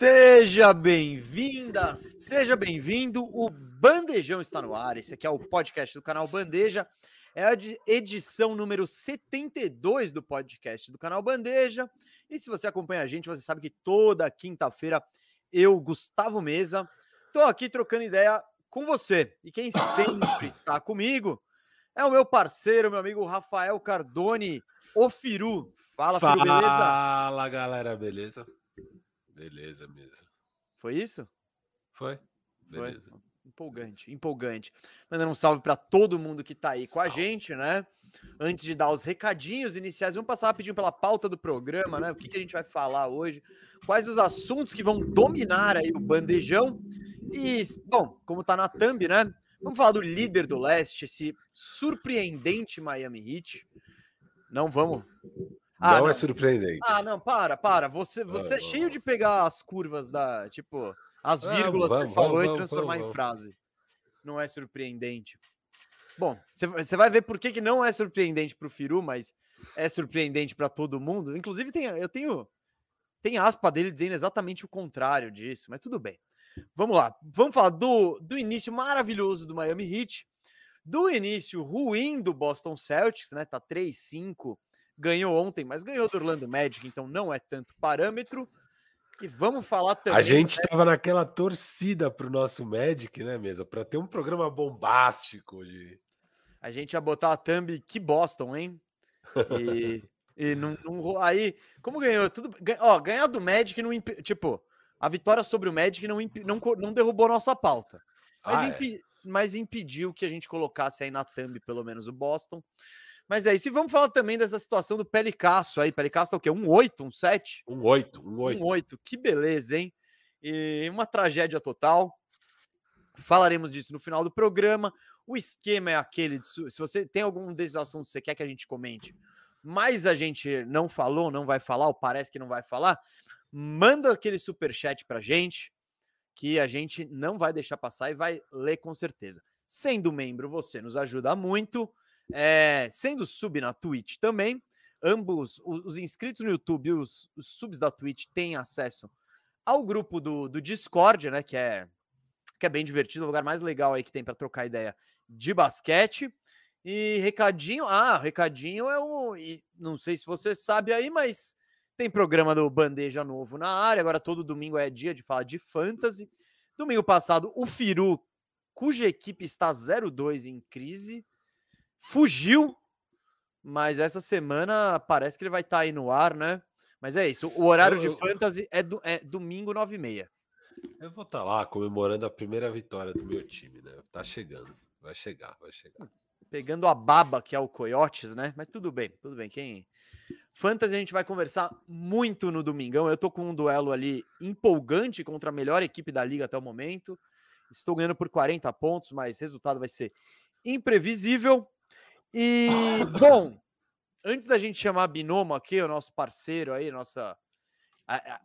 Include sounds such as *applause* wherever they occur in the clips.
Seja bem-vinda, seja bem-vindo. O Bandejão está no ar. Esse aqui é o podcast do canal Bandeja. É a edição número 72 do podcast do canal Bandeja. E se você acompanha a gente, você sabe que toda quinta-feira eu, Gustavo Mesa, estou aqui trocando ideia com você. E quem sempre está comigo é o meu parceiro, meu amigo Rafael Cardone, o Firu. Fala, Firu, beleza? Fala, galera, beleza? Beleza mesmo. Foi isso? Foi? Beleza. Foi. Empolgante, empolgante. Mandando um salve para todo mundo que tá aí salve. com a gente, né? Antes de dar os recadinhos iniciais, vamos passar rapidinho pela pauta do programa, né? O que, que a gente vai falar hoje? Quais os assuntos que vão dominar aí o bandejão? E, bom, como tá na thumb, né? Vamos falar do líder do leste, esse surpreendente Miami Heat. Não vamos ah, não, não, é surpreendente. Ah, não, para, para. Você, você é cheio de pegar as curvas da, tipo, as vírgulas ah, vamos, que você falou vamos, e transformar vamos, em frase. Não é surpreendente. Bom, você vai ver por que, que não é surpreendente para o Firu, mas é surpreendente para todo mundo. Inclusive, tem, eu tenho tem aspa dele dizendo exatamente o contrário disso, mas tudo bem. Vamos lá, vamos falar do, do início maravilhoso do Miami Heat, do início ruim do Boston Celtics, né? Tá 3-5 ganhou ontem, mas ganhou do Orlando Magic, então não é tanto parâmetro. E vamos falar também. A gente estava né? naquela torcida para o nosso Magic, né, mesa? Para ter um programa bombástico de. A gente ia botar a thumb que Boston, hein? E, e não, não, aí, como ganhou tudo, ó, ganhar do Magic não tipo, a vitória sobre o Magic não, não, não derrubou nossa pauta. Mas, ah, impi, é. mas impediu que a gente colocasse aí na thumb pelo menos o Boston. Mas é isso. E vamos falar também dessa situação do Pelicasso aí. Pelicasso é o quê? Um 8, um 7? Um 8, um 8. Um 8. Que beleza, hein? E uma tragédia total. Falaremos disso no final do programa. O esquema é aquele. De, se você tem algum desses assuntos que você quer que a gente comente, mas a gente não falou, não vai falar, ou parece que não vai falar, manda aquele super chat pra gente, que a gente não vai deixar passar e vai ler com certeza. Sendo membro, você nos ajuda muito. É, sendo sub na Twitch também, ambos, os, os inscritos no YouTube e os, os, subs da Twitch têm acesso ao grupo do, do Discord, né? Que é, que é bem divertido, o lugar mais legal aí que tem para trocar ideia de basquete. E recadinho, ah, recadinho é o. Não sei se você sabe aí, mas tem programa do Bandeja Novo na área. Agora todo domingo é dia de falar de fantasy. Domingo passado, o Firu, cuja equipe está 0-2 em crise, fugiu, mas essa semana parece que ele vai estar tá aí no ar, né? Mas é isso, o horário eu, de fantasy é, do, é domingo 9 e meia. Eu vou estar tá lá comemorando a primeira vitória do meu time, né? Tá chegando, vai chegar, vai chegar. Pegando a baba que é o Coyotes, né? Mas tudo bem, tudo bem. Quem Fantasy a gente vai conversar muito no domingão. Eu tô com um duelo ali empolgante contra a melhor equipe da liga até o momento. Estou ganhando por 40 pontos, mas resultado vai ser imprevisível. E, *laughs* bom, antes da gente chamar a Binomo aqui, o nosso parceiro aí, nossa. A, a,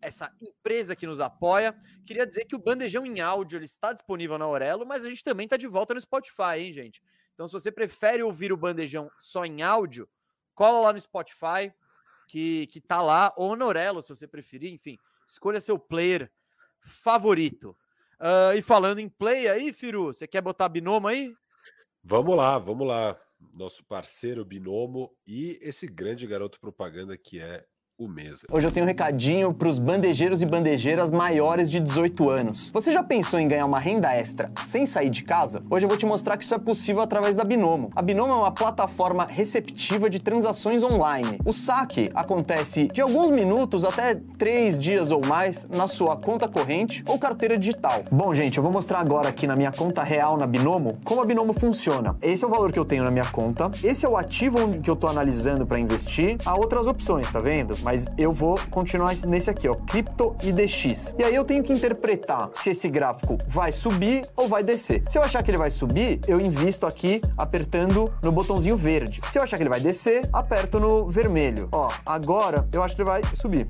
essa empresa que nos apoia, queria dizer que o Bandejão em áudio ele está disponível na Aurelo, mas a gente também está de volta no Spotify, hein, gente? Então, se você prefere ouvir o Bandejão só em áudio, cola lá no Spotify, que, que tá lá, ou na Aurelo, se você preferir, enfim, escolha seu player favorito. Uh, e falando em play aí, Firu, você quer botar Binomo aí? Vamos lá, vamos lá nosso parceiro Binomo e esse grande garoto propaganda que é o. Hoje eu tenho um recadinho para os bandejeiros e bandejeiras maiores de 18 anos. Você já pensou em ganhar uma renda extra sem sair de casa? Hoje eu vou te mostrar que isso é possível através da Binomo. A Binomo é uma plataforma receptiva de transações online. O saque acontece de alguns minutos até três dias ou mais na sua conta corrente ou carteira digital. Bom, gente, eu vou mostrar agora aqui na minha conta real na Binomo como a Binomo funciona. Esse é o valor que eu tenho na minha conta, esse é o ativo que eu estou analisando para investir. Há outras opções, tá vendo? Mas eu vou continuar nesse aqui, ó, Crypto IDX. E aí eu tenho que interpretar se esse gráfico vai subir ou vai descer. Se eu achar que ele vai subir, eu invisto aqui apertando no botãozinho verde. Se eu achar que ele vai descer, aperto no vermelho. Ó, agora eu acho que ele vai subir.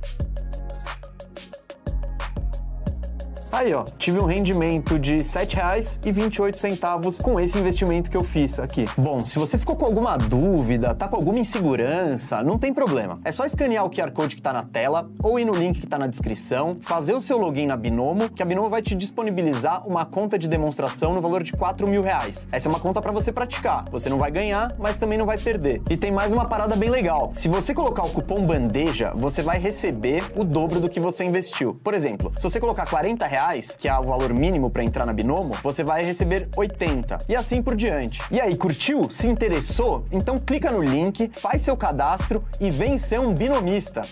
Aí, ó, tive um rendimento de R$ 7,28 com esse investimento que eu fiz aqui. Bom, se você ficou com alguma dúvida, tá com alguma insegurança, não tem problema. É só escanear o QR Code que tá na tela ou ir no link que tá na descrição, fazer o seu login na Binomo, que a Binomo vai te disponibilizar uma conta de demonstração no valor de 4 mil reais. Essa é uma conta para você praticar. Você não vai ganhar, mas também não vai perder. E tem mais uma parada bem legal. Se você colocar o cupom bandeja, você vai receber o dobro do que você investiu. Por exemplo, se você colocar 40 reais, que é o valor mínimo para entrar na Binomo, você vai receber 80 e assim por diante. E aí, curtiu? Se interessou? Então clica no link, faz seu cadastro e vem ser um binomista.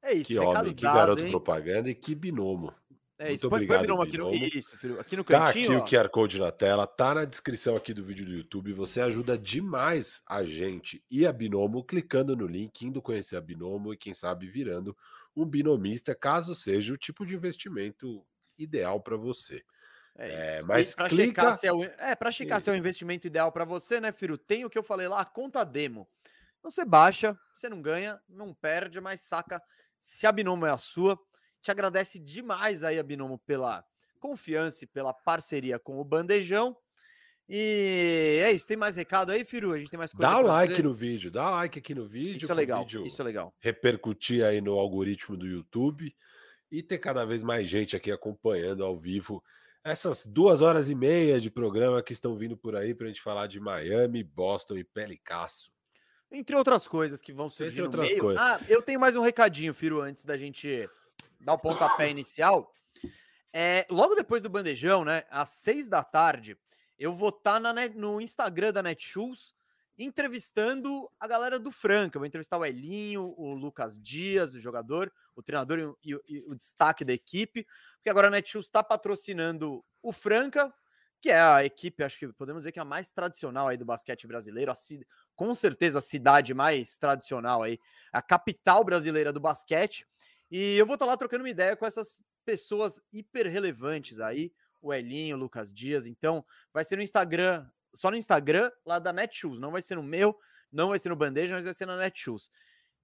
É isso, que homem, que dado, garoto hein? propaganda e que binomo. É isso, Muito põe, obrigado, põe aqui no, isso, filho. aqui no cantinho. Tá aqui ó. o QR Code na tela, tá na descrição aqui do vídeo do YouTube. Você ajuda demais a gente e a Binomo clicando no link, indo conhecer a Binomo e quem sabe virando um binomista, caso seja o tipo de investimento ideal para você. É, é mas para clica... checar se é, o, é para checar se é o investimento ideal para você, né, Firo? Tem o que eu falei lá, a conta demo. Então você baixa, você não ganha, não perde, mas saca se a Binomo é a sua te agradece demais aí, Abinomo, pela confiança e pela parceria com o Bandejão. E é isso, tem mais recado aí, Firu? A gente tem mais coisa Dá like dizer? no vídeo, dá like aqui no vídeo. Isso é legal, isso é legal. Repercutir aí no algoritmo do YouTube e ter cada vez mais gente aqui acompanhando ao vivo essas duas horas e meia de programa que estão vindo por aí para a gente falar de Miami, Boston e Pelicasso. Entre outras coisas que vão surgir Entre outras meio. Coisas. Ah, eu tenho mais um recadinho, Firu, antes da gente dar o pontapé *coughs* inicial. É, logo depois do bandejão, né? Às seis da tarde, eu vou estar tá no Instagram da Netshoes entrevistando a galera do Franca. vou entrevistar o Elinho, o Lucas Dias, o jogador, o treinador e, e, e o destaque da equipe, porque agora a Netshoes está patrocinando o Franca, que é a equipe, acho que podemos dizer que é a mais tradicional aí do basquete brasileiro, a, com certeza a cidade mais tradicional aí, a capital brasileira do basquete. E eu vou estar lá trocando uma ideia com essas pessoas hiper relevantes aí, o Elinho, o Lucas Dias. Então, vai ser no Instagram, só no Instagram lá da Netshoes. Não vai ser no meu, não vai ser no Bandeja, mas vai ser na Netshoes.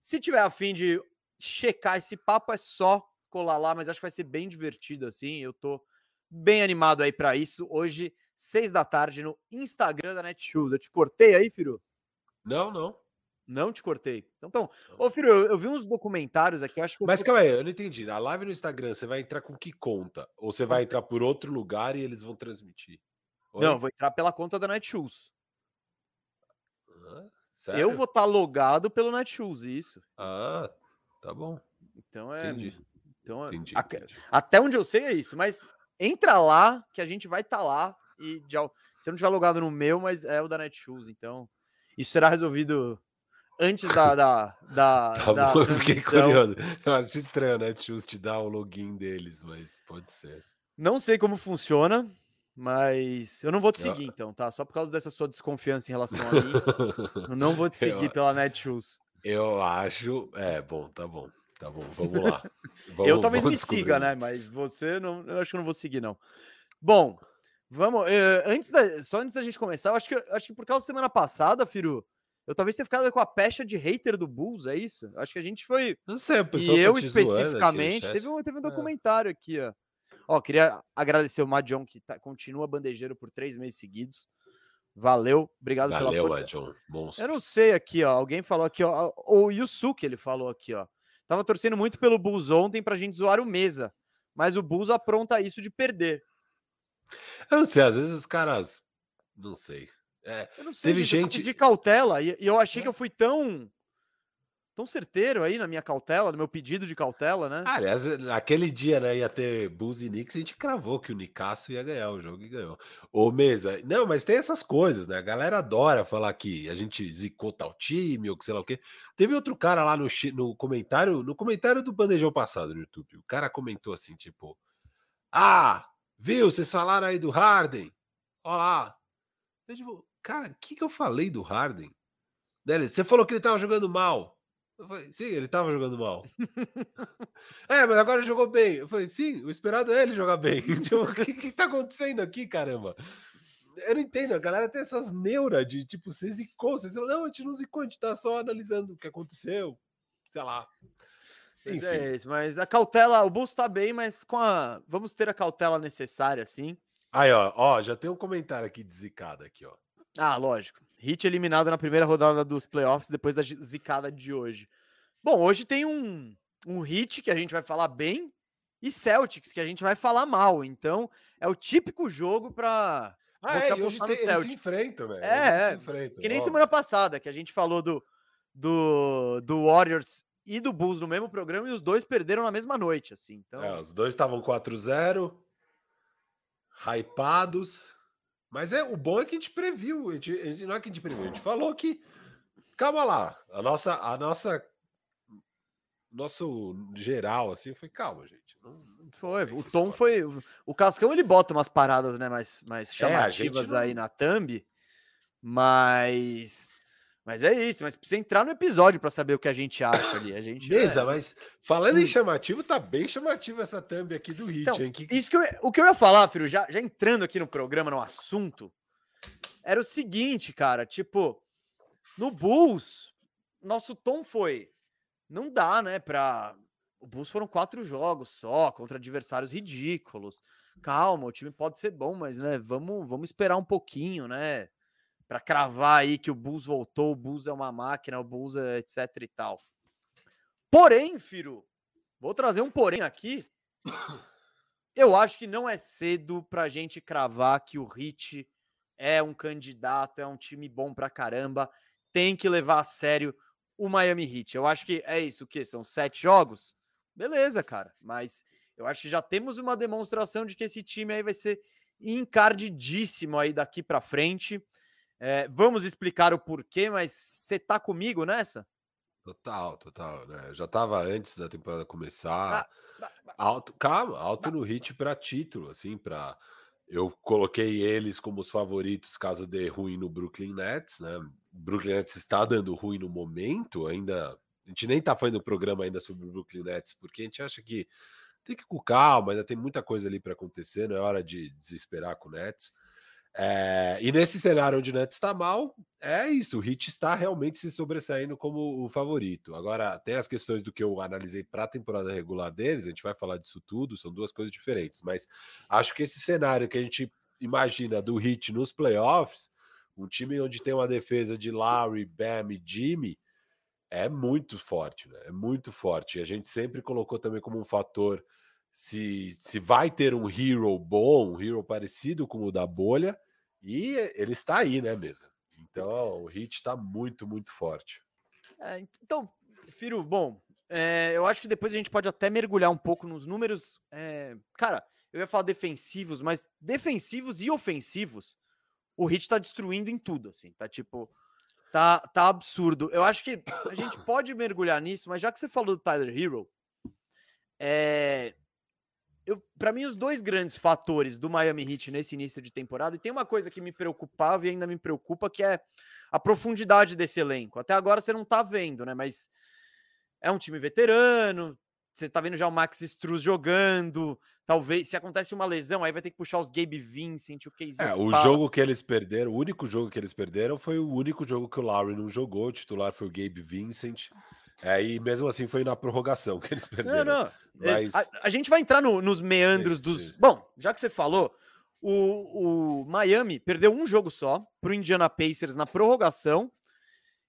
Se tiver afim de checar esse papo, é só colar lá, mas acho que vai ser bem divertido assim. Eu tô bem animado aí para isso. Hoje, seis da tarde, no Instagram da Netshoes. Eu te cortei aí, Firu? Não, não. Não te cortei. Então, então ô filho, eu, eu, vi uns documentários aqui, acho que. Mas calma aí, eu não entendi. A live no Instagram, você vai entrar com que conta? Ou você vai entrar por outro lugar e eles vão transmitir? Oi? Não, vou entrar pela conta da Netshoes. Ah, eu vou estar tá logado pelo Netshoes, isso. Ah, tá bom. Então é. Entendi. Então, é, entendi, a, entendi. Até onde eu sei é isso, mas entra lá que a gente vai estar tá lá e já, se eu não tiver logado no meu, mas é o da Netshoes, então isso será resolvido antes da. da, da, *laughs* tá da bom, fiquei curioso. Eu acho estranho, né? Tchus te dar o login deles, mas pode ser. Não sei como funciona, mas eu não vou te seguir, eu... então, tá? Só por causa dessa sua desconfiança em relação a mim. *laughs* eu não vou te seguir eu... pela Netshoes. Eu acho. É, bom, tá bom. Tá bom, vamos lá. *laughs* Vamos, eu talvez me siga, né? Mas você não. Eu acho que eu não vou seguir, não. Bom, vamos. Uh, antes da, só antes da gente começar, eu acho que, acho que por causa da semana passada, Firu, eu talvez tenha ficado com a pecha de hater do Bulls, é isso? Acho que a gente foi. Não sei, o E eu especificamente. Teve um, teve um é. documentário é. aqui, ó. Ó, queria agradecer o Madion, que tá, continua bandejeiro por três meses seguidos. Valeu, obrigado Valeu, pela força. Madion, monstro. Eu não sei aqui, ó. Alguém falou aqui, ó. O Yusuke, ele falou aqui, ó. Tava torcendo muito pelo Bulls ontem pra gente zoar o Mesa. Mas o Bulls apronta isso de perder. Eu não sei, às vezes os caras. Não sei. É, eu não sei, teve gente, de cautela e, e, eu achei é. que eu fui tão tão certeiro aí na minha cautela, no meu pedido de cautela, né? Ah, aliás, naquele dia, né, ia ter Bulls e Knicks, a gente cravou que o Nicasso ia ganhar o jogo e ganhou. Ô, Mesa, não, mas tem essas coisas, né? A galera adora falar que a gente zicou tal time ou que sei lá o quê. Teve outro cara lá no, no comentário, no comentário do bandejão passado no YouTube, o cara comentou assim, tipo, ah, viu, vocês falaram aí do Harden? Olha lá. Eu, tipo, cara, o que, que eu falei do Harden? Você falou que ele tava jogando mal. Eu falei, sim, ele tava jogando mal. *laughs* é, mas agora ele jogou bem. Eu falei, sim, o esperado é ele jogar bem. *laughs* tipo, o que, que tá acontecendo aqui, caramba? Eu não entendo, a galera tem essas neuras de tipo, você zicou, você não, a gente não zicou, a gente tá só analisando o que aconteceu, sei lá. Mas Enfim. é isso, mas a cautela, o Bulls tá bem, mas com a. Vamos ter a cautela necessária, assim. Aí, ó, ó, já tem um comentário aqui de zicada aqui, ó. Ah, lógico. Hit eliminado na primeira rodada dos playoffs depois da zicada de hoje. Bom, hoje tem um, um hit que a gente vai falar bem e Celtics que a gente vai falar mal. Então, é o típico jogo pra. Ah, Você é, hoje tem, eles se Celtics. enfrentam, velho. É, eles é, se enfrentam, Que nem ó. semana passada, que a gente falou do, do, do Warriors e do Bulls no mesmo programa e os dois perderam na mesma noite, assim. Então, É, os dois estavam 4-0, hypados. Mas é, o bom é que a gente previu. A gente, a gente- não é que a gente previu, a gente falou que. Calma lá. A nossa. A nossa nosso geral, assim, foi calma, gente. Não, não foi. O Tom foi. o- Cascão ele bota umas paradas, né, mais, mais É, chamativas não- aí na thumb, mas. Mas é isso, mas precisa entrar no episódio pra saber o que a gente acha ali. A gente. Mesa, é- mas falando em Hum. chamativo, tá bem chamativo essa thumb aqui do Hit, Então, hein? Que... Isso que eu, o que eu ia falar, Firo, já, já entrando aqui no programa, no assunto, era o seguinte, cara, tipo, no Bulls, nosso tom foi, não dá, né, pra... O Bulls foram quatro jogos só, contra adversários ridículos. Calma, o time pode ser bom, mas, né, vamos, vamos esperar um pouquinho, né, pra cravar aí que o Bulls voltou, o Bulls é uma máquina, o Bulls é etc e tal. Porém, Firo, vou trazer um porém aqui, eu acho que não é cedo pra gente cravar que o Hit é um candidato, é um time bom pra caramba. Tem que levar a sério o Miami Heat. Eu acho que é isso, o quê? São sete jogos? Beleza, cara. Mas eu acho que já temos uma demonstração de que esse time aí vai ser encardidíssimo aí daqui pra frente. É, vamos explicar o porquê, mas você tá comigo nessa? Total, total, né? Já tava antes da temporada Ah, começar. Alto, calma, alto no hit para título, assim, para eu coloquei eles como os favoritos caso dê ruim no Brooklyn Nets, né? O Brooklyn Nets está dando ruim no momento, ainda a gente nem tá fazendo programa ainda sobre o Brooklyn Nets, porque a gente acha que tem que ir com calma, ainda tem muita coisa ali para acontecer, não é hora de desesperar com o Nets. É, e nesse cenário onde o Nets está mal, é isso. O Heat está realmente se sobressaindo como o favorito. Agora, tem as questões do que eu analisei para a temporada regular deles, a gente vai falar disso tudo, são duas coisas diferentes. Mas acho que esse cenário que a gente imagina do Heat nos playoffs, um time onde tem uma defesa de Larry, Bam e Jimmy, é muito forte, né? É muito forte. E a gente sempre colocou também como um fator se, se vai ter um hero bom, um hero parecido com o da bolha, e ele está aí, né, mesa? Então o hit está muito, muito forte. É, então, Firo, bom, é, eu acho que depois a gente pode até mergulhar um pouco nos números. é, cara, eu ia falar defensivos, mas defensivos e ofensivos, o Hit tá destruindo em tudo, assim, tá tipo. Tá, tá absurdo. Eu acho que a gente *coughs* pode mergulhar nisso, mas já que você falou do Tyler Hero, é, para mim, os dois grandes fatores do Miami Heat nesse início de temporada, e tem uma coisa que me preocupava e ainda me preocupa, que é a profundidade desse elenco. Até agora você não tá vendo, né? Mas é um time veterano, você tá vendo já o Max Struz jogando. Talvez, se acontece uma lesão, aí vai ter que puxar os Gabe Vincent, o Casey. É, o jogo que eles perderam, o único jogo que eles perderam foi o único jogo que o Larry não jogou. O titular foi o Gabe Vincent. É, e mesmo assim foi na prorrogação que eles *laughs* Não, perderam. não. es- Mas- A, a gente vai entrar no- nos meandros Isso, dos. isso. Bom, já que você falou, o, o Miami perdeu um jogo só pro Indiana Pacers na prorrogação.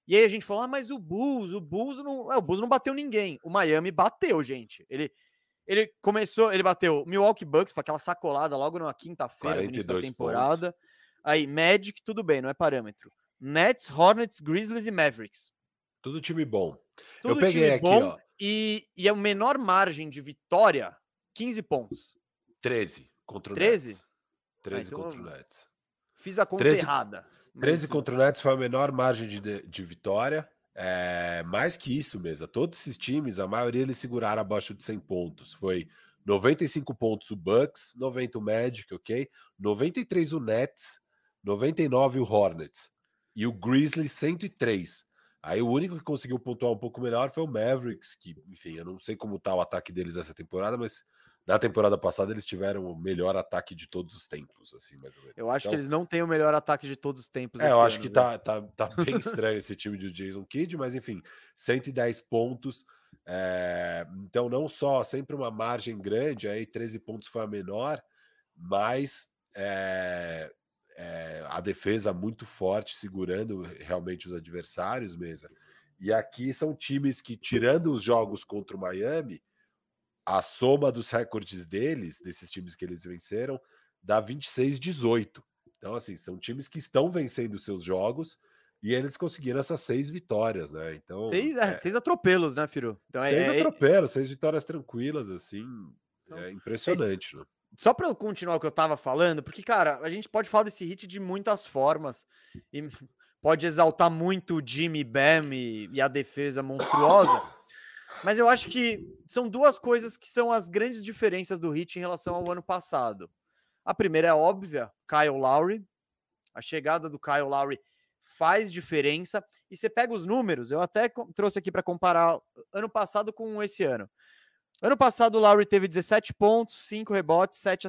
E aí a gente falou, ah, mas o Bulls, o Bulls não. É, o Bulls não bateu ninguém. O Miami bateu, gente. Ele, ele começou, ele bateu o Milwaukee Bucks, foi aquela sacolada logo na quinta-feira, no início da 42 temporada. Aí, Magic, tudo bem, não é parâmetro. Nets, Hornets, Grizzlies e Mavericks. Tudo time bom. Tudo peguei time aqui, ó. E, e a menor margem de vitória, 15 pontos. 13 contra o 13? Nets. 13 então contra o eu- Nets. Fiz a conta 13 errada. 13 mas- contra o Nets foi a menor margem de, de- de vitória. É, mais que isso mesmo. Todos esses times, a maioria eles seguraram abaixo de 100 pontos. Foi 95 pontos o Bucks, 90 o Magic, ok? 93 o Nets, 99 o Hornets. E o Grizzlies 103. Aí o único que conseguiu pontuar um pouco melhor foi o Mavericks, que, enfim, eu não sei como tá o ataque deles essa temporada, mas na temporada passada eles tiveram o melhor ataque de todos os tempos, assim, mais ou menos. Eu acho Então, que eles não têm o melhor ataque de todos os tempos. é, eu acho ano, que viu? tá, tá, tá *laughs* bem estranho esse time de Jason Kidd, mas enfim, 110 pontos, É, então, não só sempre uma margem grande, aí 13 pontos foi a menor, mas é, é, a defesa muito forte, segurando realmente os adversários, mesa. E aqui são times que, tirando os jogos contra o Miami, a soma dos recordes deles, desses times que eles venceram, dá 26-18. Então, assim, são times que estão vencendo seus jogos e eles conseguiram essas seis vitórias, né? Então. Seis, é, é, seis atropelos, né, Firu? Então, é, seis é, atropelos, seis vitórias tranquilas, assim. Então, é impressionante, né? Só para eu continuar o que eu tava falando, porque, cara, a gente pode falar desse hit de muitas formas. E *laughs* pode exaltar muito o Jimmy Bam e, e a defesa monstruosa. Mas eu acho que são duas coisas que são as grandes diferenças do hit em relação ao ano passado. A primeira é óbvia, Kyle Lowry. A chegada do Kyle Lowry faz diferença. E você pega os números, eu até trouxe aqui para comparar ano passado com esse ano. Ano passado o Lowry teve 17 pontos, 5 rebotes, 7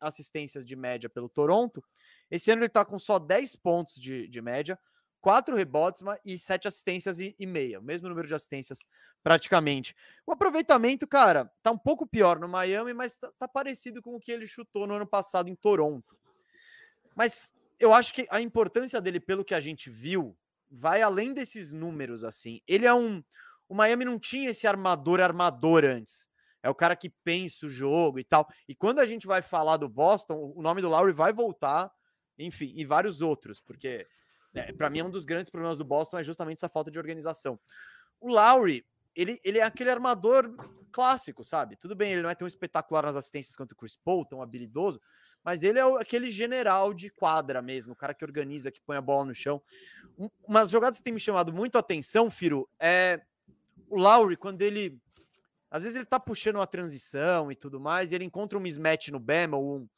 assistências de média pelo Toronto. Esse ano ele está com só 10 pontos de, de média, 4 rebotes e 7 assistências e, e meia, o mesmo número de assistências praticamente. O aproveitamento, cara, tá um pouco pior no Miami, mas tá, tá parecido com o que ele chutou no ano passado em Toronto. Mas eu acho que a importância dele, pelo que a gente viu, vai além desses números, assim. Ele é um. O Miami não tinha esse armador armador antes. É o cara que pensa o jogo e tal. E quando a gente vai falar do Boston, o nome do Lowry vai voltar, enfim, e vários outros, porque né, para mim, um dos grandes problemas do Boston é justamente essa falta de organização. O Lowry, ele, ele é aquele armador clássico, sabe? Tudo bem, ele não é tão espetacular nas assistências quanto o Chris Paul, tão habilidoso, mas ele é aquele general de quadra mesmo, o cara que organiza, que põe a bola no chão. Um, umas jogadas que tem me chamado muito a atenção, Firo, é o Lowry, quando ele. Às vezes ele tá puxando uma transição e tudo mais, e ele encontra um mismatch no Bama ou um,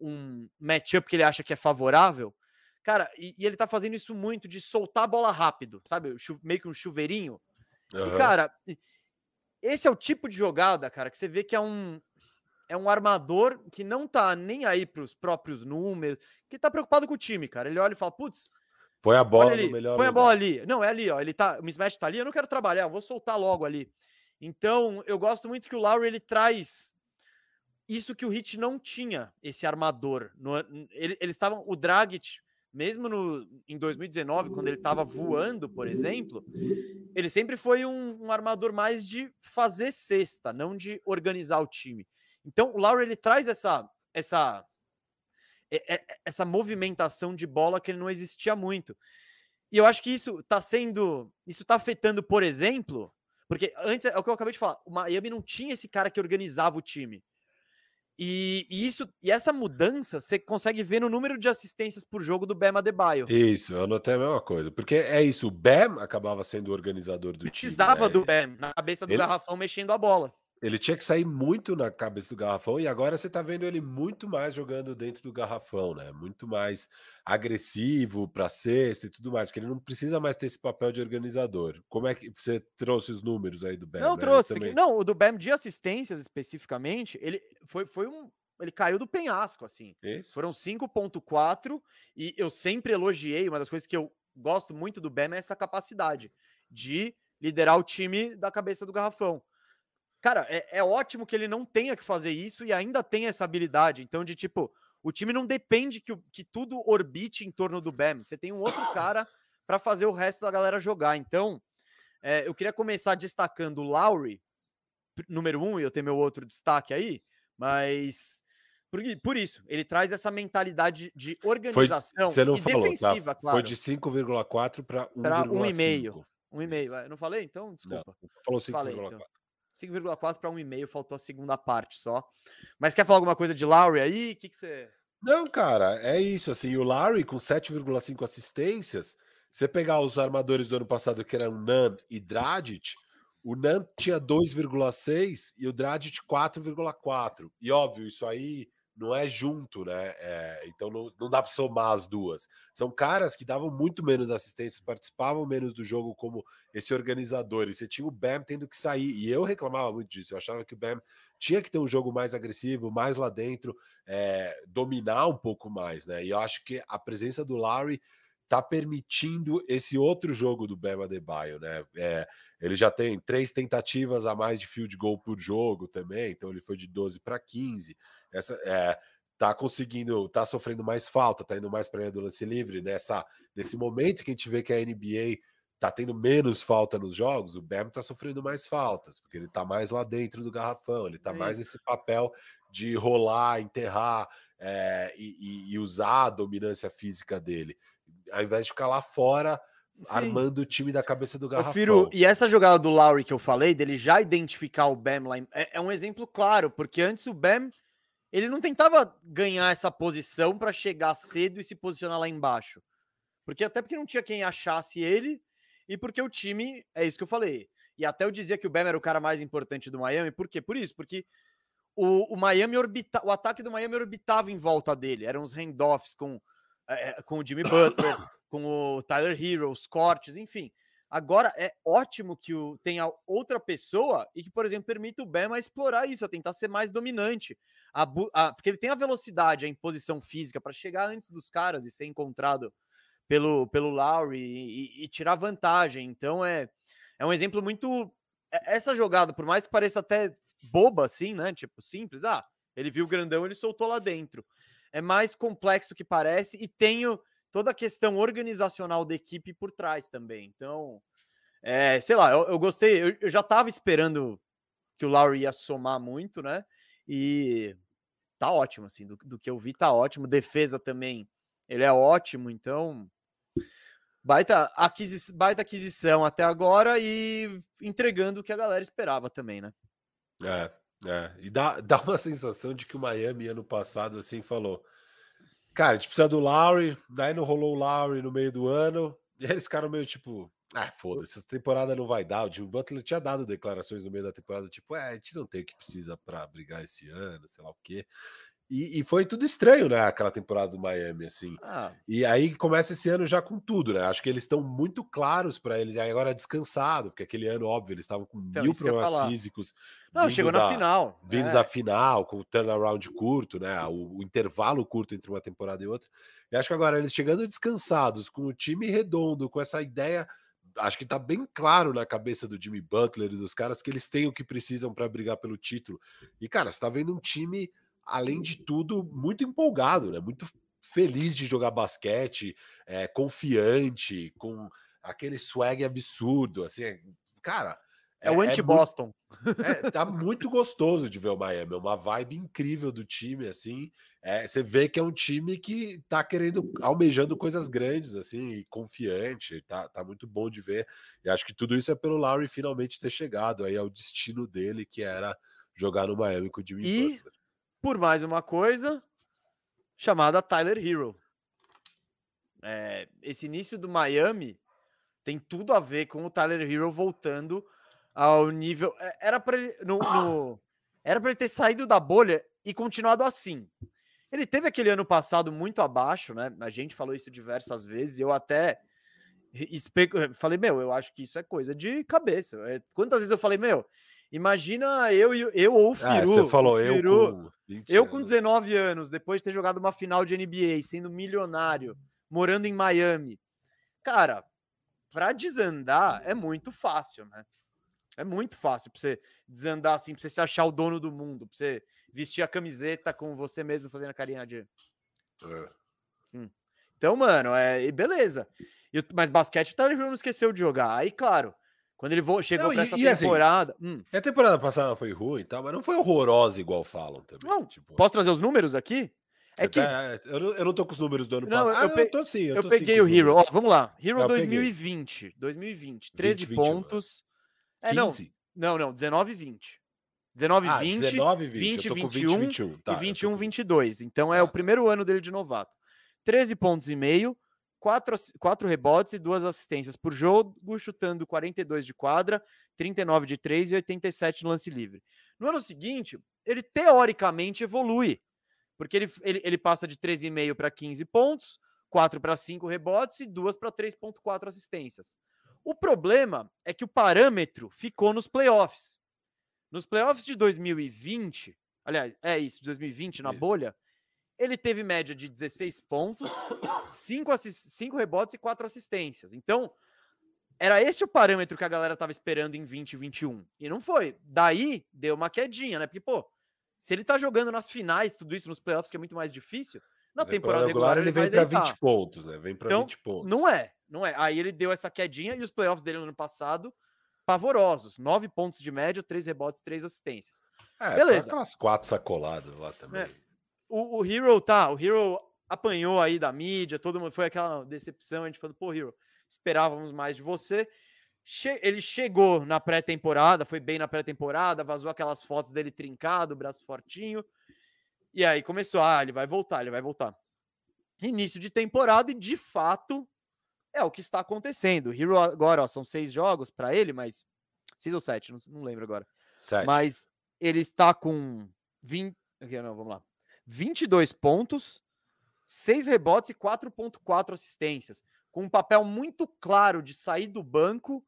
um matchup que ele acha que é favorável. Cara, e, e, ele tá fazendo isso muito de soltar a bola rápido, sabe? Meio que um chuveirinho. Uhum. E, cara, esse é o tipo de jogada, cara, que você vê que é um, é um armador que não tá nem aí pros próprios números, que tá preocupado com o time, cara. Ele olha e fala, putz. Põe a bola ali. Põe lugar. a bola ali. Não, é ali, ó. Ele tá. O mismatch tá ali, eu não quero trabalhar, eu vou soltar logo ali. Então, eu gosto muito que o Lowry ele traz isso que o Hit não tinha, esse armador. No, ele, eles estavam. O Dragic mesmo no, em 2019, quando ele estava voando, por exemplo, ele sempre foi um, um, armador mais de fazer cesta, não de organizar o time. Então, o Laura ele traz essa essa essa movimentação de bola que ele não existia muito. E eu acho que isso está sendo, isso está afetando, por exemplo, porque antes é o que eu acabei de falar, o Miami não tinha esse cara que organizava o time. E, e, isso, e essa mudança você consegue ver no número de assistências por jogo do Bam Adebayo. Isso, eu anotei a mesma coisa. Porque é isso, o Bam acabava sendo o organizador do Precisava time. Precisava né? do Bam na cabeça do Ele... garrafão mexendo a bola. Ele tinha que sair muito na cabeça do garrafão e agora você tá vendo ele muito mais jogando dentro do garrafão, né? Muito mais agressivo para cesta e tudo mais, porque ele não precisa mais ter esse papel de organizador. Como é que você trouxe os números aí do Bam? Não né? trouxe, também... não, o do Bam de assistências especificamente, ele foi, foi um ele caiu do penhasco assim. Isso. Foram 5.4 e eu sempre elogiei, uma das coisas que eu gosto muito do Bam é essa capacidade de liderar o time da cabeça do garrafão. Cara, é, é ótimo que ele não tenha que fazer isso e ainda tenha essa habilidade. Então, de tipo, o time não depende que, que tudo orbite em torno do Bam. Você tem um outro cara para fazer o resto da galera jogar. Então, é, eu queria começar destacando o Lowry, número um, e eu tenho meu outro destaque aí, mas por, por isso, ele traz essa mentalidade de organização Foi, e falou, tá? defensiva, tá? claro. Foi de 5,4 para 1,5. 1,5. Eu não falei? Então, desculpa. Não, falou 5,4. Então. 5,4 para 1,5, faltou a segunda parte só. Mas quer falar alguma coisa de Lowry aí? O que, que você. Não, cara, é isso. Assim, o Lowry com 7,5 assistências. Você pegar os armadores do ano passado, que eram Nan e Dragic, o Nan tinha 2,6 e o Dragic 4,4. E óbvio, isso aí não é junto, né? É, então não, não dá para somar as duas. São caras que davam muito menos assistência, participavam menos do jogo como esse organizador. E você tinha o Bam tendo que sair. E eu reclamava muito disso. Eu achava que o Bam tinha que ter um jogo mais agressivo, mais lá dentro, é, dominar um pouco mais, né? E eu acho que a presença do Larry tá permitindo esse outro jogo do Bema Adebayo, né? É, ele já tem três tentativas a mais de field goal por jogo também, então ele foi de 12 para 15. Essa é, tá conseguindo, tá sofrendo mais falta, tá indo mais para a do lance livre nessa nesse momento que a gente vê que a NBA tá tendo menos falta nos jogos, o Bam tá sofrendo mais faltas, porque ele tá mais lá dentro do garrafão, ele tá é. mais nesse papel de rolar, enterrar é, e, e, usar a dominância física dele, ao invés de ficar lá fora Sim. armando o time da cabeça do garrafão. Firo, e essa jogada do Lowry que eu falei, dele já identificar o Bam lá, é, é um exemplo claro, porque antes o Bam ele não tentava ganhar essa posição para chegar cedo e se posicionar lá embaixo. Porque até porque não tinha quem achasse ele e porque o time, é isso que eu falei. E até eu dizia que o Bam era o cara mais importante do Miami, por quê? Por isso, porque o, o Miami orbita, o ataque do Miami orbitava em volta dele, eram os handoffs com, é, com o Jimmy Butler, com o Tyler Hero, os cortes, enfim. Agora é ótimo que o, tenha outra pessoa e que, por exemplo, permita o Bama explorar isso, a tentar ser mais dominante. A, a, porque ele tem a velocidade, a imposição física para chegar antes dos caras e ser encontrado pelo, pelo Lowry e, e, tirar vantagem. Então é, é um exemplo muito. É, essa jogada, por mais que pareça até boba assim, né? Tipo, simples. Ah, ele viu o grandão, ele soltou lá dentro. É mais complexo que parece e tenho toda a questão organizacional da equipe por trás também. Então, é, sei lá, eu, eu gostei. Eu, eu, já estava esperando que o Lowry ia somar muito, né? E tá ótimo, assim, do, do que eu vi, tá ótimo. Defesa também, ele é ótimo, então Baita, aquisi baita aquisição até agora e entregando o que a galera esperava também, né? É, é. E dá, *laughs* dá uma sensação de que o Miami ano passado assim falou: Cara, a gente precisa do Lowry, daí não rolou o Lowry no meio do ano, *laughs* e eles ficaram meio tipo. Ah, foda-se, essa temporada não vai dar. O Jimmy Butler tinha dado declarações no meio da temporada, tipo, é, a gente não tem o que precisa para brigar esse ano, sei lá o quê. E, e, foi tudo estranho, né? Aquela temporada do Miami, assim. Ah. E aí começa esse ano já com tudo, né? Acho que eles estão muito claros para eles agora descansado, porque aquele ano, óbvio, eles estavam com então, mil problemas físicos. Não, chegou na final. Vindo é. da final, com o turnaround curto, né? O, o, intervalo curto entre uma temporada e outra. E acho que agora eles chegando descansados, com o time redondo, com essa ideia. Acho que tá bem claro na cabeça do Jimmy Butler e dos caras que eles têm o que precisam para brigar pelo título. E, cara, você tá vendo um time além de tudo, muito empolgado, né? Muito feliz de jogar basquete, é, confiante, com aquele swag absurdo, assim, é, cara. É, é o é anti-Boston. É, *laughs* tá muito gostoso de ver o Miami, é uma vibe incrível do time, assim. É, você vê que é um time que tá querendo, almejando coisas grandes, assim, confiante, tá, tá muito bom de ver. E acho que tudo isso é pelo Lowry finalmente ter chegado aí ao destino dele, que era jogar no Miami com o Jimmy e... Butler por mais uma coisa chamada Tyler Hero. É, esse início do Miami tem tudo a ver com o Tyler Hero voltando ao nível. É, era para ele. No, no, era ele ter saído da bolha e continuado assim. Ele teve aquele ano passado muito abaixo, né? A gente falou isso diversas vezes. Eu até falei, meu, eu acho que isso é coisa de cabeça. É, quantas vezes eu falei, meu, Imagina eu, eu ou o Firu. Ah, você falou Firu, eu com Eu com 19 anos, depois de ter jogado uma final de NBA, sendo milionário, morando em Miami. Cara, para desandar é muito fácil, né? É muito fácil para você desandar assim, para você se achar o dono do mundo, para você vestir a camiseta com você mesmo fazendo a carinha de. É. Sim. Então, mano, é beleza. mas basquete o Tyler não esqueceu de jogar. Aí, claro, quando ele chegou para essa e, assim, temporada. Assim, hum. A temporada passada foi ruim e tal, mas não foi horrorosa igual falam também. Não, tipo... Posso trazer os números aqui? É que... Tá, eu, não, eu não tô com os números do ano não, passado. Eu, ah, pe... eu tô sim. Eu, eu tô peguei sim o Hero. Ó, vamos lá. Hero eu 2020. Peguei. 2020. 13 20, pontos. 20, é, não. Não, não. 19 e 20. 19 ah, 20, 19 20, 20 21, 20, 21 tá, e 21 22. Então é o primeiro ano dele de novato. 13 pontos e meio, quatro, quatro rebotes e duas assistências por jogo, chutando 42 de quadra, 39 de 3 e 87 no lance livre. No ano seguinte, ele teoricamente evolui, porque ele, ele, ele passa de 13,5 para 15 pontos, 4 para 5 rebotes e 2 para 3,4 assistências. O problema é que o parâmetro ficou nos playoffs. Nos playoffs de 2020, aliás, é isso, 2020, na isso. bolha, ele teve média de 16 pontos, 5, 5 rebotes e 4 assistências. Então, era esse o parâmetro que a galera tava esperando em 2021. E não foi. Daí deu uma quedinha, né? Porque, pô, se ele tá jogando nas finais, tudo isso nos playoffs, que é muito mais difícil, na temporada regular, ele, ele vem para 20 pontos, né? Vem para então, 20 pontos. Não é, não é. Aí ele deu essa quedinha e os playoffs dele no ano passado pavorosos, 9 pontos de média, 3 rebotes, 3 assistências. É, Beleza. Aquelas quatro sacoladas lá também. É. O, o Hero tá, o Hero apanhou aí da mídia, todo mundo foi aquela decepção, a gente falando, pô, Hero, esperávamos mais de você. Che ele chegou na pré-temporada, foi bem na pré-temporada, vazou aquelas fotos dele trincado, braço fortinho. E aí começou, ah, ele vai voltar, ele vai voltar. Início de temporada e de fato é o que está acontecendo. O Hero agora, ó, são seis jogos para ele, mas seis ou sete, não, não lembro agora. Sete. Mas ele está com 20, aqui, não, vamos lá. 22 pontos, 6 rebotes e 4.4 assistências com um papel muito claro de sair do banco.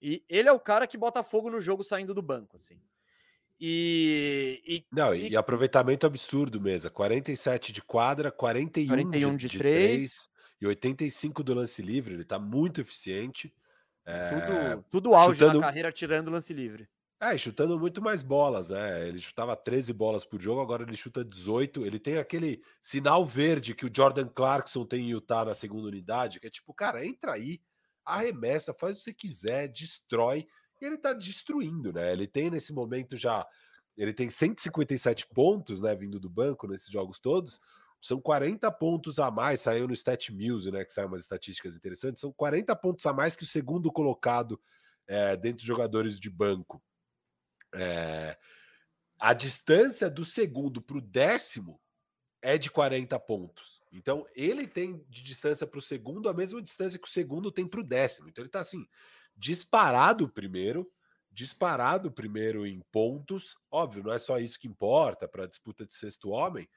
E ele é o cara que bota fogo no jogo saindo do banco, assim. E, e não, e, e aproveitamento absurdo mesmo. 47 de quadra, 41, 41 de, de, de 3, 3 e 85 do lance livre. Ele tá muito eficiente. É, tudo, tudo auge chutando... na carreira tirando lance livre. É, chutando muito mais bolas, né? Ele chutava 13 bolas por jogo, agora ele chuta 18. Ele tem aquele sinal verde que o Jordan Clarkson tem em Utah na segunda unidade, que é tipo, cara, entra aí, arremessa, faz o que você quiser, destrói. E ele tá destruindo, né? Ele tem nesse momento já. Ele tem 157 pontos, né? Vindo do banco nesses jogos todos. São 40 pontos a mais, saiu no Stat Muse, né? Que saiu umas estatísticas interessantes. São 40 pontos a mais que o segundo colocado é, dentre os jogadores de banco. É, a distância do segundo para o décimo é de 40 pontos. Então, ele tem de distância para o segundo a mesma distância que o segundo tem para o décimo. Então, ele está assim, disparado primeiro, disparado primeiro em pontos. Óbvio, não é só isso que importa para a disputa de sexto homem,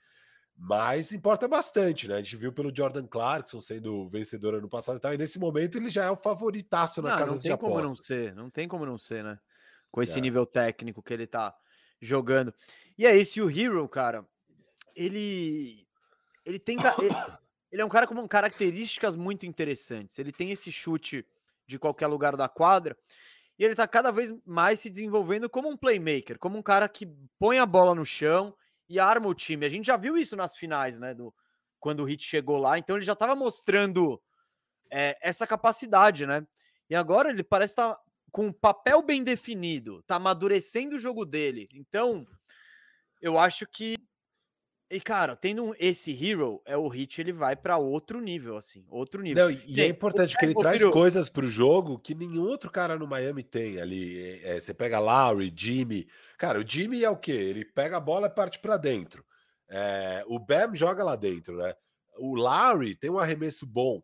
mas importa bastante, né? A gente viu pelo Jordan Clarkson sendo vencedor ano passado e tal, e nesse momento ele já é o favoritaço na não, casa não de apostas. Não tem como não ser, não tem como não ser, né? Com esse é. nível técnico que ele tá jogando. E é isso, e o Hero, cara, ele ele tem ele, *coughs* ele é um cara com características muito interessantes. Ele tem esse chute de qualquer lugar da quadra e ele tá cada vez mais se desenvolvendo como um playmaker, como um cara que põe a bola no chão e arma o time. A gente já viu isso nas finais, né, do quando o Hit chegou lá, então ele já estava mostrando é, essa capacidade, né? E agora ele parece estar tá com um papel bem definido, tá amadurecendo o jogo dele. Então, eu acho que e cara, tendo esse hero, é o hit, ele vai para outro nível assim, outro nível. Não, e é importante que ele traz filho... coisas para o jogo que nenhum outro cara no Miami tem ali. É, é, você pega Lowry, Jimmy. Cara, o Jimmy é o quê? Ele pega a bola e parte para dentro. É, o Bam joga lá dentro, né? O Lowry tem um arremesso bom.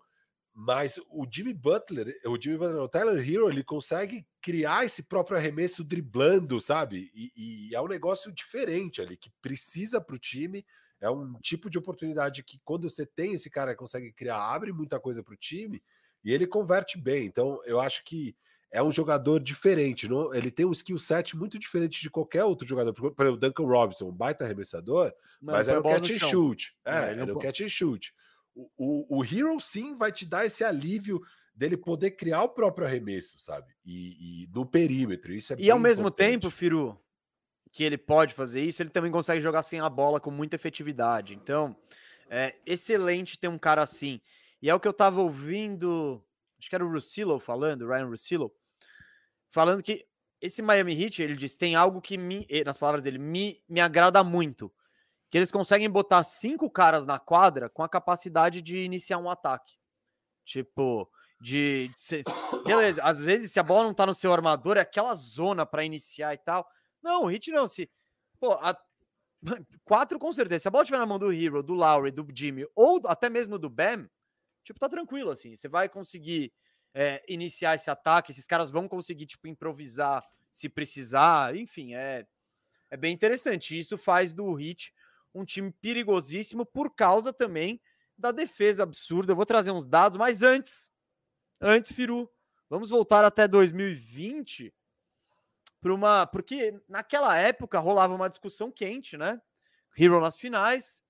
Mas o Jimmy Butler, o Jimmy Butler, o Tyler Hero, ele consegue criar esse próprio arremesso driblando, sabe? E, e é um negócio diferente ali, que precisa para o time. É um tipo de oportunidade que, quando você tem esse cara que consegue criar, abre muita coisa para o time e ele converte bem. Então, eu acho que é um jogador diferente. Não? Ele tem um skill set muito diferente de qualquer outro jogador. Por exemplo, o Duncan Robinson, um baita arremessador, não, mas era o catch and shoot. É, é era o catch and shoot. O, o, Hero sim vai te dar esse alívio dele poder criar o próprio arremesso, sabe? E, e no perímetro. Isso é E ao mesmo importante. tempo, Firu, que ele pode fazer isso, ele também consegue jogar sem a bola com muita efetividade. Então, é excelente ter um cara assim. E é o que eu tava ouvindo, acho que era o Russillo falando, Ryan Russillo, falando que esse Miami Heat, ele diz, tem algo que me, nas palavras dele, me, me agrada muito que eles conseguem botar cinco caras na quadra com a capacidade de iniciar um ataque. Tipo, de, de ser... beleza, às vezes se a bola não tá no seu armador, é aquela zona para iniciar e tal. Não, o Hit não, se pô, a... *laughs* quatro com certeza. Se a bola estiver na mão do Hero, do Lowry, do Jimmy ou até mesmo do Bam, tipo, tá tranquilo assim. Você vai conseguir é, iniciar esse ataque, esses caras vão conseguir tipo improvisar se precisar, enfim, é é bem interessante. Isso faz do Hit um time perigosíssimo por causa também da defesa absurda. Eu vou trazer uns dados, mas antes, antes, Firu, vamos voltar até 2020 para uma, porque naquela época rolava uma discussão quente, né? Hero nas finais.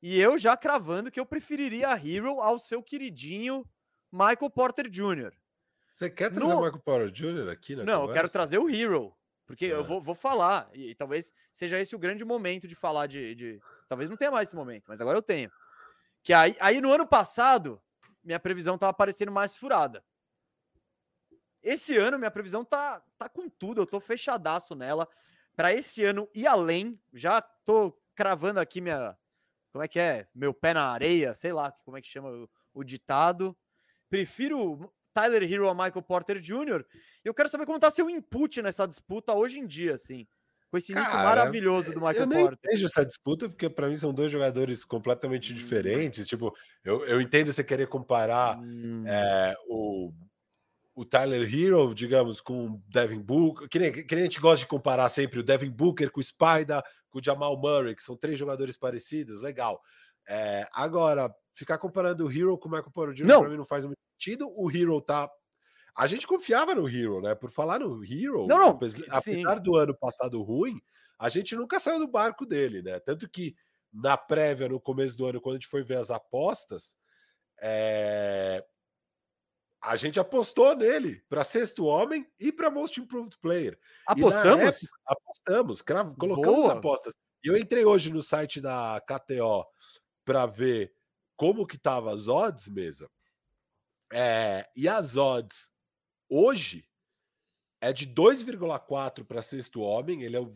E eu já cravando que eu preferiria a Hero ao seu queridinho Michael Porter Jr. Você quer trazer no... o Michael Porter Jr. aqui na Não, conversa? eu quero trazer o Hero. Porque é. eu vou, vou falar, e, e, talvez seja esse o grande momento de falar de, de, Talvez não tenha mais esse momento, mas agora eu tenho. Que aí, aí no ano passado, minha previsão tava parecendo mais furada. Esse ano, minha previsão tá, tá com tudo, eu tô fechadaço nela. Para esse ano e além, já tô cravando aqui minha. Como é que é? Meu pé na areia, sei lá como é que chama o, o ditado. Prefiro Tyler Hero a Michael Porter Jr. Eu quero saber como tá seu input nessa disputa hoje em dia, assim. Com esse início Cara, maravilhoso do Michael eu nem Porter. Eu vejo essa disputa, porque para mim são dois jogadores completamente diferentes. Tipo, eu, eu entendo você querer comparar hum. é, o, o Tyler Hero, digamos, com o Devin Booker. Que nem, que nem a gente gosta de comparar sempre o Devin Booker com o Spider, com o Jamal Murray, que são três jogadores parecidos, legal. É, agora, ficar comparando o Hero com o Michael Porter Jr. para mim não faz muito sentido. O Hero tá. A gente confiava no Hero, né? Por falar no Hero, não, não, apesar, apesar do ano passado ruim, a gente nunca saiu do barco dele, né? Tanto que na prévia, no começo do ano, quando a gente foi ver as apostas, é... a gente apostou nele para sexto homem e para Most Improved Player. Apostamos? Época, apostamos, cravo, colocamos Boa. apostas. E eu entrei hoje no site da KTO para ver como que tava as odds, mesa. É, e as odds hoje é de 2,4 para sexto homem, ele é o,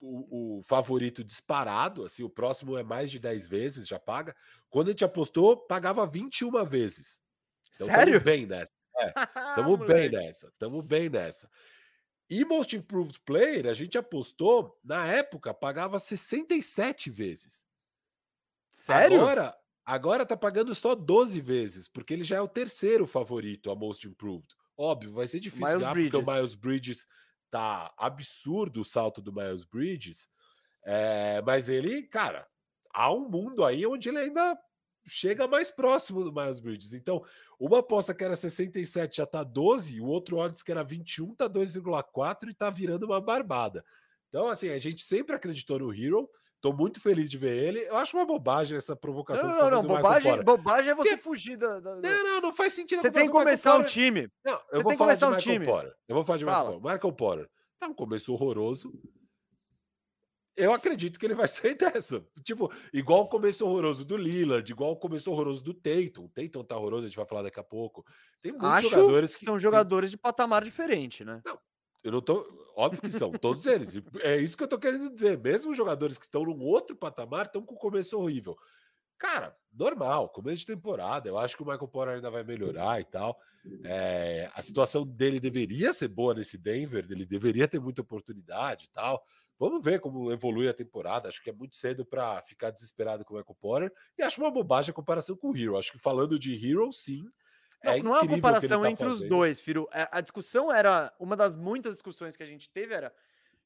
o, o, favorito disparado, assim, o próximo é mais de 10 vezes, já paga. Quando a gente apostou, pagava 21 vezes. Então, Sério? Tamo bem nessa. É, *laughs* tamo bem nessa, tamo bem nessa. E Most Improved Player, a gente apostou, na época, pagava 67 vezes. Sério? Agora, Agora tá pagando só 12 vezes, porque ele já é o terceiro favorito a Most Improved. Óbvio, vai ser difícil Miles ganhar, porque o Miles Bridges tá absurdo o salto do Miles Bridges. É, mas ele, cara, há um mundo aí onde ele ainda chega mais próximo do Miles Bridges. Então, uma aposta que era 67 já tá 12, o outro odds que era 21 tá 2,4 e tá virando uma barbada. Então, assim, a gente sempre acreditou no Hero. Tô muito feliz de ver ele. Eu acho uma bobagem essa provocação. Não, não, não. Bobagem, bobagem é você Porque... fugir da, da, Não, não, não faz sentido. Você tem que começar um time. Não, eu você vou falar de um Michael time. Eu vou falar de Michael Porter. Michael Porter. Tá um começo horroroso. Eu acredito que ele vai *laughs* sair dessa. Tipo, igual o começo horroroso do Lillard, igual o começo horroroso do Tatum. O Tatum tá horroroso, a gente vai falar daqui a pouco. Tem muitos Acho jogadores que são jogadores de patamar diferente, né? Não, eu não tô. Óbvio que são, todos eles. É isso que eu tô querendo dizer. Mesmo jogadores que estão num outro patamar estão com começo horrível. Cara, normal, começo de temporada. Eu acho que o Michael Porter ainda vai melhorar e tal. É, a situação dele deveria ser boa nesse Denver, ele deveria ter muita oportunidade e tal. Vamos ver como evolui a temporada. Acho que é muito cedo para ficar desesperado com o Michael Porter. E acho uma bobagem a comparação com o Hero. Acho que falando de Hero, sim, é não, não é uma comparação tá entre fazendo. os dois, Firo. É, a discussão era. Uma das muitas discussões que a gente teve era.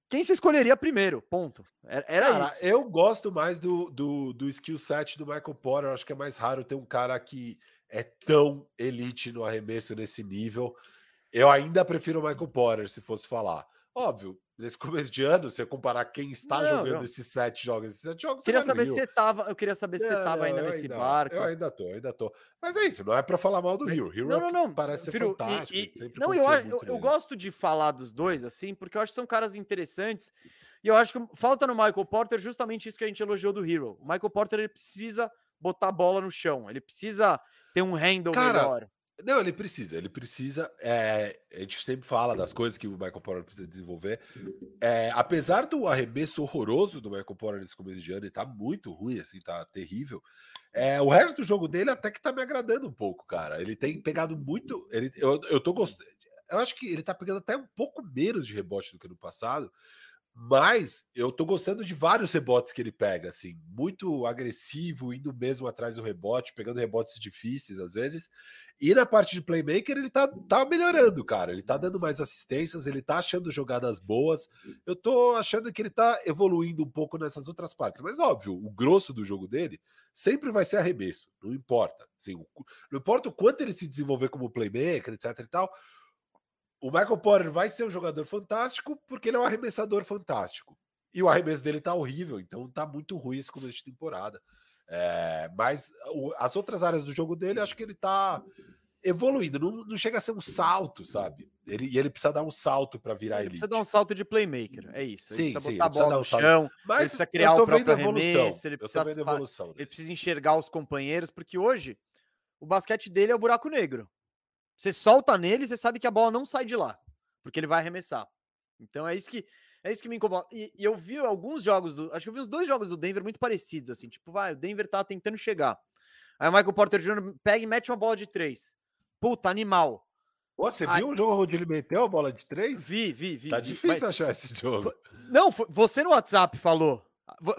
Quem se escolheria primeiro? Ponto. Era, cara, isso. Eu gosto mais do, do, do skill set do Michael Porter. acho que é mais raro ter um cara que é tão elite no arremesso nesse nível. Eu ainda prefiro o Michael Porter, se fosse falar. Óbvio, nesse começo de ano, você comparar quem está não, jogando não. esses sete jogos, esses sete jogos. Queria saber se tava, eu queria saber se você tava ainda nesse ainda, barco. Eu ainda tô, ainda tô. Mas é isso, não é para falar mal do Rio. Rio não, não, não. parece ser Filho, fantástico. E, e, não, eu, eu, eu gosto de falar dos dois assim, porque eu acho que são caras interessantes. E eu acho que falta no Michael Porter justamente isso que a gente elogiou do Hero. O Michael Porter ele precisa botar a bola no chão, ele precisa ter um handle Cara, melhor. Não, ele precisa, ele precisa. É, a gente sempre fala das coisas que o Michael Porter precisa desenvolver. É, apesar do arremesso horroroso do Michael Porter nesse começo de ano, ele tá muito ruim, assim, tá terrível. É, o resto do jogo dele até que tá me agradando um pouco, cara. Ele tem pegado muito. Ele, eu, eu tô gostando. Eu acho que ele tá pegando até um pouco menos de rebote do que no passado. Mas eu tô gostando de vários rebotes que ele pega, assim, muito agressivo, indo mesmo atrás do rebote, pegando rebotes difíceis às vezes. E na parte de playmaker, ele tá, tá melhorando, cara. Ele tá dando mais assistências, ele tá achando jogadas boas. Eu tô achando que ele tá evoluindo um pouco nessas outras partes. Mas, óbvio, o grosso do jogo dele sempre vai ser arremesso, não importa. Assim, não importa o quanto ele se desenvolver como playmaker, etc e tal. O Michael Porter vai ser um jogador fantástico porque ele é um arremessador fantástico. E o arremesso dele tá horrível, então tá muito ruim esse começo de temporada. É, mas o, as outras áreas do jogo dele, acho que ele tá evoluindo. Não, não chega a ser um salto, sabe? Ele, e ele precisa dar um salto para virar ele. Precisa dar um salto de playmaker, é isso. Ele sim, precisa sim, botar a bola um no chão, mas ele precisa criar o próprio arremesso, ele precisa, ele precisa enxergar os companheiros, porque hoje o basquete dele é o buraco negro. Você solta nele, você sabe que a bola não sai de lá, porque ele vai arremessar. Então é isso que é isso que me incomoda. E, e, eu vi alguns jogos do. Acho que eu vi os dois jogos do Denver muito parecidos, assim. Tipo, vai, o Denver tá tentando chegar. Aí o Michael Porter Jr. pega e mete uma bola de três. Puta, animal. Pô, você Aí... viu um jogo onde ele meteu a bola de três? Vi, vi, vi. Tá vi, difícil mas... achar esse jogo. Não, foi... você no WhatsApp falou.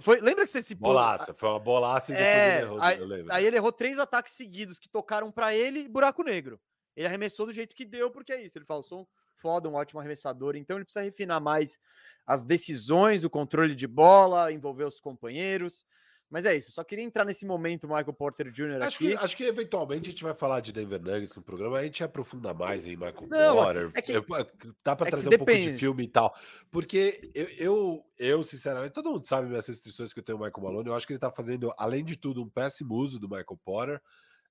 Foi... Lembra que você se Bolaça, foi uma bolaça e depois é... ele errou. Aí, aí ele errou três ataques seguidos que tocaram para ele e buraco negro. Ele arremessou do jeito que deu, porque é isso. Ele falou, sou um foda, um ótimo arremessador. Então ele precisa refinar mais as decisões, o controle de bola, envolver os companheiros. Mas é isso, só queria entrar nesse momento, Michael Porter Jr. Acho aqui. Que, acho que eventualmente a gente vai falar de Denver Nuggets no programa, a gente aprofunda mais em Michael Não, Porter. É que, dá para é trazer um depende. pouco de filme e tal. Porque eu, eu, eu, sinceramente, todo mundo sabe minhas restrições que eu tenho o Michael Malone. Eu acho que ele tá fazendo, além de tudo, um péssimo uso do Michael Porter.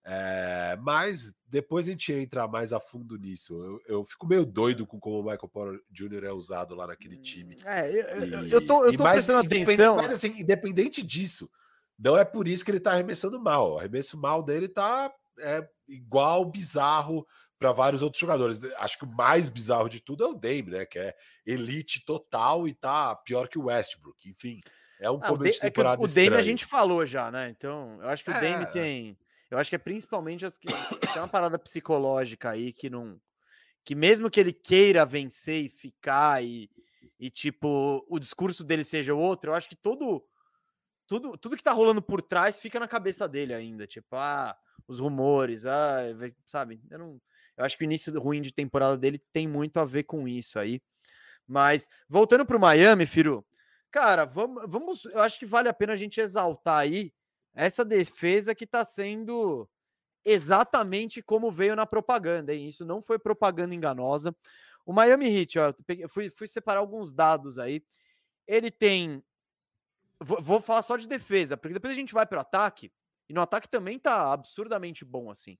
É, mas depois a gente entra mais a fundo nisso. Eu, eu, fico meio doido com como o Michael Porter Jr. é usado lá naquele time. É, eu, e, eu tô, eu tô mais, prestando atenção. Mas assim, independente disso, não é por isso que ele tá arremessando mal. O arremesso mal dele tá é, igual bizarro para vários outros jogadores. Acho que o mais bizarro de tudo é o Dame, né? Que é elite total e tá pior que o Westbrook. Enfim, é um ah, começo de temporada é O Dame a gente falou já, né? Então, eu acho que o é... Dame tem eu acho que é principalmente as que tem uma parada psicológica aí que não que mesmo que ele queira vencer e ficar e, e tipo o discurso dele seja outro, eu acho que todo tudo tudo que tá rolando por trás fica na cabeça dele ainda, tipo, ah, os rumores, ah, sabe? Eu não eu acho que o início ruim de temporada dele tem muito a ver com isso aí. Mas voltando para o Miami, Firu, cara, vamos, vamos, eu acho que vale a pena a gente exaltar aí essa defesa que está sendo exatamente como veio na propaganda, hein? Isso não foi propaganda enganosa. O Miami Heat, ó, fui, fui separar alguns dados aí. Ele tem. Vou, falar só de defesa, porque depois a gente vai para o ataque, e no ataque também tá absurdamente bom assim.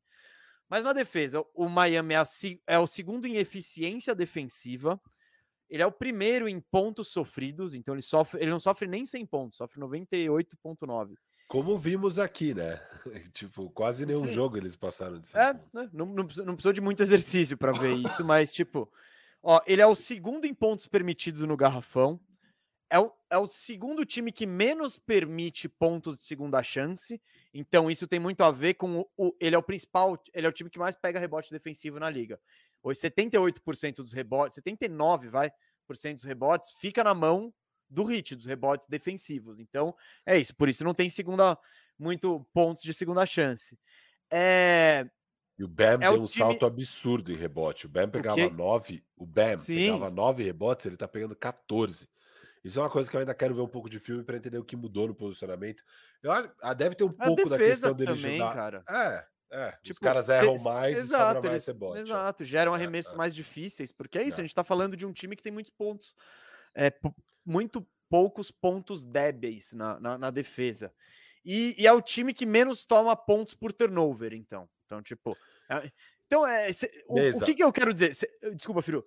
Mas na defesa, o Miami é, a, é o segundo em eficiência defensiva. Ele é o primeiro em pontos sofridos, então ele sofre, ele não sofre nem 100 pontos, sofre 98.9. Como vimos aqui, né? *laughs* tipo, quase nenhum Sim. jogo eles passaram de É, né? não, não, não precisou de muito exercício para ver isso, mas, tipo, ó, ele é o segundo em pontos permitidos no Garrafão. É o, é o segundo time que menos permite pontos de segunda chance. Então, isso tem muito a ver com o, o ele é o principal, ele é o time que mais pega rebote defensivo na liga. Hoje, 78% dos rebotes, 79, vai, por cento dos rebotes fica na mão do hit, dos rebotes defensivos. Então, é isso. Por isso não tem segunda muito pontos de segunda chance. É... E o Bam é deu um time... salto absurdo em rebote. O Bam pegava nove, o Bam Sim. pegava nove rebotes, ele tá pegando 14. Isso é uma coisa que eu ainda quero ver um pouco de filme para entender o que mudou no posicionamento. Eu acho, ah, deve ter um a pouco da questão dele também, jogar. Cara. É, é. Tipo, os caras erram cê, mais exato, e mais rebote. Exato, geram é, arremessos é, mais difíceis, porque é isso, é. a gente tá falando de um time que tem muitos pontos é, muito poucos pontos débeis na, na, na defesa. E, e, é o time que menos toma pontos por turnover, então. Então, tipo. É, então, é, cê, o, o, que, que eu quero dizer? Cê, desculpa, Firu.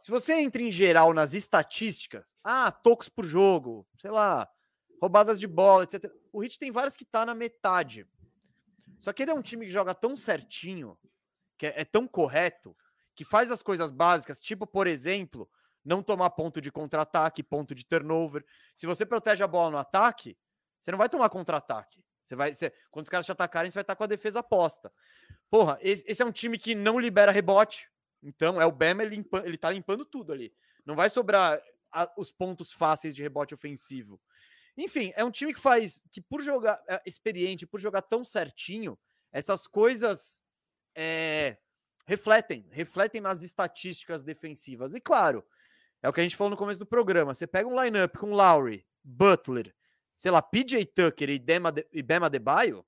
Se você entra em geral nas estatísticas, ah, tocos por jogo, sei lá, roubadas de bola, etc. O Hit tem várias que tá na metade. Só que ele é um time que joga tão certinho, que é, é tão correto, que faz as coisas básicas, tipo, por exemplo, não tomar ponto de contra-ataque, ponto de turnover. Se você protege a bola no ataque, você não vai tomar contra-ataque. Você vai, você, quando os caras te atacarem, você vai estar com a defesa posta. Porra, esse, esse é um time que não libera rebote. Então, é o Bama, ele, ele tá limpando tudo ali. Não vai sobrar a, os pontos fáceis de rebote ofensivo. Enfim, é um time que faz, que por jogar é, experiente, por jogar tão certinho, essas coisas é, refletem, refletem nas estatísticas defensivas. E claro, é o que a gente falou no começo do programa. Você pega um lineup com Lowry, Butler, sei lá, PJ Tucker e, Dema de, e Bema Debaio,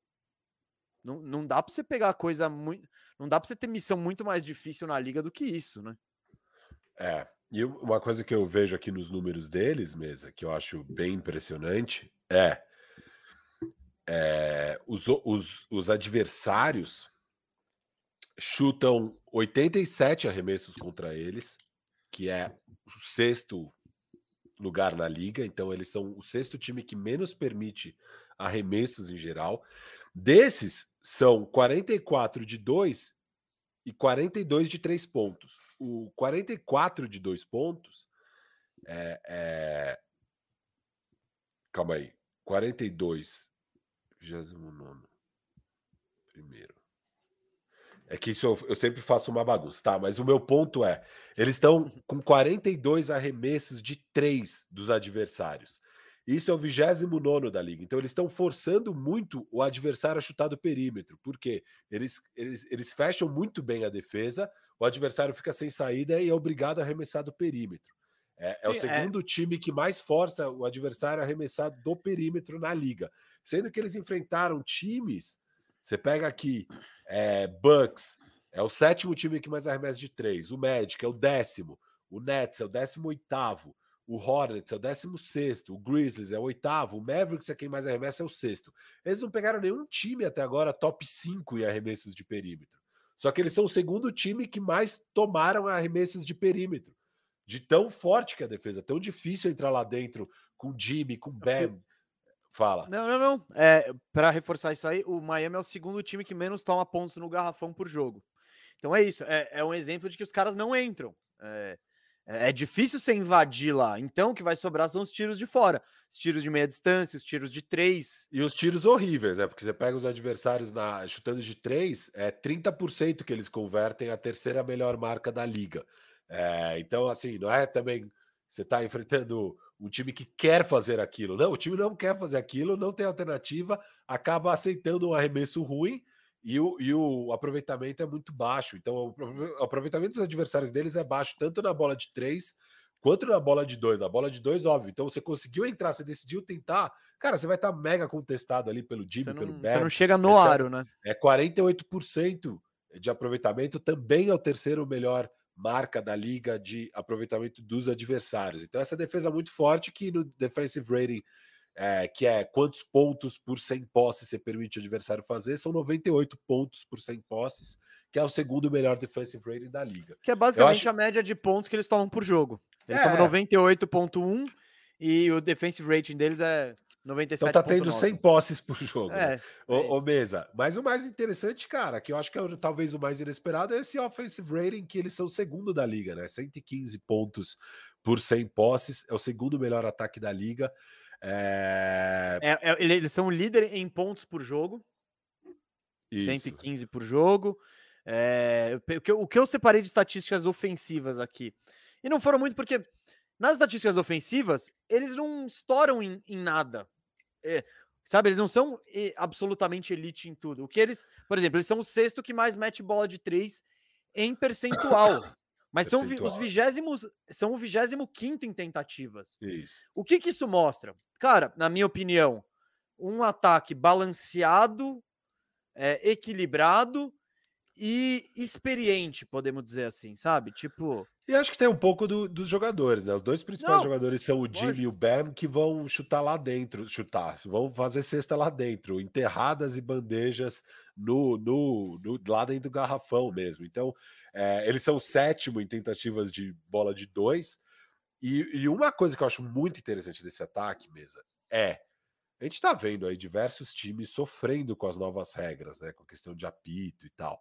não, não dá para você pegar coisa muito. Não dá para você ter missão muito mais difícil na liga do que isso, né? É. E uma coisa que eu vejo aqui nos números deles, mesa, que eu acho bem impressionante, é é, os, os, os adversários chutam 87 arremessos contra eles, que é o sexto lugar na liga, então eles são o sexto time que menos permite arremessos em geral. Desses são 44 de 2 e 42 de 3 pontos. O 44 de 2 pontos é, é... Calma aí. 42. 29. Primeiro. É que isso eu, eu, sempre faço uma bagunça, tá? Mas o meu ponto é: eles estão com 42 arremessos de 3 dos adversários. Isso é o 29 da liga. Então, eles estão forçando muito o adversário a chutar do perímetro. Por quê? Eles, eles, eles fecham muito bem a defesa, o adversário fica sem saída e é obrigado a arremessar do perímetro. É, Sim, é o é. segundo é... time que mais força o adversário a arremessar do perímetro na liga. Sendo que eles enfrentaram times. Você pega aqui é, Bucks, é o sétimo time que mais arremessa de três. O Magic é o décimo. O Nets é o décimo oitavo. O Hornets é o décimo sexto. O Grizzlies é o oitavo. O Mavericks é quem mais arremessa, é o sexto. Eles não pegaram nenhum time até agora top 5 em arremessos de perímetro. Só que eles são o segundo time que mais tomaram arremessos de perímetro. De tão forte que é a defesa, tão difícil entrar lá dentro com Jimmy, com Bam. Fala. Não, não, não. É, para reforçar isso aí, o Miami é o segundo time que menos toma pontos no garrafão por jogo. Então é isso. É, é um exemplo de que os caras não entram. É, é, é difícil você invadir lá. Então o que vai sobrar são os tiros de fora. Os tiros de meia distância, os tiros de três. E os tiros horríveis, né? Porque você pega os adversários na chutando de três, é 30% que eles convertem a terceira melhor marca da liga. É, então, assim, não é também você está enfrentando um time que quer fazer aquilo. Não, o time não quer fazer aquilo, não tem alternativa, acaba aceitando um arremesso ruim e o, e o aproveitamento é muito baixo. Então, o aproveitamento dos adversários deles é baixo, tanto na bola de três quanto na bola de dois. Na bola de dois, óbvio. Então, você conseguiu entrar, você decidiu tentar. Cara, você vai estar tá mega contestado ali pelo Jimmy, pelo Bear. Você não chega no aro, né? É 48% de aproveitamento, também é o terceiro melhor marca da liga de aproveitamento dos adversários. Então, essa defesa muito forte que no defensive rating, é, que é quantos pontos por 100 posses você permite o adversário fazer, são 98 pontos por 100 posses, que é o segundo melhor defensive rating da liga. Que é basicamente acho... a média de pontos que eles tomam por jogo. Eles é. tomam 98.1 e o defensive rating deles é 97. Então tá tendo 100 posses por jogo. É, né? ô, é Mesa. Mas o mais interessante, cara, que eu acho que é talvez o mais inesperado, é esse offensive rating, que eles são o segundo da liga, né? 115 pontos por 100 posses, é o segundo melhor ataque da liga. É... É, é, eles são o líder em pontos por jogo. Isso. 115 por jogo. É, o, que eu, o que eu separei de estatísticas ofensivas aqui. E não foram muito porque nas estatísticas ofensivas, eles não estouram em, em nada. É, sabe, eles não são absolutamente elite em tudo. O que eles, por exemplo, eles são o sexto que mais mete bola de três em percentual. Mas são os vigésimos, são o vigésimo quinto em tentativas. Isso. O que, que isso mostra? Cara, na minha opinião, um ataque balanceado, é, equilibrado e experiente, podemos dizer assim, sabe? Tipo. E acho que tem um pouco do, dos jogadores, né? Os dois principais Não, jogadores são o Jimmy e o Bam, que vão chutar lá dentro, chutar, vão fazer cesta lá dentro, enterradas e bandejas no, no, no lá dentro do garrafão mesmo. Então, é, eles são o sétimo em tentativas de bola de dois. E, e uma coisa que eu acho muito interessante desse ataque, mesa, é a gente está vendo aí diversos times sofrendo com as novas regras, né? Com a questão de apito e tal.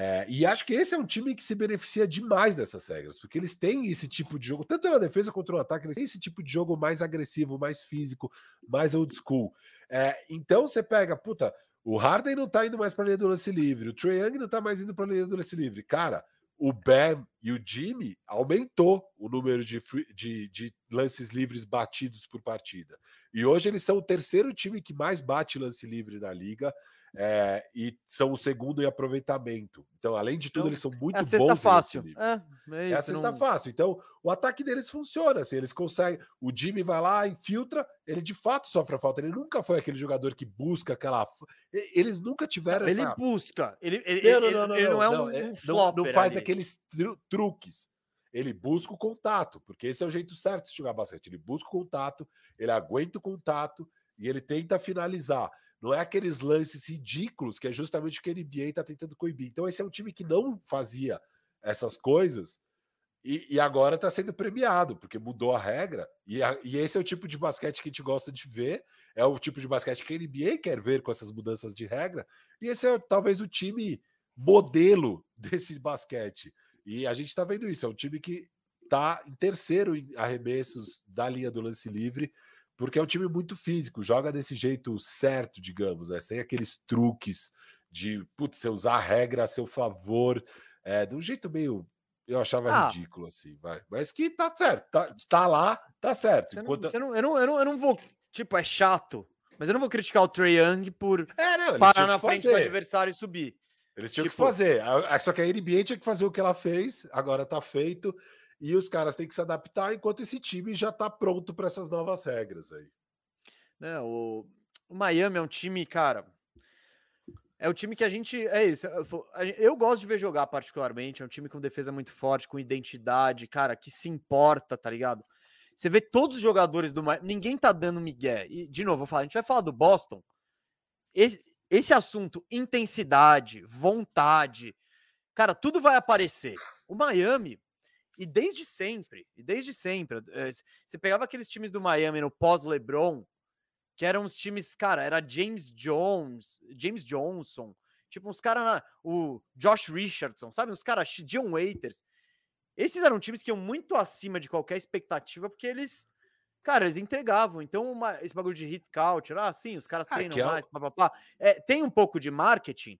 É, e acho que esse é um time que se beneficia demais dessas regras, porque eles têm esse tipo de jogo, tanto na defesa quanto no ataque, eles têm esse tipo de jogo mais agressivo, mais físico, mais old school. É, então você pega, puta, o Harden não tá indo mais para a linha do lance livre, o Trae Young não tá mais indo para a linha do lance livre. Cara, o Bam e o Jimmy aumentou o número de, de, de, lances livres batidos por partida. E hoje eles são o terceiro time que mais bate lance livre na liga é, e são o segundo em aproveitamento. Então, além de tudo, então, eles são muito é a sexta bons. Fácil. É, é, é a sexta não... fácil. Então, o ataque deles funciona. Assim, eles conseguem. O Jimmy vai lá, infiltra, ele de fato sofre a falta. Ele nunca foi aquele jogador que busca aquela. Eles nunca tiveram ele essa. busca. Ele, ele, não, não, não, ele não é um, é, um flopper não, faz ali. aqueles tru truques. Ele busca o contato, porque esse é o jeito certo de jogar basquete. Ele busca o contato, ele aguenta o contato e ele tenta finalizar. Não é aqueles lances ridículos que é justamente o que a NBA está tentando coibir. Então, esse é um time que não fazia essas coisas e, e agora está sendo premiado, porque mudou a regra. E, a, e, esse é o tipo de basquete que a gente gosta de ver. É o tipo de basquete que a NBA quer ver com essas mudanças de regra. E esse é talvez o time modelo *laughs* desse basquete. E a gente está vendo isso. É um time que está em terceiro em arremessos da linha do lance livre porque é um time muito físico, joga desse jeito certo, digamos, né? sem aqueles truques de putz, você usar a regra a seu favor, é, de um jeito meio. Eu achava ah. ridículo, assim, vai. Mas que tá certo, tá, tá lá, tá certo. Você Enquanto... não, você não, eu, não, eu, não, eu não vou. Tipo, é chato, mas eu não vou criticar o Trey Young por é, não, parar na frente fazer. do adversário e subir. Eles tinham tipo... que fazer. Só que a NBA tinha que fazer o que ela fez, agora tá feito e os caras têm que se adaptar enquanto esse time já está pronto para essas novas regras aí. Não, o, o Miami é um time, cara. É o time que a gente. É isso. Eu, eu, gosto de ver jogar, particularmente. É um time com defesa muito forte, com identidade, cara, que se importa, tá ligado? Você vê todos os jogadores do Miami. Ninguém tá dando migué. E, de novo, vou falar, a gente vai falar do Boston. Esse, esse assunto, intensidade, vontade, cara, tudo vai aparecer. O Miami, e desde sempre, e desde sempre, eh, você pegava aqueles times do Miami no pós-LeBron, que eram os times, cara, era James Jones, James Johnson, tipo uns caras, o Josh Richardson, sabe? Os caras, John Waiters. Esses eram times que iam muito acima de qualquer expectativa, porque eles, cara, eles entregavam. Então, uma, esse bagulho de hit culture, ah, sim, os caras ah, treinam mais, é... papapá. É, tem um pouco de marketing,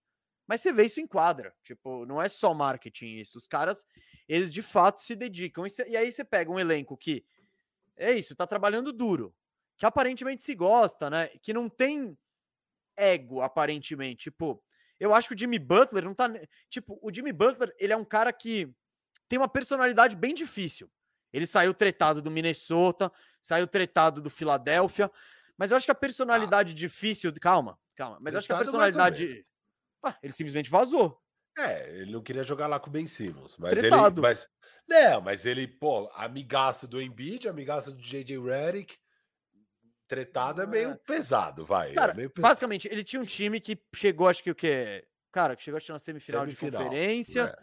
mas você vê isso em quadra. Tipo, não é só marketing isso. Os caras, eles de fato se dedicam. E, cê, e aí você pega um elenco que é isso, tá trabalhando duro, que aparentemente se gosta, né? Que não tem ego, aparentemente. Tipo, eu acho que o Jimmy Butler não tá. Tipo, o Jimmy Butler, ele é um cara que tem uma personalidade bem difícil. Ele saiu tretado do Minnesota, saiu tretado do Filadélfia, mas eu acho que a ah. personalidade ah. difícil. Calma, calma. Mas eu acho que a personalidade. Ah, ele simplesmente vazou. É, ele não queria jogar lá com o Ben Simmons, mas Tretado. ele, mas não, mas ele, pô, amigaço do Embiid, amigaço do JJ Redick, tretado é meio pesado, vai. Cara, é meio pesado. basicamente, ele tinha um time que chegou, acho que o que cara, que chegou acho, na semifinal, semifinal de conferência, é.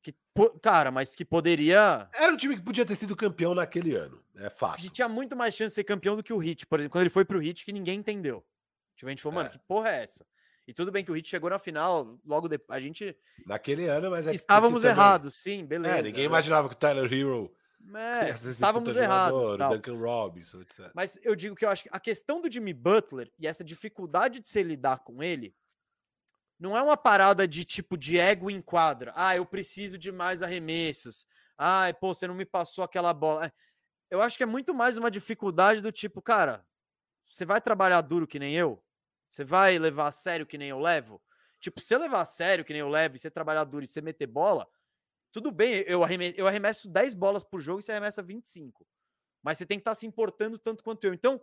que, cara, mas que poderia Era um time que podia ter sido campeão naquele ano, é fácil. Que tinha muito mais chance de ser campeão do que o Heat, por exemplo, quando ele foi pro Heat que ninguém entendeu. Tipo, a gente falou, é. mano, que porra é essa? E tudo bem que o Hit chegou na final, logo depois. A gente. Naquele ano, mas. É estávamos errados, sim, beleza. É, ninguém imaginava que o Tyler Hero. É, *laughs* estávamos errados. Duncan Robinson, etc. Mas eu digo que eu acho que a questão do Jimmy Butler e essa dificuldade de se lidar com ele não é uma parada de tipo de ego em quadra. Ah, eu preciso de mais arremessos. Ah, pô, você não me passou aquela bola. É, eu acho que é muito mais uma dificuldade do tipo, cara, você vai trabalhar duro que nem eu? Você vai levar a sério que nem eu levo? Tipo, se eu levar a sério que nem eu levo e você trabalhar duro e você meter bola, tudo bem, eu arremesso, eu arremesso 10 bolas por jogo e você arremessa 25. Mas você tem que estar tá se importando tanto quanto eu. Então,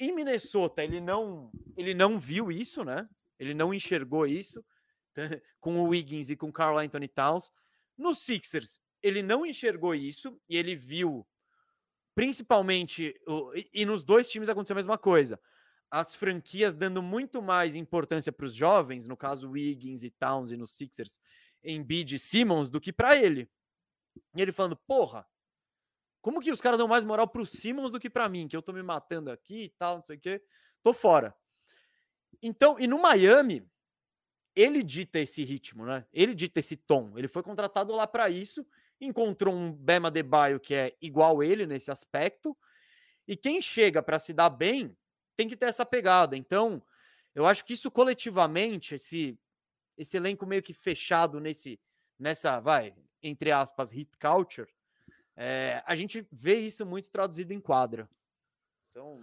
em Minnesota, ele não, ele não viu isso, né? Ele não enxergou isso *laughs* com o Wiggins e com o Carl Anthony Towns. No Sixers, ele não enxergou isso e ele viu principalmente e nos dois times aconteceu a mesma coisa as franquias dando muito mais importância para os jovens, no caso Wiggins e Towns e nos Sixers, em bid Simmons, do que para ele. E ele falando, porra, como que os caras dão mais moral para o Simmons do que para mim, que eu tô me matando aqui e tal, não sei o quê, tô fora. Então, e no Miami, ele dita esse ritmo, né? Ele dita esse tom. Ele foi contratado lá para isso, encontrou um Bema Debaio que é igual ele nesse aspecto, e quem chega para se dar bem tem que ter essa pegada. Então, eu acho que isso coletivamente, esse, esse elenco meio que fechado nesse, nessa, vai, entre aspas, hit culture, é, a gente vê isso muito traduzido em quadra. Então.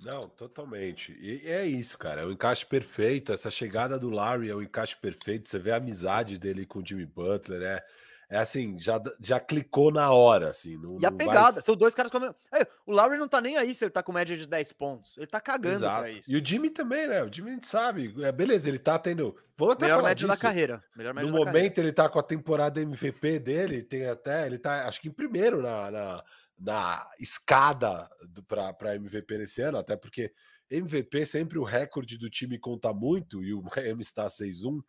Não, totalmente. E é isso, cara. É o encaixe perfeito. Essa chegada do Larry é o encaixe perfeito. Você vê a amizade dele com o Jimmy Butler. É, é assim, já, já clicou na hora, assim. Não, e a pegada, vai... são dois caras como. É, o Lowry não tá nem aí se ele tá com média de 10 pontos. Ele tá cagando Exato. pra isso. E o Jimmy também, né? O Jimmy a gente sabe. É, beleza, ele tá tendo. Vamos até Melhor falar média disso. da carreira. Melhor média no momento carreira. ele tá com a temporada MVP dele, tem até. Ele tá, acho que em primeiro na, na, na escada do, pra, pra MVP nesse ano, até porque MVP, sempre o recorde do time conta muito, e o *laughs* Miami está 6-1.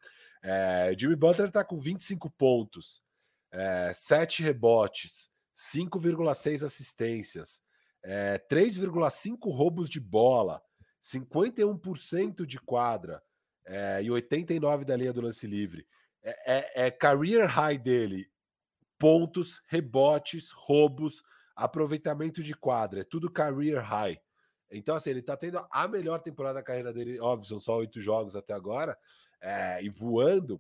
É, Jimmy Butler está com 25 pontos, é, 7 rebotes, 5,6 assistências, é, 3,5 roubos de bola, 51% de quadra é, e 89% da linha do lance livre. É, é, é career high dele. Pontos, rebotes, roubos, aproveitamento de quadra. É tudo career high. Então, assim, ele tá tendo a melhor temporada da carreira dele. Óbvio, são só oito jogos até agora. E voando.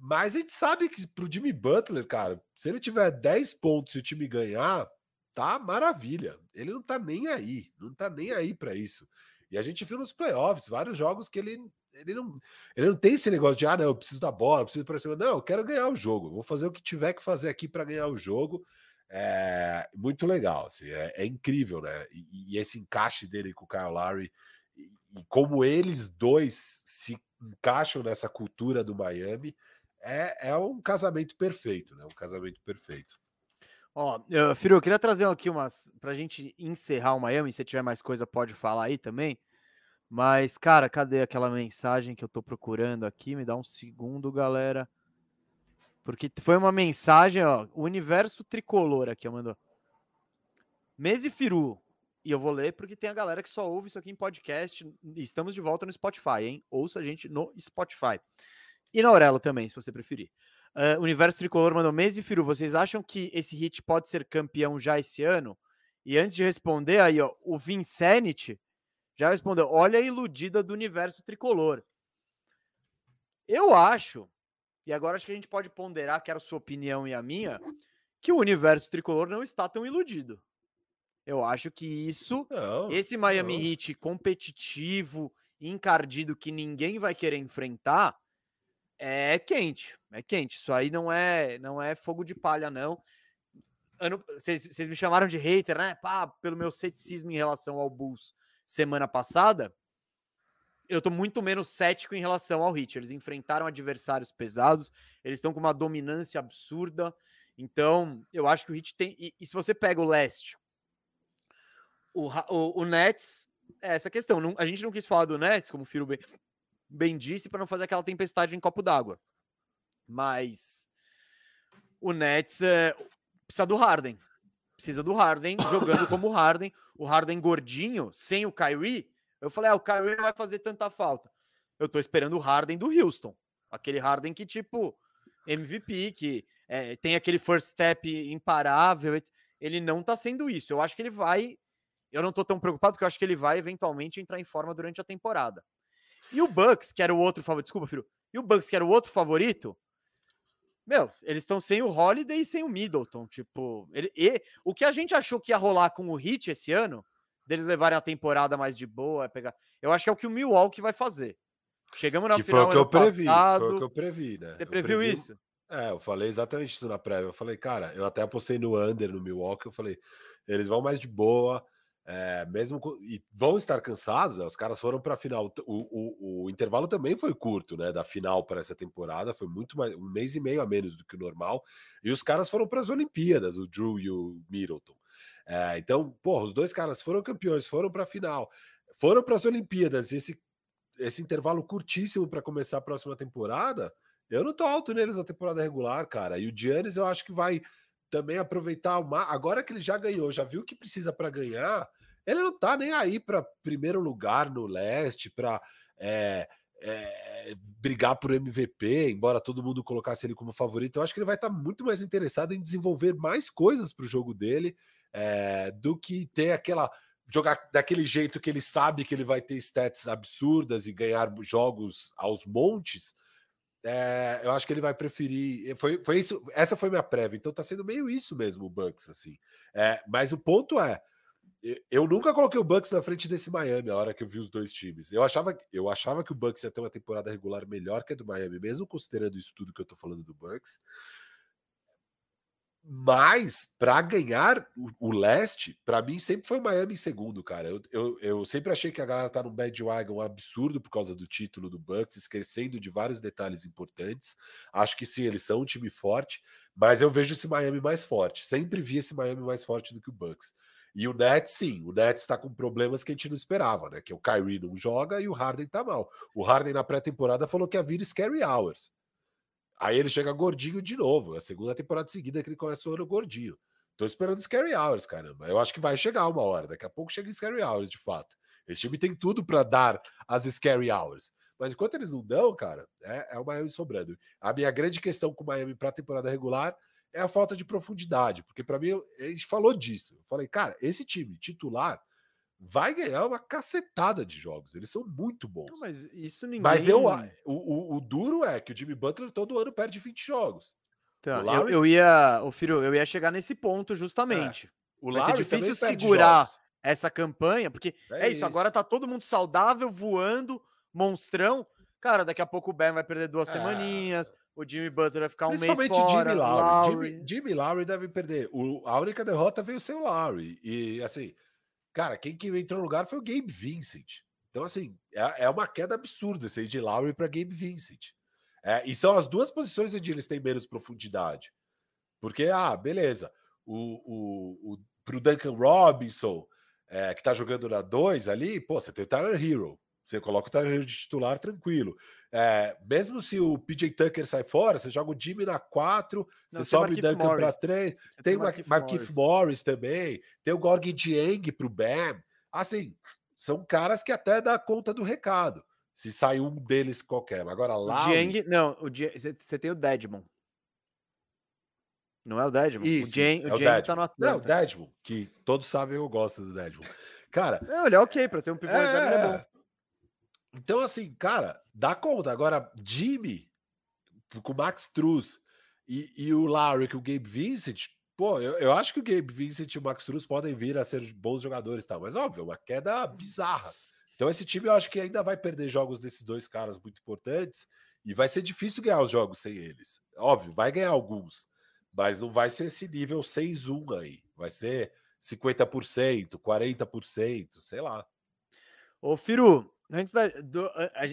Mas a gente sabe que pro Jimmy Butler, cara, se ele tiver 10 pontos e o time ganhar, tá maravilha. Ele não tá nem aí. Não tá nem aí para isso. E a gente viu nos playoffs vários jogos que ele ele não, ele não tem esse negócio de, ah, não, eu preciso da bola, eu preciso para cima. Não, eu quero ganhar o jogo, vou fazer o que tiver que fazer aqui para ganhar o jogo. É muito legal, assim, é, é incrível, né? E, e, esse encaixe dele com o Kyle Lowry e, e, como eles dois se encaixam nessa cultura do Miami é, é um casamento perfeito, né? Um casamento perfeito. Ó, Firu, eu queria trazer aqui umas pra gente encerrar o Miami. Se tiver mais coisa, pode falar aí também. Mas, cara, cadê aquela mensagem que eu tô procurando aqui? Me dá um segundo, galera. Porque foi uma mensagem, ó. O universo tricolor aqui, mandou. Mese Firu. E eu vou ler porque tem a galera que só ouve isso aqui em podcast. Estamos de volta no Spotify, hein? Ouça a gente no Spotify. E na Aurelo também, se você preferir. Uh, Universo Tricolor mandou Mese Firu. Vocês acham que esse hit pode ser campeão já esse ano? E antes de responder aí, ó, o Vincent já respondeu: olha a iludida do universo tricolor. Eu acho, e agora acho que a gente pode ponderar, que era a sua opinião e a minha, que o universo tricolor não está tão iludido. Eu acho que isso, não, esse Miami não. Heat competitivo, encardido, que ninguém vai querer enfrentar, é quente. É quente. Isso aí não é, não é fogo de palha, não. Vocês me chamaram de hater, né? Pá, pelo meu ceticismo em relação ao Bulls semana passada, eu tô muito menos cético em relação ao Hit. Eles enfrentaram adversários pesados, eles estão com uma dominância absurda. Então, eu acho que o Hit tem. E, e se você pega o leste, o, o, o Nets, é essa questão. Não, a gente não quis falar do Nets, como o Firo bem, bem disse, para não fazer aquela tempestade em copo d'água. Mas o Nets é, precisa do Harden precisa do Harden *coughs* jogando como Harden, o Harden gordinho, sem o Kyrie. Eu falei, ah, o Kyrie não vai fazer tanta falta. Eu tô esperando o Harden do Houston. Aquele Harden que, tipo, MVP, que é, tem aquele first step imparável. Ele não tá sendo isso. Eu acho que ele vai. Eu não tô tão preocupado, porque eu acho que ele vai eventualmente entrar em forma durante a temporada. E o Bucks, que era o outro favorito. Desculpa, filho. E o Bucks, que era o outro favorito, meu, eles estão sem o Holiday e sem o Middleton. Tipo, ele, e, o que a gente achou que ia rolar com o Hit esse ano, deles levarem a temporada mais de boa, pegar. Eu acho que é o que o Milwaukee vai fazer. Chegamos na que final foi o que eu previ, passado. Foi o que eu previ, né? Você previu previ, isso? É, eu falei exatamente isso na prévia. Eu falei, cara, eu até apostei no under no Milwaukee. Eu falei, eles vão mais de boa. É, mesmo e vão estar cansados, né? os caras foram para a final. O, o, o, intervalo também foi curto, né? Da final para essa temporada foi muito mais um mês e meio a menos do que o normal. E os caras foram para as Olimpíadas, o Drew e o Middleton. É, então, porra, os dois caras foram campeões, foram para a final, foram para as Olimpíadas. Esse, esse intervalo curtíssimo para começar a próxima temporada, eu não tô alto neles na temporada regular, cara. E o Giannis eu acho que vai também aproveitar uma. Agora que ele já ganhou, já viu o que precisa para ganhar ele não tá nem aí para primeiro lugar no leste, para é, é, brigar por MVP, embora todo mundo colocasse ele como favorito. Eu acho que ele vai estar tá muito mais interessado em desenvolver mais coisas para o jogo dele é, do que ter aquela jogar daquele jeito que ele sabe que ele vai ter stats absurdas e ganhar jogos aos montes. É, eu acho que ele vai preferir. Foi, foi isso. Essa foi minha prévia. Então tá sendo meio isso mesmo o Bucks assim. É, mas o ponto é eu nunca coloquei o Bucks na frente desse Miami a hora que eu vi os dois times. Eu achava, eu achava que o Bucks ia ter uma temporada regular melhor que a do Miami, mesmo considerando isso tudo que eu tô falando do Bucks. Mas para ganhar o, leste, para mim sempre foi o Miami em segundo, cara. Eu, eu, eu, sempre achei que a galera tá num bandwagon absurdo por causa do título do Bucks, esquecendo de vários detalhes importantes. Acho que sim, eles são um time forte, mas eu vejo esse Miami mais forte. Sempre vi esse Miami mais forte do que o Bucks. E o Nets, sim, o Nets está com problemas que a gente não esperava, né? Que o Kyrie não joga e o Harden tá mal. O Harden na pré-temporada falou que ia vir Scary Hours. Aí ele chega gordinho de novo. É a segunda temporada seguida que ele começa o ano gordinho. Tô esperando Scary Hours, caramba. Eu acho que vai chegar uma hora. Daqui a pouco chega Scary Hours, de fato. Esse time tem tudo para dar as Scary Hours. Mas enquanto eles não dão, cara, é, é o Miami sobrando. A minha grande questão com o Miami para a temporada regular é a falta de profundidade, porque para mim, a gente falou disso. Eu falei, cara, esse time titular vai ganhar uma cacetada de jogos. Eles são muito bons. Não, mas isso ninguém. Mas eu, o, o, o, duro é que o Jimmy Butler todo ano perde 20 jogos. Então, Larry... eu, eu, ia, o Firo, eu ia chegar nesse ponto justamente. É. O vai ser difícil segurar essa campanha, porque é, é isso, isso, agora tá todo mundo saudável, voando, monstrão. Cara, daqui a pouco o Ben vai perder duas é. semaninhas, o Jimmy Butler vai ficar um mês fora. Jimmy Lowry. Lowry. Jimmy, Jimmy Lowry deve perder. O, a única derrota veio ser o Lowry. E assim, cara, quem que entrou no lugar foi o Gabe Vincent. Então, assim, é, é uma queda absurda esse de Lowry para Gabe Vincent. É, e são as duas posições onde eles têm menos profundidade. Porque, ah, beleza, o, o, o, pro Duncan Robinson, é, que tá jogando na 2 ali, pô, você tem o Tyler Hero. Você coloca o Tyler de titular tranquilo. É, mesmo se o PJ Tucker sai fora, você joga o Jimmy na 4, você sobe o Duncan para 3. Tem, tem o Marquise Morris. Morris. também. Tem o Gorg Dieng para o Bam. Assim, são caras que até dá conta do recado. Se sai um deles qualquer. Agora lá. O Dieng, não, você tem o Dedmon. Não é o Dedmon. Isso, o Dieng, é o tá no Atlanta. Não, o Dedmon, que todos sabem eu gosto do Dedmon. Cara. Não, ele é ok, para ser um pivô é... ele é bom. Então, assim, cara, dá conta. Agora, Jimmy, com o Max Truz e, e o Larry, com o Gabe Vincent, pô, eu, eu acho que o Gabe Vincent e o Max Truz podem vir a ser bons jogadores, tá? mas óbvio, é uma queda bizarra. Então, esse time eu acho que ainda vai perder jogos desses dois caras muito importantes e vai ser difícil ganhar os jogos sem eles. Óbvio, vai ganhar alguns, mas não vai ser esse nível 6-1 aí. Vai ser 50%, 40%, sei lá. Ô, Firu, Antes da, do,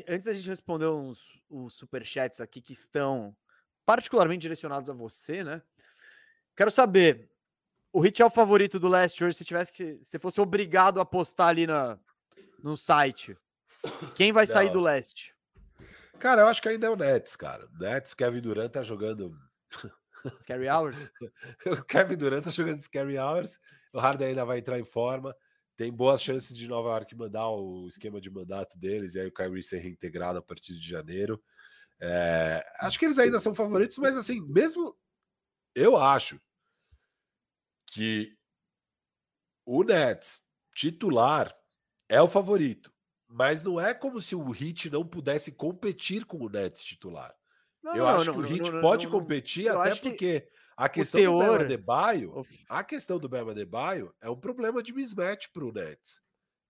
antes da gente responder uns, os superchats aqui que estão particularmente direcionados a você, né? Quero saber, o Hit é o favorito do Last Year, se tivesse que, se fosse obrigado a apostar ali na, no site, quem vai sair Não. do Leste? Cara, eu acho que ainda é o Nets, cara. Nets, Kevin Durant tá jogando Scary Hours. *laughs* o Kevin Durant tá jogando Scary Hours. O Harden ainda vai entrar em forma tem boas chances de Nova York mandar o esquema de mandato deles e aí o Kyrie ser reintegrado a partir de janeiro. É, acho que eles ainda são favoritos, mas assim, mesmo eu acho que o Nets titular é o favorito, mas não é como se o Heat não pudesse competir com o Nets titular. Não, eu não, acho não, que o Heat pode competir até porque que a questão teor... do Bema Adebayo, a questão do Bema é um problema de mismatch para o Nets.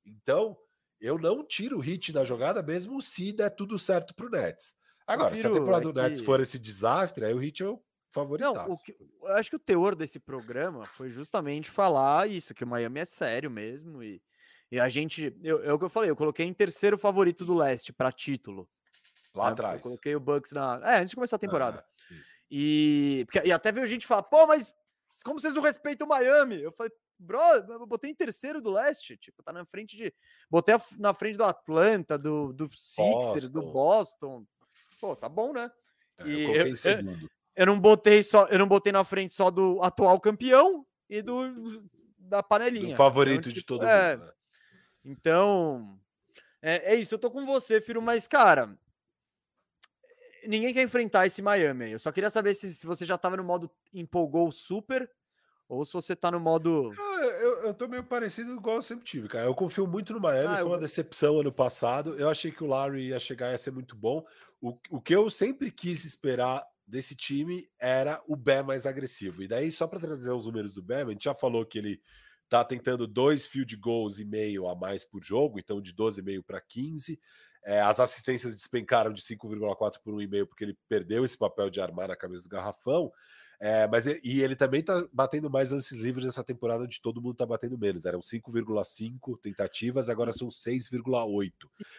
Então, eu não tiro o hit da jogada mesmo se der tudo certo para o Nets. Agora, se a temporada é do Nets for esse desastre, aí o hit é o favorito. Não, que, eu acho que o teor desse programa foi justamente falar isso, que o Miami é sério mesmo e, e a gente, eu, é o que eu falei, eu coloquei em terceiro favorito do leste para título. Lá né? atrás. Eu coloquei o Bucks na, é, antes de começar a temporada. Ah, e, e até veio gente falar, pô, mas como vocês não respeitam o Miami? Eu falei, bro, eu botei em terceiro do leste, tipo, tá na frente de. Botei na frente do Atlanta, do, do Sixers, do Boston. Pô, tá bom, né? É, e eu, eu, eu, não botei só, eu não botei na frente só do atual campeão e do da panelinha. Do favorito então, tipo, de todo é, mundo. Né? Então, é, é, isso, eu tô com você, filho, mas, cara, ninguém quer enfrentar esse Miami. Eu só queria saber se, se você já estava no modo empolgou super ou se você tá no modo. Ah, eu, eu tô meio parecido igual eu sempre tive, cara. Eu confio muito no Miami, ah, foi uma decepção ano passado. Eu achei que o Larry ia chegar e ia ser muito bom. O, o que eu sempre quis esperar desse time era o Bé mais agressivo. E daí, só para trazer os números do Bé, a gente já falou que ele tá tentando dois field goals e meio a mais por jogo, então de 12,5 para 15. É, as assistências despencaram de 5,4 por 1,5 porque ele perdeu esse papel de armar na cabeça do garrafão. É, mas e ele também tá batendo mais lances livres nessa temporada onde todo mundo tá batendo menos. Eram 5,5 tentativas, agora são 6,8.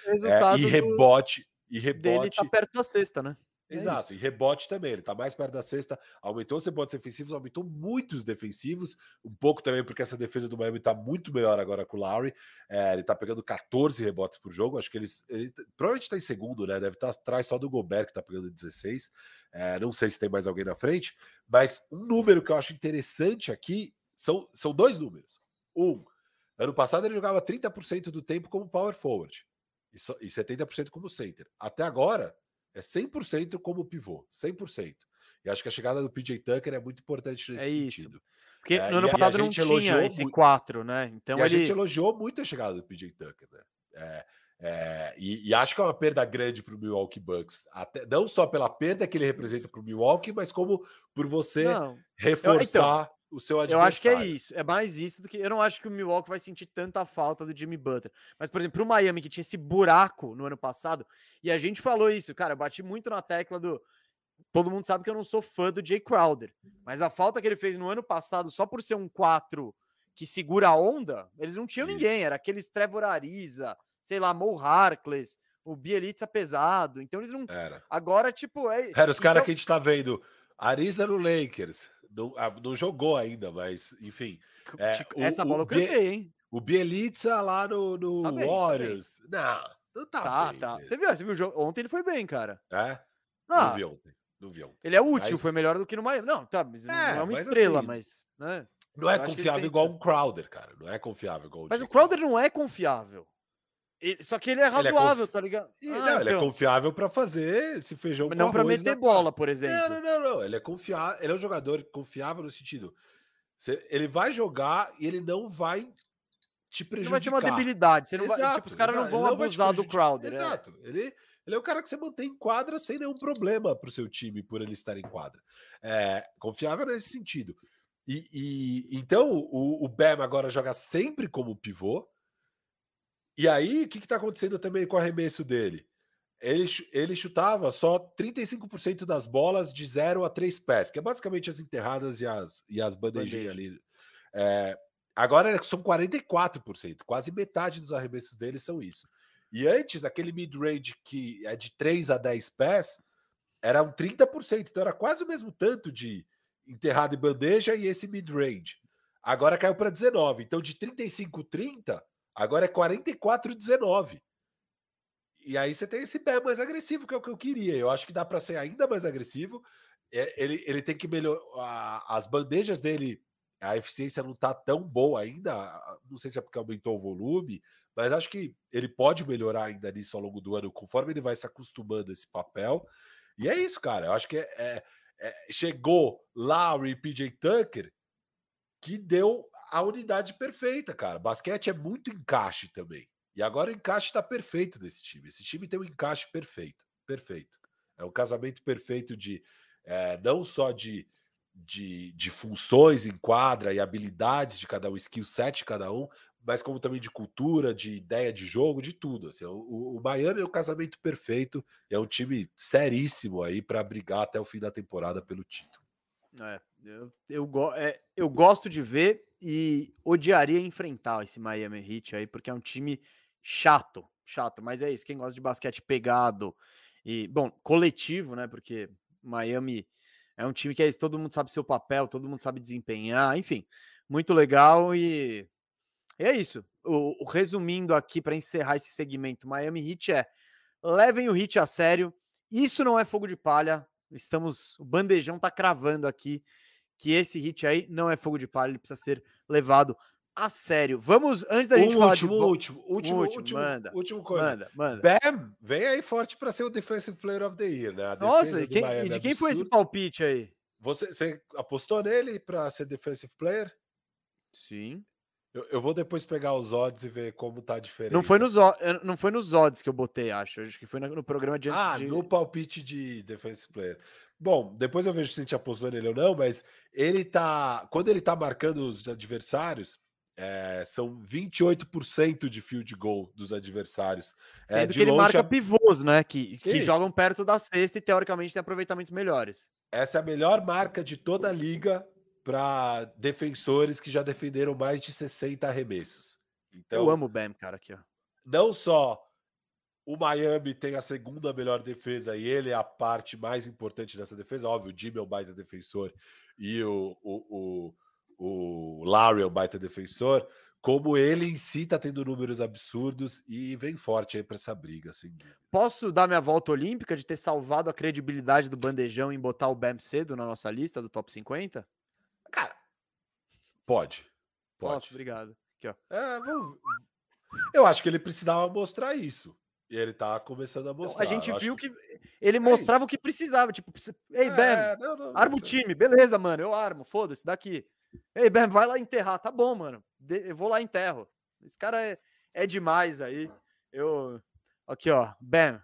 É, e rebote. E rebote. Dele tá perto da sexta, né? É Exato, isso. e rebote também. Ele tá mais perto da cesta, aumentou os rebotes defensivos, aumentou muitos defensivos, um pouco também porque essa defesa do Miami tá muito melhor agora com o Lowry. É, ele tá pegando 14 rebotes por jogo. Acho que ele, ele provavelmente tá em segundo, né? Deve estar atrás só do Gobert, que tá pegando 16. É, não sei se tem mais alguém na frente, mas um número que eu acho interessante aqui são, são dois números. Um, ano passado ele jogava 30% do tempo como power forward e, só, e 70% como center. Até agora é 100% como pivô, 100%. E acho que a chegada do PJ Tucker é muito importante nesse É isso. sentido. Porque É, no ano a- a passado não gente tinha elogiou esse muito- 4, né? Então e a ele. gente elogiou muito a chegada do PJ Tucker, né? É, é, e, e acho que é uma perda grande para o Milwaukee Bucks. Até, não só pela perda que ele representa para o Milwaukee, mas como por você Não, reforçar o seu eu adversário. acho que é isso. É mais isso do que. Eu não acho que o Milwaukee vai sentir tanta falta do Jimmy Butler. Mas, por exemplo, o Miami, que tinha esse buraco no ano passado, e a gente falou isso, cara, eu bati muito na tecla do. Todo mundo sabe que eu não sou fã do Jay Crowder. Mas a falta que ele fez no ano passado, só por ser um 4 que segura a onda, eles não tinham Isso. ninguém. Era aqueles Trevor Ariza, sei lá, Mo Harkless, o Bielitsa pesado. Então eles não. Era. Agora, tipo, é. Era os caras então- que a gente tá vendo. Ariza no Lakers. Não, ah, não jogou ainda, mas enfim. é, o- Essa o bola eu cantei, hein? O Bielitsa lá no, no Tá bem, tá bem. Warriors. Não, não tá, Tá, bem tá. mesmo. Você viu, você viu o jogo? Ontem ele foi bem, cara. É? Ah, Não vi ontem. Não vi ontem. ele é útil, Mas- foi melhor do que no Miami. Não, tá, mas não É, é uma mas estrela, assim, mas. Né? Não é confiável igual um Crowder, cara. Não é confiável igual Mas Jay o Crowder não é confiável. Ele- só que ele é Ele é conf- razoável, tá ligado? E, Ah, não, ele é então. confiável pra fazer esse feijão Mas não pra arroz meter bola, por exemplo. Não, não, não, não. Ele é confiável. Ele é um jogador confiável no sentido. Ele vai jogar e ele não vai te Não prejudicar. vai ser uma debilidade. Você não vai, Exato, tipo, os caras não vão Ele vai abusar do. Crowder. é. Exato. Ele, ele é o cara que você mantém em quadra sem nenhum problema pro seu time por ele estar em quadra. É, confiável nesse sentido. E, e- então o, o Bam agora joga sempre como pivô. E aí, o que está acontecendo também com o arremesso dele? Ele, ele chutava só 35% das bolas de 0 a 3 pés, que é basicamente as enterradas e as, e as bandejinhas ali. É, agora é- são 44%, quase metade dos arremessos dele são isso. E antes, aquele mid-range que é de 3 a 10 pés, era um 30%, então era quase o mesmo tanto de enterrado e bandeja e esse mid-range. Agora caiu para 19, então de 35 30, agora é 44 19. E aí você tem esse pé mais agressivo, que é o que eu queria. Eu acho que dá para ser ainda mais agressivo. É, ele, ele tem que melhorar. As bandejas dele, a eficiência não tá tão boa ainda. Não sei se é porque aumentou o volume, mas acho que ele pode melhorar ainda nisso ao longo do ano, conforme ele vai se acostumando a esse papel. E é isso, cara. Eu acho que é, é- é- chegou Lowry e PJ Tucker que deu a unidade perfeita, cara. Basquete é muito encaixe também. E agora o encaixe está perfeito desse time. Esse time tem um encaixe perfeito. Perfeito. É um casamento perfeito de eh, não só de, de, de funções em quadra e habilidades de cada um, skill set de cada um, mas como também de cultura, de ideia de jogo, de tudo. Assim, o, o Miami é o casamento perfeito. É um time seríssimo aí para brigar até o fim da temporada pelo título. É, eu, eu, go- é, eu gosto de ver e odiaria enfrentar esse Miami Heat aí, porque é um time chato, chato, mas é isso, quem gosta de basquete pegado e, bom, coletivo, né, porque Miami é um time que é isso, todo mundo sabe seu papel, todo mundo sabe desempenhar, enfim, muito legal e, e é isso. O, o resumindo aqui para encerrar esse segmento, Miami Heat é levem o Heat a sério, isso não é fogo de palha, estamos, o bandejão tá cravando aqui que esse hit aí não é fogo de palha, ele precisa ser levado a sério. Vamos, antes da gente Um falar último, de... vo- último, último, último, último, manda, último coisa. Manda, manda. Bam, vem aí forte para ser o Defensive Player of the Year, né? Nossa, e, quem- e de é quem foi esse palpite aí? Você, você apostou nele para ser Defensive Player? Sim. Eu, eu vou depois pegar os odds e ver como tá a diferença. Não foi, nos, não foi nos odds que eu botei, acho. Acho que foi no, no programa de Ah, de... no palpite de Defensive Player. Bom, depois eu vejo se a gente apostou nele ou não, mas ele tá. Quando ele tá marcando os adversários, é, são 28% de field goal dos adversários. Sendo é, que ele marca a- pivôs, né? Que, que Isso. jogam perto da cesta e teoricamente tem aproveitamentos melhores. Essa é a melhor marca de toda a liga para defensores que já defenderam mais de 60 arremessos. Então, eu amo o Bam, cara, aqui, ó. não só o Miami tem a segunda melhor defesa e ele é a parte mais importante dessa defesa. Óbvio, o Jimmy é um baita defensor e o, o, o, o Larry é um baita defensor. Como ele em si tá tendo números absurdos e vem forte aí para essa briga. Assim. Posso dar minha volta olímpica de ter salvado a credibilidade do bandejão em botar o Bam cedo na nossa lista do top 50? Pode. Pode. Posso, obrigado. Aqui, ó. É, vamos... Eu acho que ele precisava mostrar isso. E ele tá começando a Então, mostrar. a gente viu acho que ele mostrava o que precisava. Tipo, ei, É, não, não, não arma o time. Beleza, mano, eu armo. Foda-se, daqui. Ei, Bam, vai lá enterrar. Tá bom, mano. eu vou lá e enterro. Esse cara é, é demais aí. Eu. Aqui, ó. Bam.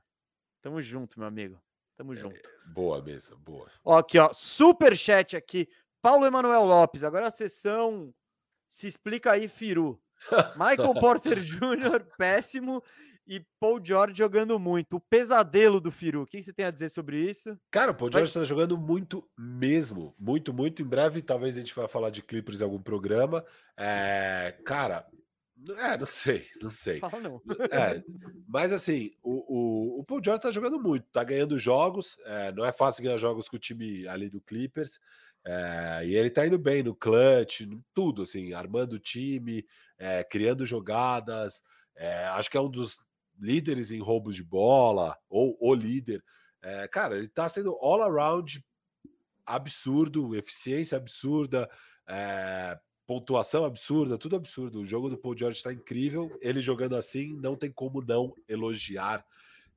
Tamo junto, meu amigo. Tamo junto. Boa mesa, boa. Ó, aqui, ó. Super chat aqui. Paulo Emanuel Lopes. Agora a sessão. Se explica aí, Firu. *laughs* Michael Porter Jr., péssimo. E Paul George jogando muito. O pesadelo do Firu. O que você tem a dizer sobre isso? Cara, o Paul George tá jogando muito mesmo. Muito, muito. Em breve, talvez a gente vá falar de Clippers em algum programa. É, cara, é, não sei, não sei. Fala não. É, mas assim, o, o, o Paul George tá jogando muito, tá ganhando jogos. é, não é fácil ganhar jogos com o time ali do Clippers. É, e ele tá indo bem no clutch, tudo, assim, armando o time, é, criando jogadas. é, acho que é um dos líderes em roubos de bola, ou o líder. Cara, ele tá sendo all around absurdo, eficiência absurda, pontuação absurda, tudo absurdo. O jogo do Paul George está incrível. Ele jogando assim, não tem como não elogiar.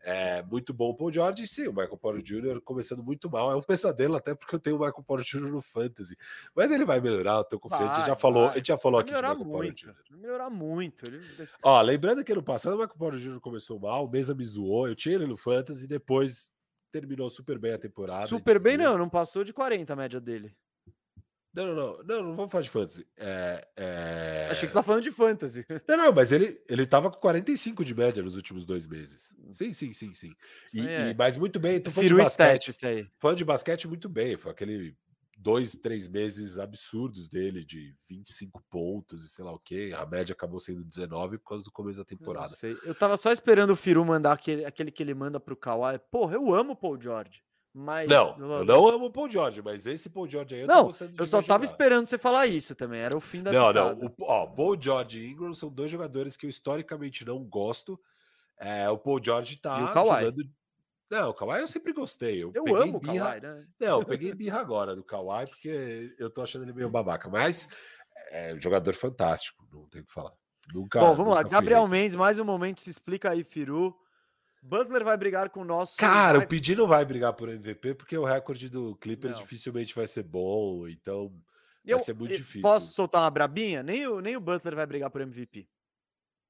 É muito bom o Paul George, sim, o Michael Porter Jr. começando muito mal. É um pesadelo, até porque eu tenho o Michael Porter Jr. no Fantasy. Mas ele vai melhorar, eu tô confiante. a gente já Vai, falou, vai. a gente já falou Vai aqui de melhorar Michael Porter muito. Jr. Vai melhorar muito. Ele- Ó, lembrando que ano passado o Michael Porter Jr. começou mal, o Mesa me zoou, eu tinha ele no Fantasy, depois terminou super bem a temporada. Super bem, viu. não. Não passou de 40 a média dele. Não, não, não, não, não vamos falar de fantasy. É, é... Achei que você tá falando de fantasy. Não, não, mas ele, ele tava com 45 de média nos últimos dois meses. Sim, sim, sim, sim. E, é. e- mas muito bem, tô falando de basquete. isso aí. Falando de basquete, muito bem. Foi aquele dois, três meses absurdos dele, de 25 pontos e sei lá o quê. A média acabou sendo 19 por causa do começo da Eu temporada. sei. Eu tava só esperando o Firu mandar aquele, aquele que ele manda pro Kawhi. Porra, eu amo o Paul George. Mas. Não, eu não amo o Paul George, mas esse Paul George aí eu Não, Eu só ver tava esperando você falar isso também. Era o fim da Não, não. O, ó, Paul George e Ingram são dois jogadores que eu historicamente não gosto. É, o Paul George tá E o Kawhi. jogando. Não, o Kawhi eu sempre gostei. Eu, Eu amo o birra- Kawhi, né? Não, eu peguei *laughs* birra agora do Kawhi, porque eu tô achando ele meio babaca. Mas é um jogador fantástico, não tem o que falar. Nunca, Bom, vamos lá. Gabriel. Mendes, mais um momento. Se explica aí, Firu. Butler vai brigar com o nosso. Cara, vai- o PD não vai brigar por MVP, porque o recorde do Clippers Não. dificilmente vai ser bom, então eu, vai ser muito eu difícil. Posso soltar uma brabinha? Nem o, nem o Butler vai brigar por MVP.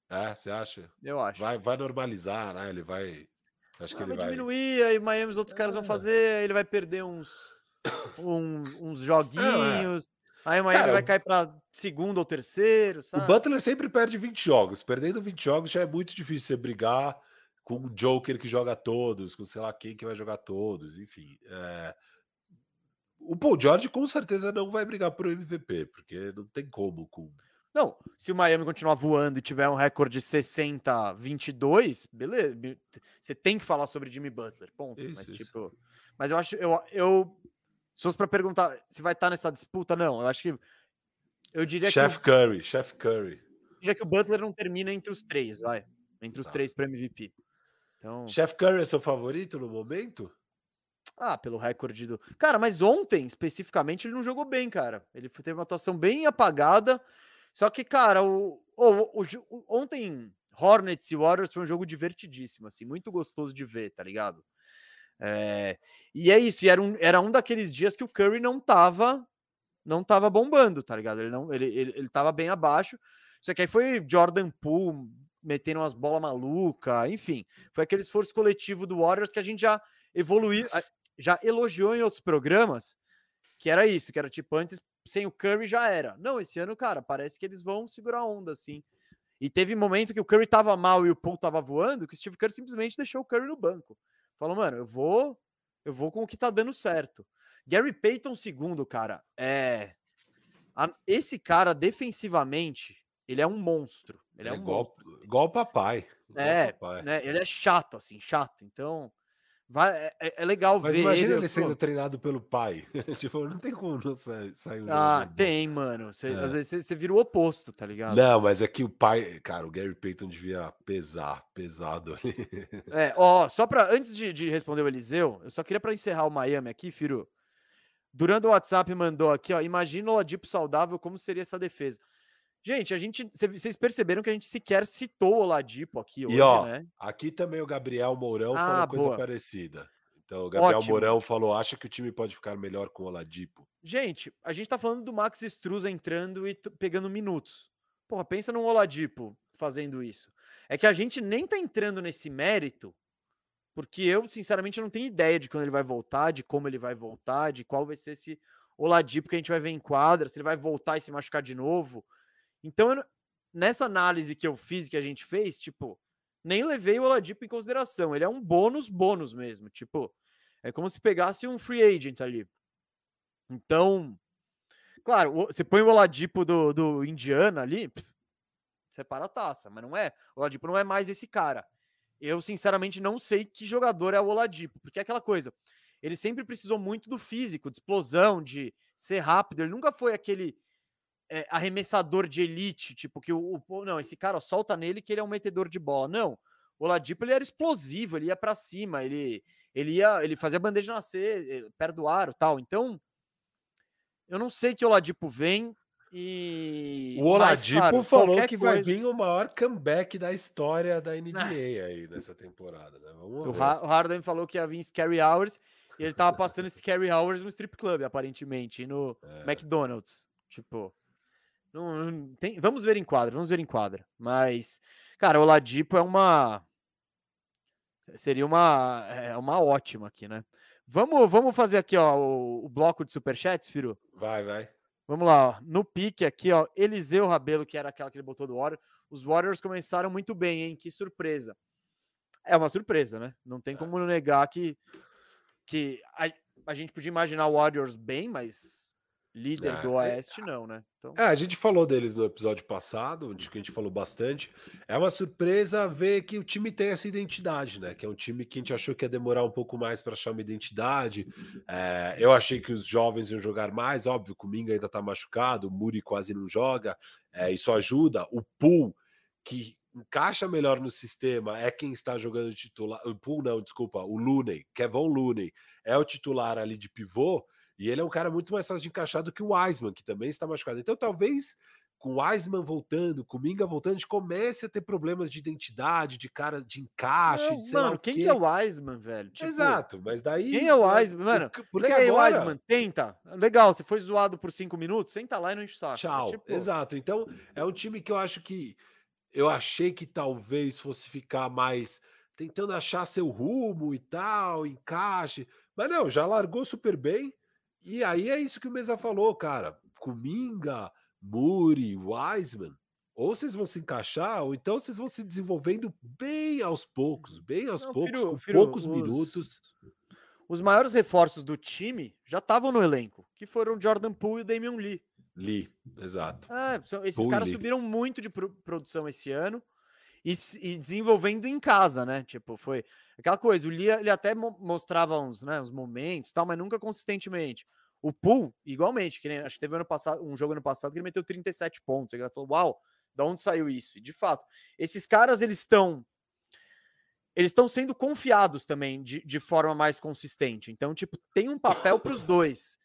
É, você acha? Eu acho. Vai, vai normalizar, né? Ele vai. Acho que Ah, ele vai vai. diminuir, aí Miami os outros caras vão É. fazer, aí ele vai perder uns, um- uns joguinhos, aí o Miami Cara, vai o- cair para segundo ou terceiro, O sabe? Butler sempre perde 20 jogos. Perdendo 20 jogos já é muito difícil você brigar com um Joker que joga todos, com sei lá quem que vai jogar todos, enfim. é. O Paul George com certeza não vai brigar por MVP, porque não tem como com. Não, se o Miami continuar voando e tiver um recorde de 60-22, beleza. Você tem que falar sobre Jimmy Butler, ponto. Isso, mas, isso. tipo, mas eu acho, eu, eu se fosse para perguntar se vai estar nessa disputa, não. Eu acho que eu diria Chef que, o- Curry, Chef Curry. eu diria que o Butler não termina entre os três, vai, entre os Tá. três para MVP. Então, Chef Curry é seu favorito no momento? Ah, pelo recorde do. Cara, mas ontem, especificamente, ele não jogou bem, cara. Ele teve uma atuação bem apagada. Só que, cara, o, o- o- ontem, Hornets e Warriors foi um jogo divertidíssimo, assim, muito gostoso de ver, tá ligado? É, e é isso, e era um, era um daqueles dias que o Curry não tava, não tava bombando, tá ligado? Ele, não, ele, ele, ele tava bem abaixo. Só que aí foi Jordan Poole metendo umas bolas malucas, enfim. Foi aquele esforço coletivo do Warriors que a gente já evoluiu, já elogiou em outros programas, que era isso, que era tipo antes, sem o Curry já era. Não, esse ano, cara, parece que eles vão segurar a onda, assim. E teve momento que o Curry tava mal e o Paul tava voando, que o Steve Curry simplesmente deixou o Curry no banco. Falou, mano, eu vou, eu vou com o que tá dando certo. Gary Payton segundo, cara, é a- esse cara defensivamente, ele é um monstro. Ele é, É um igual, monstro. igual o papai. É, né? Ele é chato, assim, chato. Então, vai, é, é, é legal Mas ver. imagina ele, ele sendo pô. treinado pelo pai. *laughs* tipo, não tem como não sair, sair um Ah, tem, mano. Cê, é. Às vezes você, vira o oposto, tá ligado? Não, mas é que o pai, cara, o Gary Payton devia pesar, pesado ali. É, ó, só pra. Antes de, de responder o Eliseu, eu só queria para encerrar o Miami aqui, Firo. Durante o WhatsApp mandou aqui, ó. Imagina o Oladipo saudável, como seria essa defesa? Gente, a gente. Vocês perceberam que a gente sequer citou o Oladipo aqui hoje, e, ó, né? Aqui também o Gabriel Mourão ah, falou coisa boa. parecida. Então, o Gabriel Ótimo. Mourão falou: acha que o time pode ficar melhor com o Oladipo. Gente, a gente tá falando do Max Struz entrando e pegando minutos. Porra, pensa no Oladipo fazendo isso. É que a gente nem tá entrando nesse mérito porque eu, sinceramente, não tenho ideia de quando ele vai voltar, de como ele vai voltar, de qual vai ser esse Oladipo que a gente vai ver em quadra, se ele vai voltar e se machucar de novo. Então, eu, nessa análise que eu fiz, que a gente fez, tipo, nem levei o Oladipo em consideração. Ele é um bônus, bônus mesmo. Tipo, é como se pegasse um free agent ali. Então, claro, você põe o Oladipo do, do Indiana ali, separa a taça, mas não é. O Oladipo não é mais esse cara. Eu, sinceramente, não sei que jogador é o Oladipo, porque é aquela coisa. Ele sempre precisou muito do físico, de explosão, de ser rápido. Ele nunca foi aquele é, arremessador de elite, tipo que o, o, não, esse cara ó, solta nele que ele é um metedor de bola. Não, o Oladipo ele era explosivo, ele ia para cima, ele ele ia, ele fazia bandeja nascer eh, perto do aro, tal. Então, eu não sei que o Oladipo vem, e. O Oladipo Mas, claro, falou que coisa... vai vir o maior comeback da história da NBA ah. *laughs* aí nessa temporada. Né? o, ha o Harden falou que ia vir Scary Hours e ele tava passando Scary Hours no strip club, aparentemente, no é. McDonald's. Tipo. Não, tem... Vamos ver em quadra, vamos ver em quadra. Mas, cara, o Oladipo é uma. Seria uma, é uma ótima aqui, né? Vamos, vamos fazer aqui, ó, o, o bloco de superchats, Firo? Vai, vai. Vamos lá, ó. no pique aqui, ó, Eliseu Rabelo, que era aquela que ele botou do Warriors. Os Warriors começaram muito bem, hein? Que surpresa. É uma surpresa, né? Não tem é. como negar que, que a, a gente podia imaginar o Warriors bem, mas Líder é, do Oeste, não, né? Então... É, a gente falou deles no episódio passado, de que a gente falou bastante. É uma surpresa ver que o time tem essa identidade, né? Que é um time que a gente achou que ia demorar um pouco mais para achar uma identidade. É, eu achei que os jovens iam jogar mais, óbvio, o Minga ainda tá machucado, o Muri quase não joga, é, isso ajuda. O Pool, que encaixa melhor no sistema, é quem está jogando titular. O Pool, não, desculpa, o Looney, Kevin Looney, é o titular ali de pivô e ele é um cara muito mais fácil de encaixar do que o Wiseman, que também está machucado. Então, talvez com o Wiseman voltando, com o Minga voltando, a gente comece a ter problemas de identidade, de cara de encaixe. Não, de mano, quem que é o Wiseman, velho? Tipo, Exato, mas daí. Quem é o Wiseman? Mano, porque aí, agora... Wiseman, tenta. Legal, você foi zoado por cinco minutos, senta lá e não enche o saco. Tchau. Tipo... Exato. Então, é um time que eu acho que. Eu achei que talvez fosse ficar mais tentando achar seu rumo e tal, encaixe. Mas não, já largou super bem. E aí é isso que o Mesa falou, cara. Kuminga, Muri, Wiseman, ou vocês vão se encaixar, ou então vocês vão se desenvolvendo bem aos poucos, bem aos Não, poucos, filho, com filho, poucos os, minutos. Os maiores reforços do time já estavam no elenco, que foram Jordan Poole e Damian Lee. Lee, exato. É, esses Poole caras subiram muito de produção esse ano e, e, desenvolvendo em casa, né? Tipo, foi aquela coisa. O Lia ele até mostrava uns, né, uns momentos, tal, mas nunca consistentemente. O Pool, igualmente, que nem, acho que teve ano passado, um jogo ano passado que ele meteu 37 pontos. Ele falou: "Uau, da onde saiu isso?" E de fato, esses caras eles estão eles estão sendo confiados também de, de forma mais consistente. Então, tipo, tem um papel para os dois.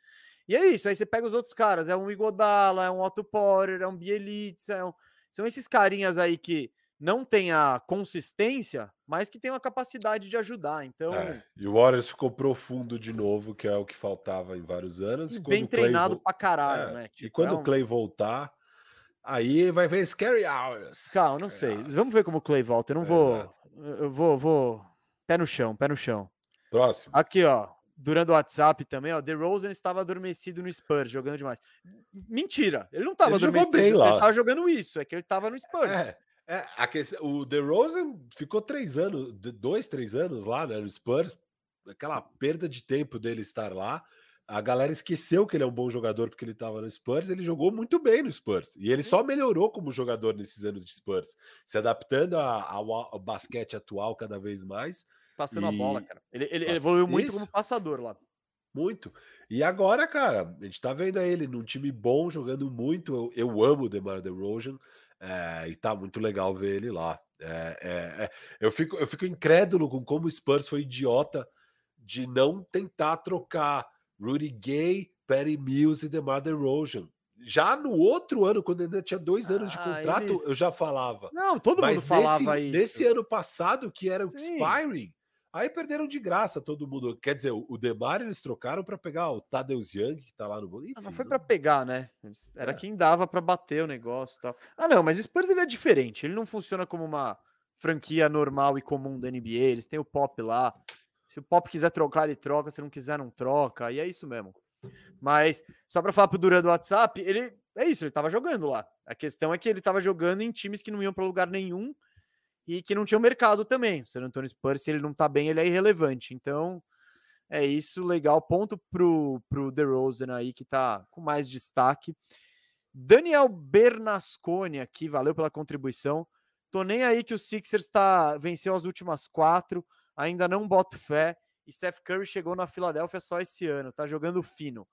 E é isso. Aí você pega os outros caras, é um Igodala, é um Otto Porter, é um Bielitsa, é um... são esses carinhas aí que não tem a consistência, mas que tem uma capacidade de ajudar. Então, é, e o Warriors ficou profundo de novo, que é o que faltava em vários anos. E bem treinado vo... pra caralho, é, né? Tipo, e quando é um... o Clay voltar, aí vai ver Scary Hours. Calma, não sei. Hours. Vamos ver como o Clay volta. Eu não vou, eu vou, vou pé no chão, pé no chão. Próximo. Aqui, ó. Durante o WhatsApp também, ó. The Rosen estava adormecido no Spurs, jogando demais. Mentira, ele não estava adormecido. Bem lá. Ele estava jogando isso, é que ele estava no Spurs. É. É, a questão, o DeRozan ficou três anos, dois, três anos lá né, no Spurs, aquela perda de tempo dele estar lá. a galera esqueceu que ele é um bom jogador porque ele estava no Spurs, ele jogou muito bem no Spurs. E ele só melhorou como jogador nesses anos de Spurs, se adaptando ao, ao basquete atual cada vez mais. Passando e... a bola, cara. Ele, ele Passa... evoluiu muito Isso. como passador lá. Muito. E agora, cara, a gente tá vendo ele num time bom, jogando muito. Eu, eu amo o DeMar DeRozan. É, e tá muito legal ver ele lá. É, é, é, eu, fico, eu fico incrédulo com como o Spurs foi idiota de não tentar trocar Rudy Gay, Perry Mills e DeMar DeRozan. Já no outro ano, quando ainda tinha dois anos de ah, contrato, eles... eu já falava. Não, todo Mas mundo falava nesse, isso. Nesse ano passado, que era o expiring, aí perderam de graça todo mundo. Quer dizer, o Demar eles trocaram para pegar o Tadeusz Young, que tá lá no Enfim, ah, não foi para pegar, né? Era é. quem dava para bater o negócio e tal. Ah, não, mas o Spurs ele é diferente. Ele não funciona como uma franquia normal e comum da NBA. Eles têm o Pop lá. Se o Pop quiser trocar, ele troca. Se não quiser, não troca. E é isso mesmo. Mas, só para falar pro Duran do WhatsApp, ele é isso, ele tava jogando lá. A questão é que ele tava jogando em times que não iam para lugar nenhum e que não tinham mercado também. O San Antonio Spurs, se ele não tá bem, ele é irrelevante. Então, é isso, legal. Ponto pro, pro DeRozan aí, que tá com mais destaque. Daniel Bernasconi aqui, valeu pela contribuição. Tô nem aí que o Sixers tá, venceu as últimas quatro ainda não boto fé. E Seth Curry chegou na Filadélfia só esse ano, tá jogando fino.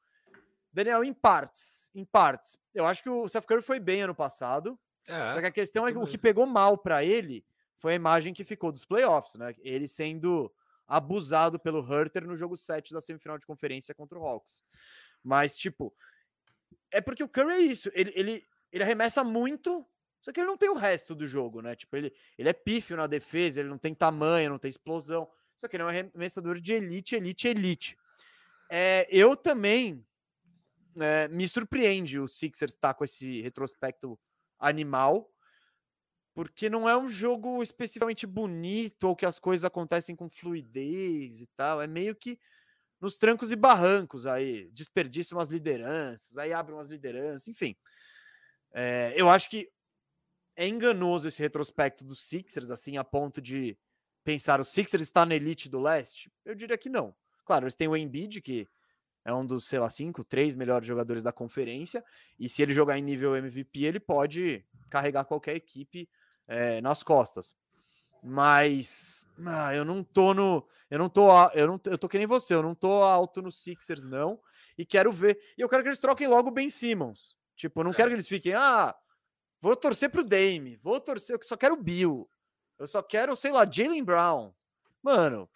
Daniel, em partes, em partes. Eu acho que o Seth Curry foi bem ano passado. É, só que a questão é que o que pegou mal para ele foi a imagem que ficou dos playoffs, né? Ele sendo abusado pelo Hurter no jogo 7 da semifinal de conferência contra o Hawks. Mas, tipo, é porque o Curry é isso. Ele, ele, ele arremessa muito, só que ele não tem o resto do jogo, né? Tipo, ele, ele é pífio na defesa, ele não tem tamanho, não tem explosão. Só que ele é um arremessador de elite, elite, elite. É, eu também é, me surpreende o Sixers estar com esse retrospecto animal, porque não é um jogo especificamente bonito ou que as coisas acontecem com fluidez e tal. É meio que nos trancos e barrancos aí, desperdiça umas lideranças, aí abre umas lideranças, enfim. É, eu acho que é enganoso esse retrospecto dos Sixers, assim, a ponto de pensar o Sixers está na elite do leste? Eu diria que não. Claro, eles têm o Embiid, que é um dos, sei lá, cinco, três melhores jogadores da conferência, e se ele jogar em nível MVP, ele pode carregar qualquer equipe é, nas costas. Mas ah, eu não tô no. Eu não tô. Eu não eu tô que nem você, eu não tô alto no Sixers, não. E quero ver. E eu quero que eles troquem logo o Ben Simmons. Tipo, eu não é. quero que eles fiquem. Ah, Vou torcer pro Dame. Vou torcer. Eu só quero o Bill. Eu só quero, sei lá, Jalen Brown. Mano,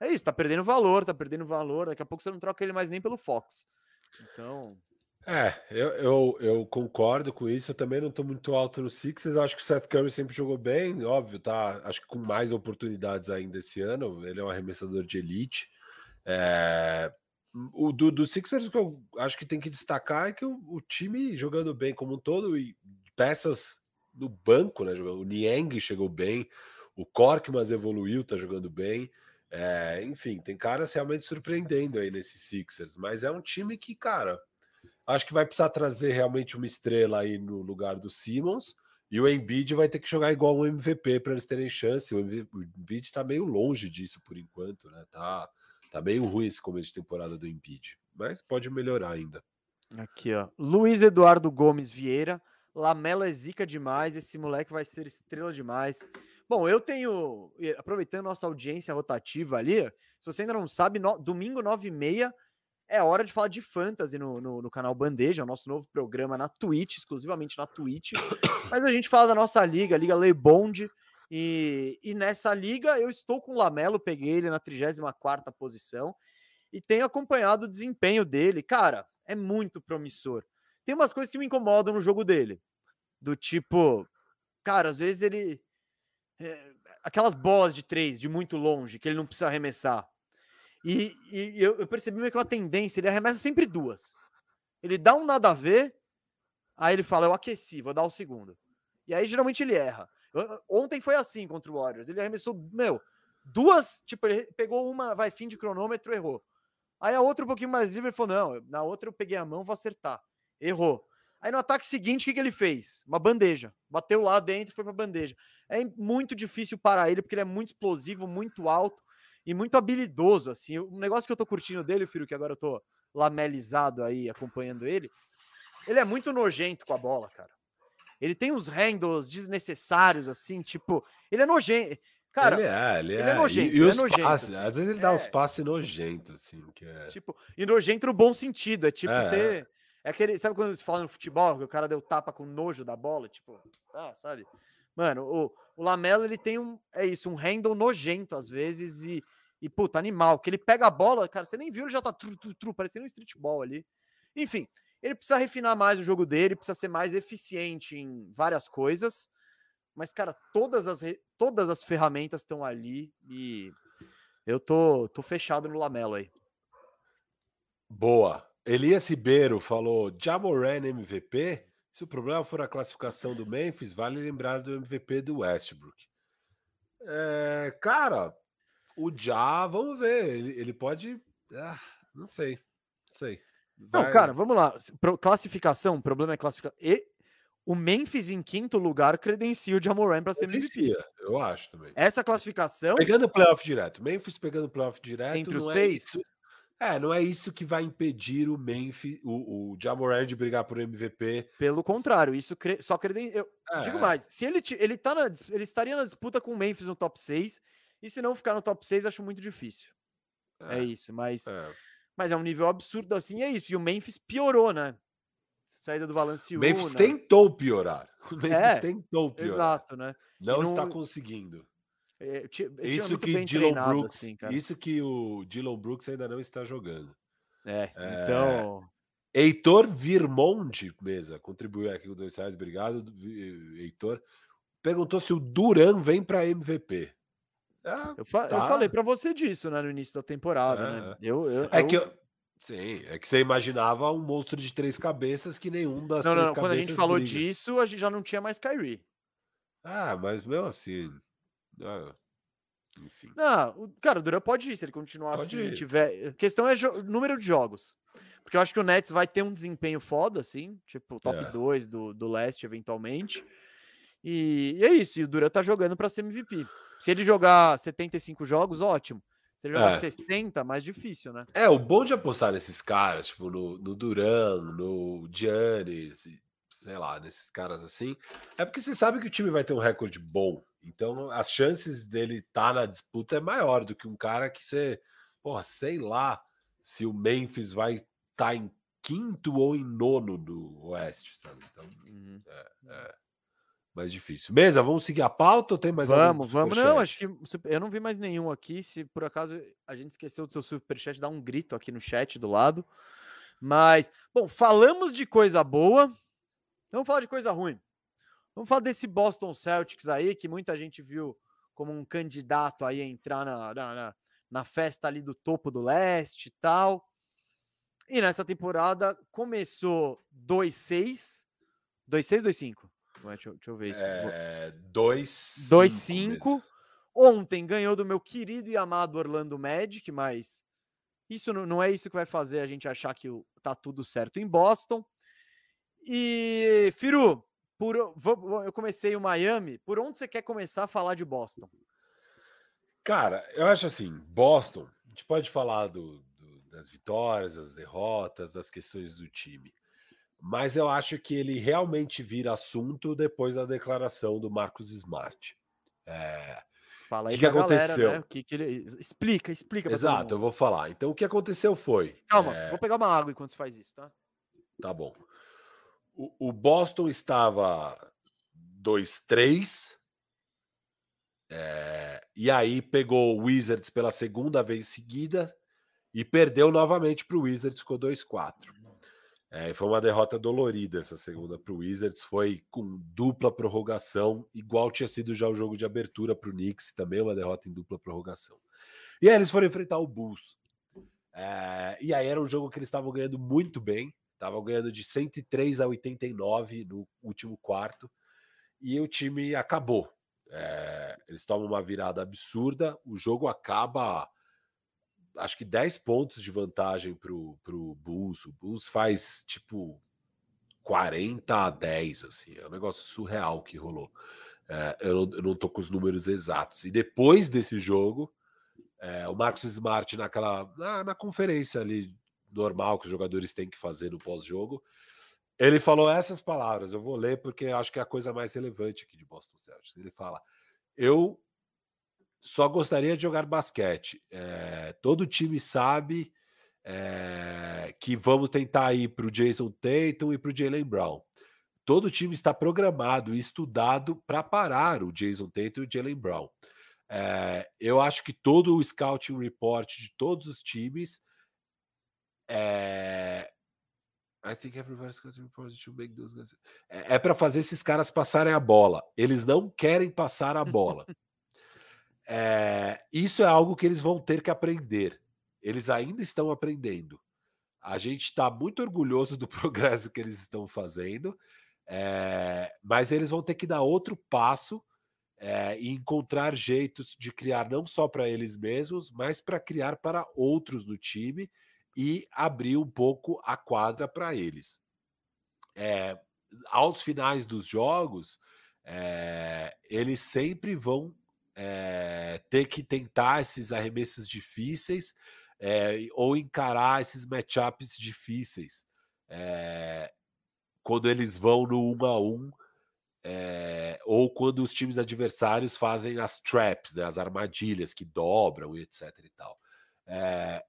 é isso. Tá perdendo valor, tá perdendo valor. Daqui a pouco você não troca ele mais nem pelo Fox. Então. É, eu, eu, eu, concordo com isso. Eu também não tô muito alto no Sixers. Acho que o Seth Curry sempre jogou bem, óbvio, tá? Acho que com mais oportunidades ainda esse ano. Ele é um arremessador de elite. É... O do, do Sixers, que eu acho que tem que destacar é que o, o time jogando bem como um todo, e peças do banco, né? O Niang chegou bem, o Korkmaz evoluiu, tá jogando bem. É, enfim, tem caras realmente surpreendendo aí nesses Sixers, mas é um time que, cara, acho que vai precisar trazer realmente uma estrela aí no lugar do Simmons. E o Embiid vai ter que jogar igual um MVP para eles terem chance. O Embiid tá meio longe disso por enquanto, né? Tá, tá meio ruim esse começo de temporada do Embiid, mas pode melhorar ainda. Aqui, ó. Luiz Eduardo Gomes Vieira. Lamelo é zica demais, esse moleque vai ser estrela demais. Bom, eu tenho, aproveitando nossa audiência rotativa ali, se você ainda não sabe, no, domingo 9 e meia é hora de falar de fantasy no, no, no, canal Bandeja, o nosso novo programa na Twitch, exclusivamente na Twitch. Mas a gente fala da nossa liga, a Liga Lebond, e, e nessa liga eu estou com o Lamelo, peguei ele na 34 posição e tenho acompanhado o desempenho dele. Cara, é muito promissor tem umas coisas que me incomodam no jogo dele. Do tipo, cara, às vezes ele. É, aquelas bolas de três, de muito longe, que ele não precisa arremessar. E, e eu, eu, percebi meio que uma tendência, ele arremessa sempre duas. Ele dá um nada a ver, aí ele fala, eu aqueci, vou dar o segundo. E aí geralmente ele erra. Ontem foi assim contra o Warriors. Ele arremessou, meu, duas, tipo, ele pegou uma, vai, fim de cronômetro, errou. Aí a outra um pouquinho mais livre, ele falou, não, na outra eu peguei a mão, vou acertar. Errou. Aí no ataque seguinte, o que, que ele fez? Uma bandeja. Bateu lá dentro foi para bandeja. É muito difícil parar ele, porque ele é muito explosivo, muito alto. E muito habilidoso, assim. Um negócio que eu tô curtindo dele, filho, que agora eu tô lamelizado aí acompanhando ele, ele é muito nojento com a bola, cara. Ele tem uns handles desnecessários, assim, tipo, ele é nojento. Cara, ele é, ele, ele é. é nojento, E, e ele é nojento, passes, assim. às vezes ele dá uns É. passes nojentos, assim, que é... Tipo, e nojento no bom sentido. É tipo É, ter. É aquele. Sabe quando se fala no futebol que o cara deu tapa com nojo da bola? Tipo, ah, sabe? Mano, o, o Lamelo ele tem um. É isso, um handle nojento às vezes e. E, puta, animal. Que ele pega a bola, cara, você nem viu, ele já tá tru, tru, tru, parecendo um streetball ali. Enfim, ele precisa refinar mais o jogo dele, precisa ser mais eficiente em várias coisas. Mas, cara, todas as, todas as ferramentas estão ali e eu tô, tô fechado no Lamelo aí. Boa. Elias Ribeiro falou: Jamoran MVP? Se o problema for a classificação do Memphis, vale lembrar do MVP do Westbrook. É, cara, o Ja, vamos ver. Ele, ele pode. ah, não sei. Não sei. Não, Vai- cara, vamos lá. Pro- Classificação, o problema é classificação. E o Memphis em quinto lugar credencia o Jamoran para ser MVP. credencia, eu acho também. Essa classificação Pegando o playoff direto. Memphis pegando o playoff direto. entre os não é seis, isso- É, não é isso que vai impedir o Memphis, o, o Jamoran de brigar por MVP. pelo contrário, isso cre- só credencia. Eu digo É. mais, se ele ti- ele tá na, ele estaria na disputa com o Memphis no top 6, e se não ficar no top 6, acho muito difícil. É, isso, mas é. mas é um nível absurdo assim, é isso. E o Memphis piorou, né? Saída do O Valanciunas. Memphis tentou piorar. *laughs* O Memphis É, tentou piorar. Exato, né? Não, E está não- conseguindo. É, Isso que treinado, Brooks, assim, isso que o Dylan Brooks ainda não está jogando. É, É, então. Heitor Virmonte, mesa, contribuiu aqui com dois reais, obrigado, Heitor. Perguntou se o Duran vem para MVP. Ah, Eu, fa- eu Tá. falei pra você disso, né, no início da temporada, né? É, Eu, eu, é eu- que eu, sim, é que você imaginava um monstro de três cabeças que nenhum das Não, três não, quando a gente cabeças falou briga. disso, a gente já não tinha mais Kyrie. Ah, mas mesmo assim. Ah, enfim. Não, o, cara, o Duran pode ir, se ele continuar Pode assim, tiver... A questão é número de jogos. Porque eu acho que o Nets vai ter um desempenho foda, assim, tipo, top É. 2 do, do leste, eventualmente. E, e é isso, e o Duran tá jogando pra ser MVP. Se ele jogar 75 jogos, ótimo. Se ele jogar É. 60, mais difícil, né? É, o bom de apostar nesses caras, tipo no, no Duran, no Giannis, sei lá, nesses caras assim, é porque você sabe que o time vai ter um recorde bom. Então as chances dele estar na disputa é maior do que um cara que você, porra, sei lá se o Memphis vai estar em quinto ou em nono do Oeste, sabe? Então Uhum. é mais difícil. Mesa, vamos seguir a pauta ou tem mais Vamos, vamos. Não, acho que eu não vi mais nenhum aqui. Se por acaso a gente esqueceu do seu superchat, dá um grito aqui no chat do lado. Mas, bom, falamos de coisa boa. Vamos falar de coisa ruim. Vamos falar desse Boston Celtics aí, que muita gente viu como um candidato aí a entrar na, na, na- festa ali do topo do leste e tal. E nessa temporada começou 2-6. 2-6, 2-5? Ué, Deixa, deixa eu ver isso. Vou- É, 2 2-5. Ontem ganhou do meu querido e amado Orlando Magic, mas isso não, não é isso que vai fazer a gente achar que tá tudo certo em Boston. E, Firu, por, eu comecei o Miami. Por onde você quer começar a falar de Boston? Cara, eu acho assim, Boston, a gente pode falar do, do- das vitórias, das derrotas, das questões do time. Mas eu acho que ele realmente vira assunto depois da declaração do Marcos Smart. É, Fala aí Que que pra galera, aconteceu? né? O que, que ele explica, explica exato, eu vou falar. Então, o que aconteceu foi. Calma, é, vou pegar uma água enquanto você faz isso, tá? Tá bom. O, Boston estava 2-3. é, e aí pegou o Wizards pela segunda vez seguida e perdeu novamente para o Wizards, ficou 2-4. É, foi uma derrota dolorida essa segunda para o Wizards. Foi com dupla prorrogação, igual tinha sido já o jogo de abertura para o Knicks, também uma derrota em dupla prorrogação. E aí eles foram enfrentar o Bulls. É, e aí era um jogo que eles estavam ganhando muito bem, estavam ganhando de 103 a 89 no último quarto, e o time acabou. É, eles tomam uma virada absurda, o jogo acaba, acho que 10 pontos de vantagem para o Bulls. O Bulls faz tipo 40 a 10, assim, é um negócio surreal que rolou. É, eu, não, eu não tô com os números exatos. E depois desse jogo, É, o Marcos Smart naquela na, na, conferência ali normal que os jogadores têm que fazer no pós-jogo, ele falou essas palavras. Eu vou ler porque acho que é a coisa mais relevante aqui de Boston Celtics. Ele fala: eu só gostaria de jogar basquete. É, todo time sabe é, que vamos tentar ir para o Jason Tatum e para o Jalen Brown. Todo time está programado e estudado para parar o Jason Tatum e o Jalen Brown. É, eu acho que todo o scouting report de todos os times é, I think everybody's to make those guys. É, é para fazer esses caras passarem a bola. Eles não querem passar a bola. é, isso é algo que eles vão ter que aprender. Eles ainda estão aprendendo. A gente está muito orgulhoso do *laughs* progresso que eles estão fazendo, é, mas eles vão ter que dar outro passo é, e encontrar jeitos de criar não só para eles mesmos, mas para criar para outros do time e abrir um pouco a quadra para eles. É, aos finais dos jogos, é, eles sempre vão é, ter que tentar esses arremessos difíceis ou encarar esses matchups difíceis. Quando eles vão no 1 a 1 é, ou quando os times adversários fazem as traps, né, as armadilhas que dobram e etc e tal. É,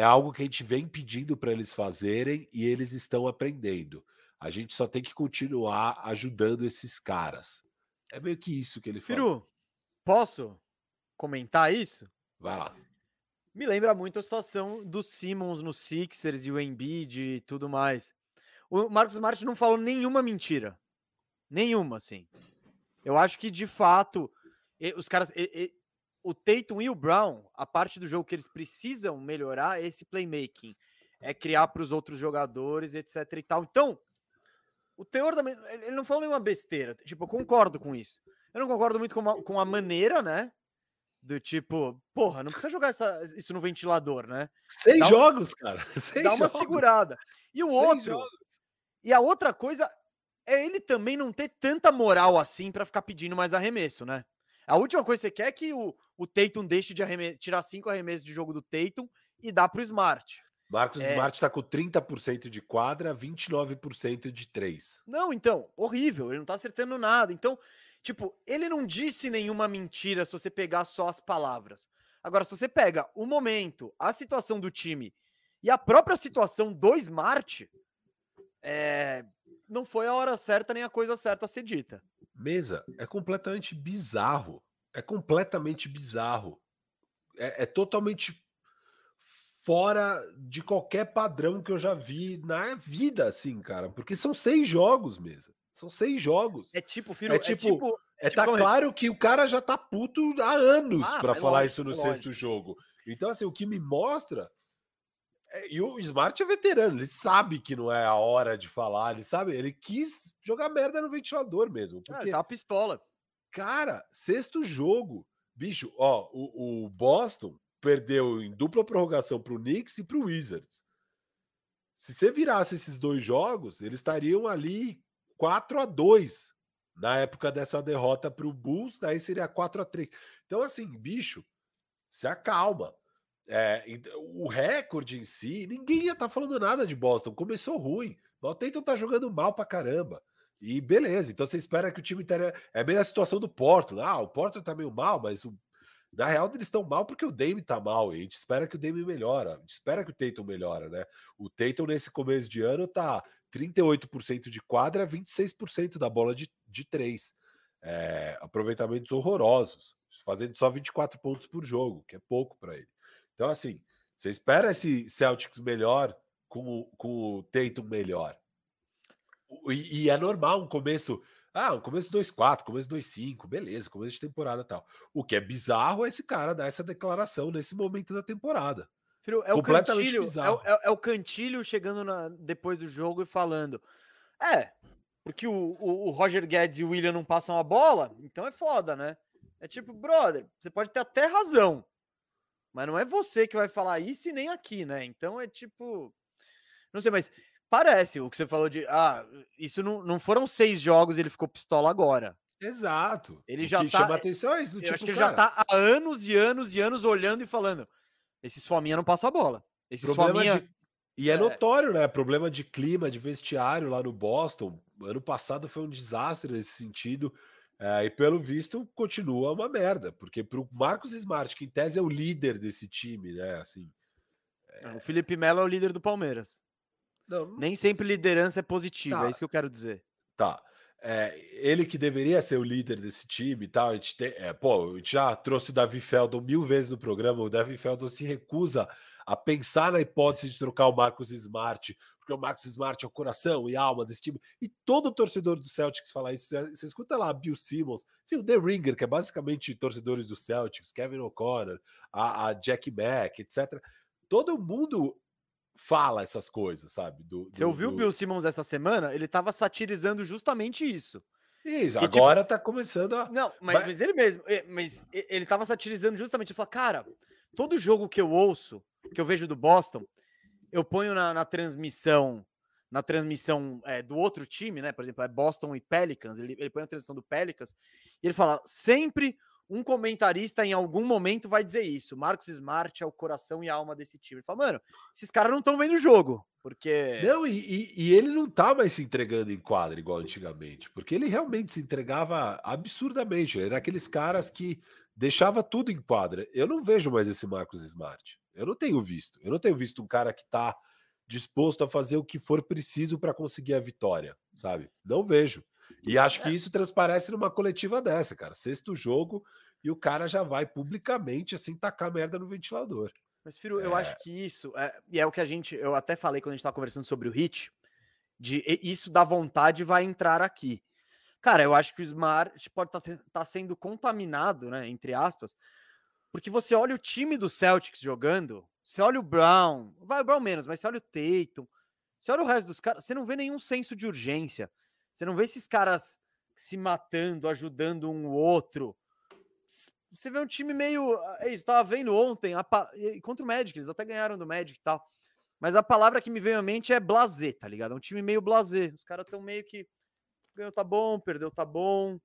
é algo que a gente vem pedindo para eles fazerem e eles estão aprendendo. A gente só tem que continuar ajudando esses caras. É meio que isso que ele fala. Firu, posso comentar isso? Vai lá. Me lembra muito a situação do Simmons no Sixers e o Embiid e tudo mais. O Marcos Smart não falou nenhuma mentira. Nenhuma, assim. Eu acho que, de fato, os caras o Tatum e o Brown, a parte do jogo que eles precisam melhorar é esse playmaking, é criar para os outros jogadores, etc e tal. Então, o teor também, ele não falou nenhuma besteira. Tipo, eu concordo com isso. Eu não concordo muito com a, com a maneira, né? Do tipo, porra, não precisa jogar essa, isso no ventilador, né? Seis jogos, cara. *laughs* Seis dá uma jogos. segurada. E o Seis outro. Jogos. E a outra coisa é ele também não ter tanta moral assim para ficar pedindo mais arremesso, né? A última coisa que você quer é que o, o Tatum deixe de tirar cinco arremessos de jogo do Tatum e dá para o Smart. Marcos é... Smart está com 30% de quadra, 29% de três. Não, então, horrível. Ele não está acertando nada. Então, tipo, ele não disse nenhuma mentira se você pegar só as palavras. Agora, se você pega o momento, a situação do time e a própria situação do Smart, é... não foi a hora certa nem a coisa certa a ser dita. Mesa, é completamente bizarro. É completamente bizarro. É, é, totalmente fora de qualquer padrão que eu já vi na vida, assim, cara. Porque são seis jogos, mesa. São seis jogos. É tipo, filho, é tipo. É, tipo, é tipo, tá como... claro que o cara já tá puto há anos ah, para falar lógico, isso no lógico. sexto jogo. Então, assim, o que me mostra é, e o Smart é veterano, ele sabe que não é a hora de falar, ele sabe, ele quis jogar merda no ventilador mesmo. Porque, ah, tá pistola. Cara, sexto jogo, bicho, ó, o, o Boston perdeu em dupla prorrogação pro Knicks e pro Wizards. Se você virasse esses dois jogos, eles estariam ali 4 a 2 na época dessa derrota pro Bulls, daí seria 4 a 3 Então, assim, bicho, se acalma. É, o recorde em si, ninguém ia estar tá falando nada de Boston. Começou ruim. O Tatum tá jogando mal pra caramba. E beleza, então você espera que o time tenha. É bem a situação do Porto. Ah, o Porto tá meio mal, mas o... na real eles estão mal porque o Dame tá mal. E a gente espera que o Dame melhora. A gente espera que o Tatum melhora, né? O Tatum nesse começo de ano tá 38% de quadra, 26% da bola de, de três. É, aproveitamentos horrorosos, fazendo só 24 pontos por jogo, que é pouco para ele. Então, assim, você espera esse Celtics melhor com, o, com o Tatum melhor. E, e, é normal um começo. Ah, um começo 2-4, começo 2-5, beleza, começo de temporada tal. O que é bizarro é esse cara dar essa declaração nesse momento da temporada. Filho, é, o cantilho, é, é, é, o cantilho chegando na, depois do jogo e falando: É, porque o, o, o, Roger Guedes e o William não passam a bola, então é foda, né? É tipo, brother, você pode ter até razão. Mas não é você que vai falar isso e nem aqui, né? Então é tipo. Não sei, mas parece o que você falou de. Ah, isso não, não foram seis jogos e ele ficou pistola agora. Exato. Ele O já que tá- chama atenção é isso, do Eu tipo, acho que ele cara, já tá há anos e anos e anos olhando e falando: esses fominha não passam a bola. Esses problema fominha. de- E é, É. notório, né? Problema de clima, de vestiário lá no Boston. Ano passado foi um desastre nesse sentido. é, e pelo visto continua uma merda, porque pro Marcos Smart, que em tese é o líder desse time, né? Assim, O Felipe Melo é o líder do Palmeiras. Não, não Nem sempre liderança é positiva, Tá. é isso que eu quero dizer. Tá. É, ele que deveria ser o líder desse time e tal, a gente tem, é, pô, a gente já trouxe o Davi Feldon mil vezes no programa, o Davi Feldon se recusa a pensar na hipótese de trocar o Marcos Smart, porque o Marcos Smart é o coração e alma desse time, e todo torcedor do Celtics fala isso, você, você escuta lá Bill Simmons, o The Ringer, que é basicamente torcedores do Celtics, Kevin O'Connor, a, a Jack Mack, etc., todo mundo fala essas coisas, sabe? Do, Você do- ouviu o do- Bill Simmons essa semana? Ele tava satirizando justamente isso. Isso, Que, tipo, agora tá começando a... Não, mas, Vai- mas ele mesmo, mas ele tava satirizando justamente. Ele falou, cara, todo jogo que eu ouço, que eu vejo do Boston, eu ponho na, na transmissão, na transmissão eh, do outro time, né? Por exemplo, é Boston e Pelicans. Ele, ele põe na transmissão do Pelicans e ele fala: sempre um comentarista em algum momento vai dizer isso. Marcos Smart é o coração e a alma desse time. Ele fala, mano, esses caras não estão vendo o jogo, porque Não, e, e- e ele não tá mais se entregando em quadra igual antigamente, porque ele realmente se entregava absurdamente. Ele era aqueles caras que deixava tudo em quadra. Eu não vejo mais esse Marcos Smart. Eu não tenho visto. Eu não tenho visto um cara que tá disposto a fazer o que for preciso para conseguir a vitória, sabe? Não vejo. E acho que isso transparece numa coletiva dessa, cara. Sexto jogo e o cara já vai publicamente assim tacar merda no ventilador. Mas, Firo, eu acho que isso, é, e é o que a gente, eu até falei quando a gente tava conversando sobre o Hit, de isso da vontade vai entrar aqui. Cara, eu acho que o Smart pode estar sendo contaminado, né, entre aspas, porque você olha o time do Celtics jogando, você olha o Brown, vai o Brown menos, mas você olha o Tatum, você olha o resto dos caras, você não vê nenhum senso de urgência, você não vê esses caras se matando, ajudando um outro, você vê um time meio. É isso, tava vendo ontem a contra o Magic, eles até ganharam do Magic e tal. Mas a palavra que me veio à mente é blazer, tá ligado? É um time meio blazer. Os caras estão meio que. Ganhou, tá bom, perdeu, tá bom.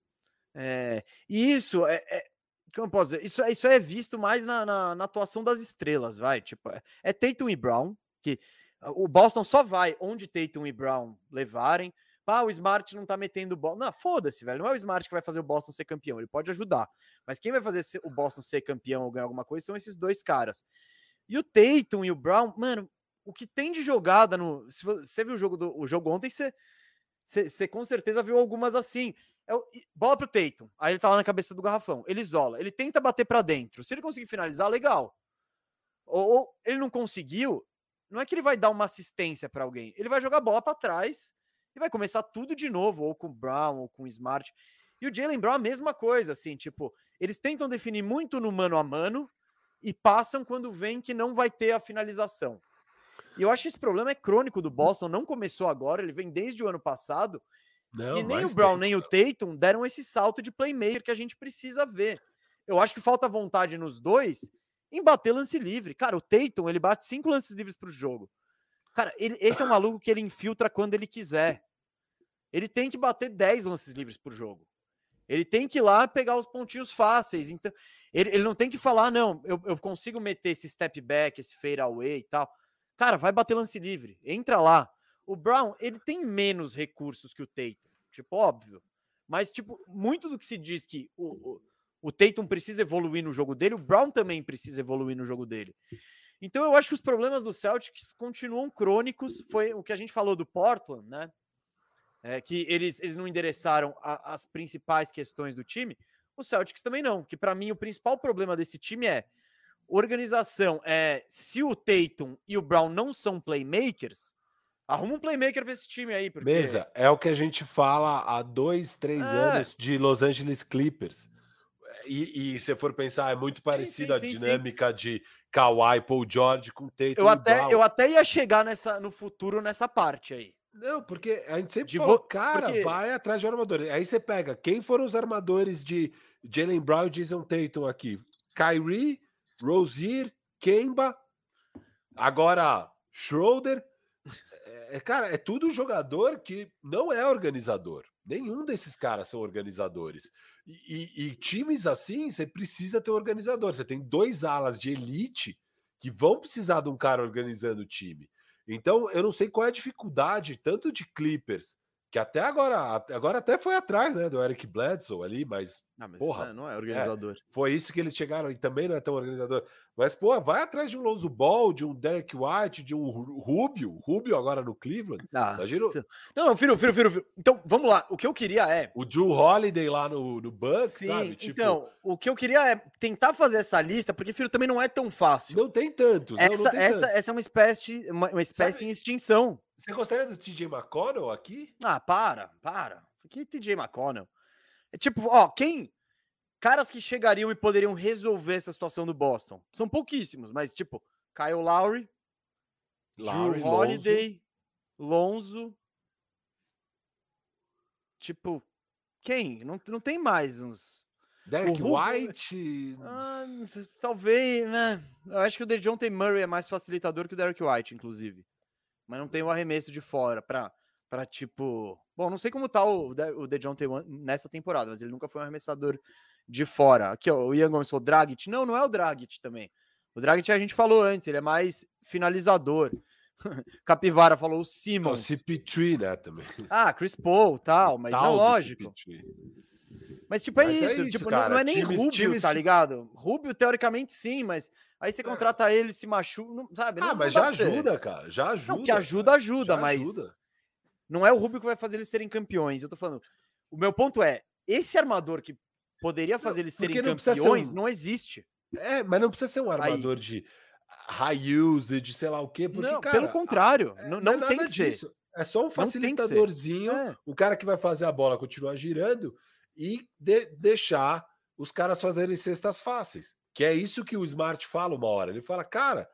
É, e isso é. é como posso dizer? Isso, é- isso é visto mais na, na, na atuação das estrelas, vai. Tipo, é, é Tatum e Brown, que o Boston só vai onde Tatum e Brown levarem. Ah, o Smart não tá metendo bola. Não, foda-se, velho. Não é o Smart que vai fazer o Boston ser campeão. Ele pode ajudar. Mas quem vai fazer o Boston ser campeão ou ganhar alguma coisa são esses dois caras. E o Tatum e o Brown, mano, o que tem de jogada no. Você viu o jogo, do, o jogo ontem, você, você, você com certeza viu algumas assim. É o- bola pro Tatum. Aí ele tá lá na cabeça do garrafão. Ele isola. Ele tenta bater pra dentro. Se ele conseguir finalizar, legal. Ou, ou ele não conseguiu, não é que ele vai dar uma assistência pra alguém. Ele vai jogar bola pra trás e vai começar tudo de novo, ou com o Brown, ou com o Smart. E o Jalen Brown, a mesma coisa, assim, tipo, eles tentam definir muito no mano a mano e passam quando vem que não vai ter a finalização. E eu acho que esse problema é crônico do Boston, não começou agora, ele vem desde o ano passado. Não, e nem o Brown nem o. Tatum deram esse salto de playmaker que a gente precisa ver. Eu acho que falta vontade nos dois em bater lance livre. Cara, o Tatum, ele bate cinco lances livres pro jogo. Cara, ele, esse é um maluco que ele infiltra quando ele quiser. Ele tem que bater 10 lances livres por jogo. Ele tem que ir lá pegar os pontinhos fáceis. Então, ele, ele não tem que falar, não, eu, eu consigo meter esse step back, esse fade away e tal. Cara, vai bater lance livre. Entra lá. O Brown, ele tem menos recursos que o Tatum. Tipo, óbvio. Mas, tipo, muito do que se diz que o, o, o Tatum precisa evoluir no jogo dele, o Brown também precisa evoluir no jogo dele. Então, eu acho que os problemas do Celtics continuam crônicos. Foi o que a gente falou do Portland, né? É, que eles, eles não endereçaram a- as principais questões do time. O Celtics também não. Que para mim o principal problema desse time é organização. É se o Tatum e o Brown não são playmakers, arruma um playmaker para esse time aí, porque Mesa, é o que a gente fala há dois, três É. anos de Los Angeles Clippers. E, e se for pensar, é muito parecido a sim, sim. dinâmica de Kawhi, Paul George com Tatum eu até eu até ia chegar nessa no futuro nessa parte aí. Não, porque a gente sempre De falou, cara, porque- vai atrás de armadores. Aí você pega, quem foram os armadores de Jalen Brown e Jason Tatum aqui? Kyrie, Rozier, Kemba, agora Schroeder. É, cara, é tudo jogador que não é organizador. Nenhum desses caras são organizadores. E, e, times assim, você precisa ter um organizador. Você tem dois alas de elite que vão precisar de um cara organizando o time. Então, eu não sei qual é a dificuldade, tanto de Clippers que até agora, agora até foi atrás, né, do Eric Bledsoe ali, mas, não, mas porra, não é organizador. É, foi isso que eles chegaram e também não é tão organizador. Mas pô, vai atrás de um Lonzo Ball, de um Derek White, de um Rubio, Rubio agora no Cleveland. Ah, Imagina... Não, não, filho, filho, filho, filho. Então, vamos lá. O que eu queria é o Drew Holiday lá no, no Bucks, Sim, sabe? Tipo... Então, o que eu queria é tentar fazer essa lista, porque filho também não é tão fácil. Não tem tantos. Essa, não, não tem essa, tantos. essa é uma espécie, uma, uma espécie sabe? em extinção. Você gostaria do TJ McConnell aqui? Ah, para, para. Que TJ McConnell? É tipo, ó, quem. Caras que chegariam e poderiam resolver essa situação do Boston. São pouquíssimos, mas tipo, Kyle Lowry, Lowry Drew Holiday, Lonzo. Lonzo. Tipo, quem? Não, não tem mais uns. Derek White? Ah, talvez, né? Eu acho que o DeJounte Murray é mais facilitador que o Derek White, inclusive mas não tem o arremesso de fora para para tipo, bom, não sei como tá o o DeJounte nessa temporada, mas ele nunca foi um arremessador de fora. Aqui, ó, o Ian Gomes falou Dragic. Não, não é o Dragic também. O Dragic a gente falou antes, ele é mais finalizador. *laughs* Capivara falou o Simmons. o CP3, né, também. Ah, Chris Paul, tal, mas não lógico. Mas, tipo, é, mas isso, é isso. Tipo, cara. não é nem times, Rubio, times tá ligado? Rubio, teoricamente, sim, mas aí você é. contrata é. ele, se machuca, sabe? Ah, não, mas não já ajuda, cara. Já ajuda. Não, que ajuda, ajuda, já mas ajuda. não é o Rubio que vai fazer eles serem campeões. Eu tô falando. O meu ponto é, esse armador que poderia fazer eles serem campeões um... não existe. É, mas não precisa ser um armador aí. de high usage, sei lá o quê, porque, não, cara, pelo contrário, a... não, não, não tem que disso. ser. É só um facilitadorzinho, é. o cara que vai fazer a bola continuar girando e de deixar os caras fazerem cestas fáceis. Que é isso que o Smart fala uma hora. Ele fala, cara,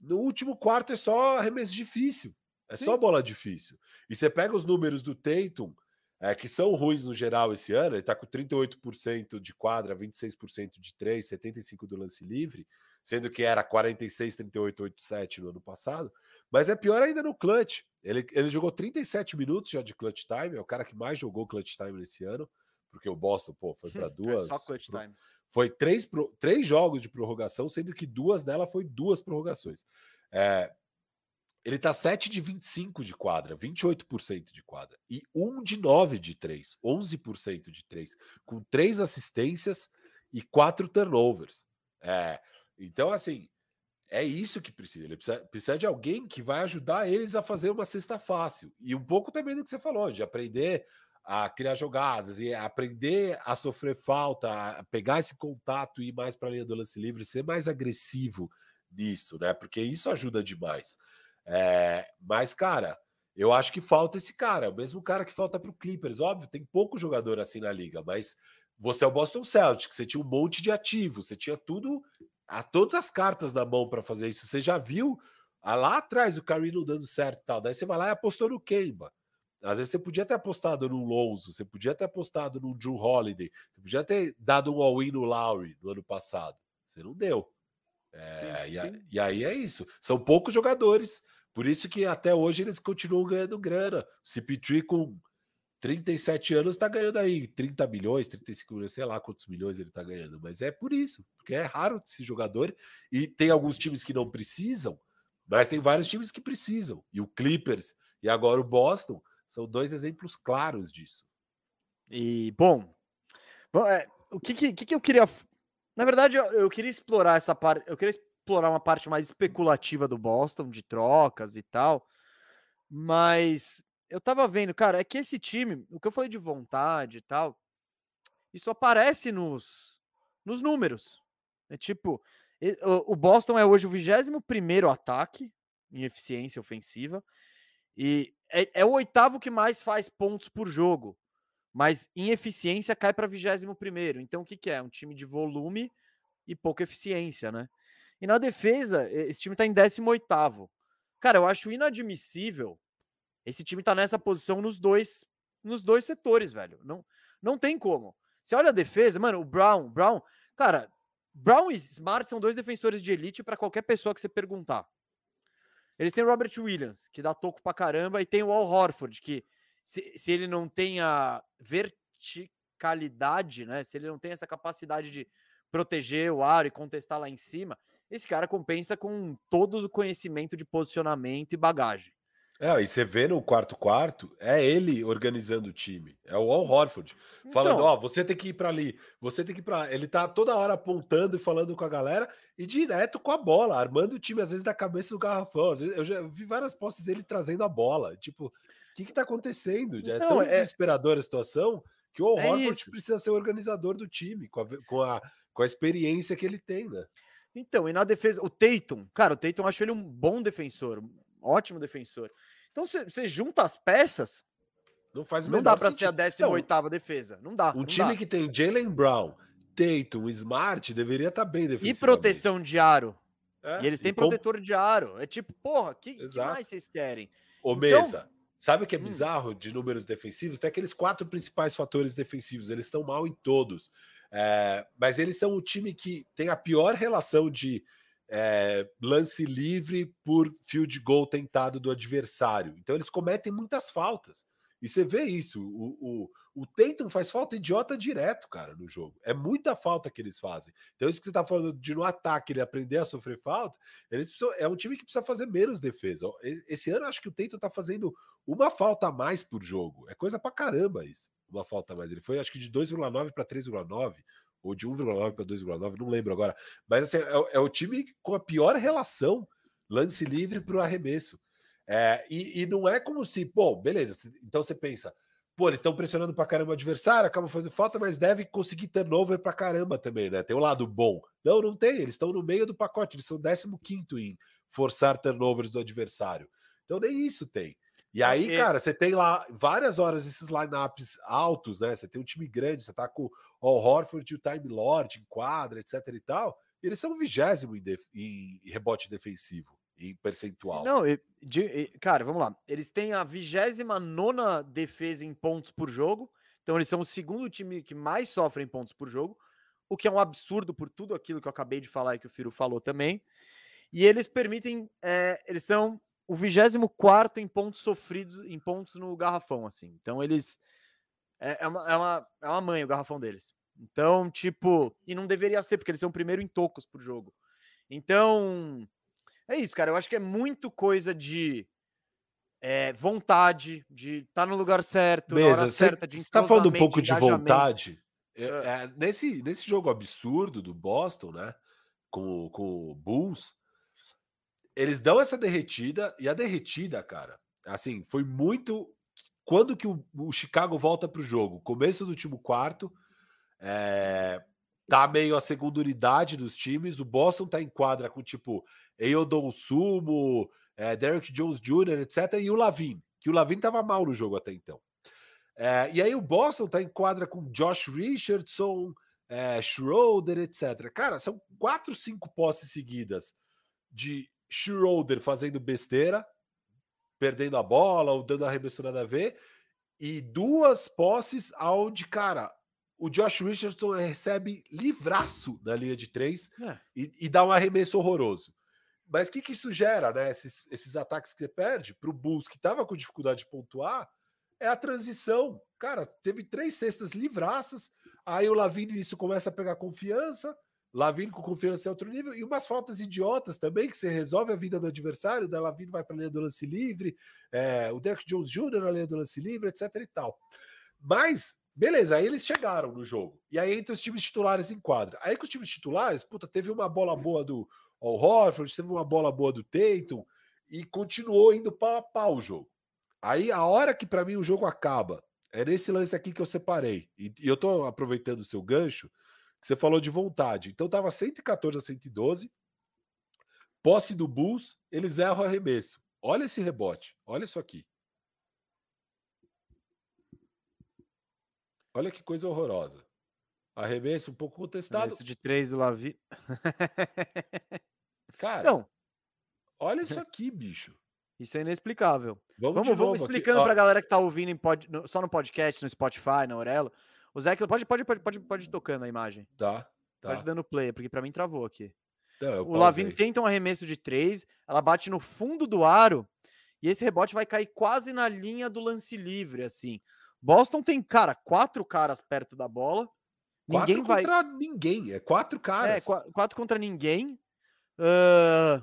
no último quarto é só arremesso difícil. É Sim. só bola difícil. E você pega os números do Tatum, é, que são ruins no geral esse ano, ele tá com 38% de quadra, 26% de 3, 75% do lance livre, sendo que era 46, 38, 87 no ano passado. Mas é pior ainda no clutch. Ele, ele jogou 37 minutos já de clutch time, é o cara que mais jogou clutch time nesse ano porque o Boston, pô, foi para duas. *laughs* É só clutch time. Foi três, três jogos de prorrogação, sendo que duas dela foi duas prorrogações. É, ele tá 7 de 25 de quadra, 28% de quadra, e 1 de 9 de 3, 11% de 3, com três assistências e quatro turnovers. É, então, assim, é isso que precisa. Ele precisa, precisa de alguém que vai ajudar eles a fazer uma cesta fácil. E um pouco também do que você falou, de aprender a criar jogadas e aprender a sofrer falta, a pegar esse contato e ir mais para a linha do lance livre, ser mais agressivo nisso, né? Porque isso ajuda demais. É, mas, cara, eu acho que falta esse cara, o mesmo cara que falta para o Clippers. Óbvio, tem pouco jogador assim na liga, mas você é o Boston Celtics, você tinha um monte de ativos, você tinha tudo, a todas as cartas na mão para fazer isso. Você já viu ah, lá atrás o Carino dando certo e tal, daí você vai lá e apostou no Kemba. Às vezes você podia ter apostado no Lonzo, você podia ter apostado no Drew Holiday, você podia ter dado um all-in no Lowry no ano passado. Você não deu. É, sim, e, sim. e, aí é isso. São poucos jogadores, por isso que até hoje eles continuam ganhando grana. O CP3 com 37 anos está ganhando aí 30 milhões, 35 milhões, sei lá quantos milhões ele está ganhando, mas é por isso, porque é raro esse jogador e tem alguns times que não precisam, mas tem vários times que precisam. E o Clippers e agora o Boston são dois exemplos claros disso. E, bom, bom é, o que, que, que, eu queria. Na verdade, eu, eu queria explorar essa parte. Eu queria explorar uma parte mais especulativa do Boston, de trocas e tal. Mas eu tava vendo, cara, é que esse time, o que eu falei de vontade e tal, isso aparece nos, nos números. É tipo, o Boston é hoje o 21 ataque em eficiência ofensiva. E é, é, o oitavo que mais faz pontos por jogo, mas em eficiência cai para 21 primeiro. Então o que, que é? Um time de volume e pouca eficiência, né? E na defesa, esse time está em 18 Cara, eu acho inadmissível esse time tá nessa posição nos dois nos dois setores, velho. Não, não tem como. Você olha a defesa, mano, o Brown, Brown, cara, Brown e Smart são dois defensores de elite para qualquer pessoa que você perguntar. Eles têm o Robert Williams, que dá toco pra caramba, e tem o Al Horford, que se, se ele não tem a verticalidade, né? Se ele não tem essa capacidade de proteger o aro e contestar lá em cima, esse cara compensa com todo o conhecimento de posicionamento e bagagem. É, e você vê no quarto quarto, é ele organizando o time. É o Al Horford. Falando, Então. ó, você tem que ir pra ali, você tem que ir pra lá. Ele tá toda hora apontando e falando com a galera e direto com a bola, armando o time, às vezes, da cabeça do garrafão. Às vezes, eu já vi várias postes dele trazendo a bola. Tipo, o que que tá acontecendo? Já é Então, tão é- desesperadora a situação que o Al É Horford isso. precisa ser o organizador do time, com a, com, a, com a experiência que ele tem, né? Então, e na defesa, o Tatum, cara, o Tatum acho ele um bom defensor, ótimo defensor. Então, você junta as peças, Não faz não dá pra ser a sentido. 18ª defesa. Não dá. Um não time dá. que tem Jalen Brown, Tatum, Smart, deveria estar bem E defensivamente. proteção de aro. É, E eles têm com- protetor de aro. É tipo, porra, que, que mais vocês querem? Ô, Então- Mesa, sabe o que é Hum. bizarro de números defensivos? Tem aqueles quatro principais fatores defensivos, eles estão mal em todos. É, mas eles são o time que tem a pior relação de é, lance livre por field goal tentado do adversário. Então eles cometem muitas faltas. E você vê isso. O, o, o Tatum faz falta idiota direto, cara, no jogo. É muita falta que eles fazem. Então, isso que você tá falando de no ataque ele aprender a sofrer falta, eles precisam, é um time que precisa fazer menos defesa. Esse ano, acho que o Tatum tá fazendo uma falta a mais por jogo. É coisa pra caramba isso. Uma falta a mais. Ele foi, acho que de 2,9 para 3,9, ou de 1,9 para 2,9, não lembro agora. Mas assim, é, o- é o time com a pior relação lance livre para o arremesso. É, e, e não é como se, pô, beleza. Então você pensa, pô, eles estão pressionando pra caramba o adversário, acabam fazendo falta, mas deve conseguir turnover pra caramba também, né? Tem o lado bom. Não, não tem. Eles estão no meio do pacote, eles são 15 em forçar turnovers do adversário. Então nem isso tem. E aí, É, é- cara, você tem lá várias horas esses lineups altos, né? Você tem um time grande, você tá com o Horford e o Time Lord em quadra, etc e tal. Eles são vigésimo em, def- em rebote defensivo, em percentual. Não, e- de- e- cara, vamos lá. Eles têm a 29 defesa em pontos por jogo. Então, eles são o segundo time que mais sofre em pontos por jogo. O que é um absurdo por tudo aquilo que eu acabei de falar e que o Firo falou também. E eles permitem. é, eles são o 24 em pontos sofridos, em pontos no garrafão, assim. Então, eles. É, é uma, é, uma, é uma mãe o garrafão deles. Então, tipo. E não deveria ser, porque eles são o primeiro em tocos por jogo. Então. É isso, cara. Eu acho que é muito coisa de é, vontade, de estar no lugar certo, na hora você certa, de tá falando um pouco de vontade. É. é, nesse, nesse jogo absurdo do Boston, né? Com, com o Bulls, eles dão essa derretida e a derretida, cara, assim, foi muito. Quando que o, o Chicago volta pro jogo? Começo do último quarto, é, tá meio a segunda unidade dos times. O Boston tá em quadra com tipo Eildon Sumo, é, Derek Jones Jr., etc. E o Lavin, que o Lavin tava mal no jogo até então. É, e aí o Boston tá em quadra com Josh Richardson, é, Schroeder, etc. Cara, são quatro, cinco posses seguidas de Schroeder fazendo besteira, perdendo a bola ou dando arremesso nada a ver, e duas posses aonde, cara, o Josh Richardson recebe livraço na linha de três É. e, e dá um arremesso horroroso. Mas o que, que isso gera, né? Esses, esses ataques que você perde para o Bulls, que estava com dificuldade de pontuar, é a transição. Cara, teve três cestas livraças, aí o Lavine isso começa a pegar confiança, Lavine com confiança é outro nível, e umas faltas idiotas também, que você resolve a vida do adversário, da Lavine vai para a linha do lance livre, é, o Derek Jones Jr. na linha do lance livre, etc e tal. Mas, beleza, aí eles chegaram no jogo. E aí entra os times titulares em quadra. Aí com os times titulares, puta, teve uma bola boa do Al Horford, teve uma bola boa do Tatum, e continuou indo pau a pau o jogo. Aí a hora que para mim o jogo acaba, é nesse lance aqui que eu separei. E, e eu tô aproveitando o seu gancho, que você falou de vontade. Então tava 114 a 112. Posse do Bulls, eles erram o arremesso. Olha esse rebote, olha isso aqui. Olha que coisa horrorosa. Arremesso um pouco contestado. Isso de três do Lavi. *laughs* Cara, Não, olha isso *laughs* aqui, bicho. isso é inexplicável. Vamos, Vamos, vamos explicando Ó, pra galera que tá ouvindo em pod- no- só no podcast, no Spotify, na Aurelo. O Zé, pode, pode, pode, pode, pode ir tocando a imagem. Tá, tá. Pode dando play, porque pra mim travou aqui. Não, O Lavin tenta um arremesso de três, ela bate no fundo do aro e esse rebote vai cair quase na linha do lance livre, assim. Boston tem, cara, quatro caras perto da bola. Quatro Ninguém vai. contra ninguém, é quatro É, caras. qua- quatro contra ninguém. Ah,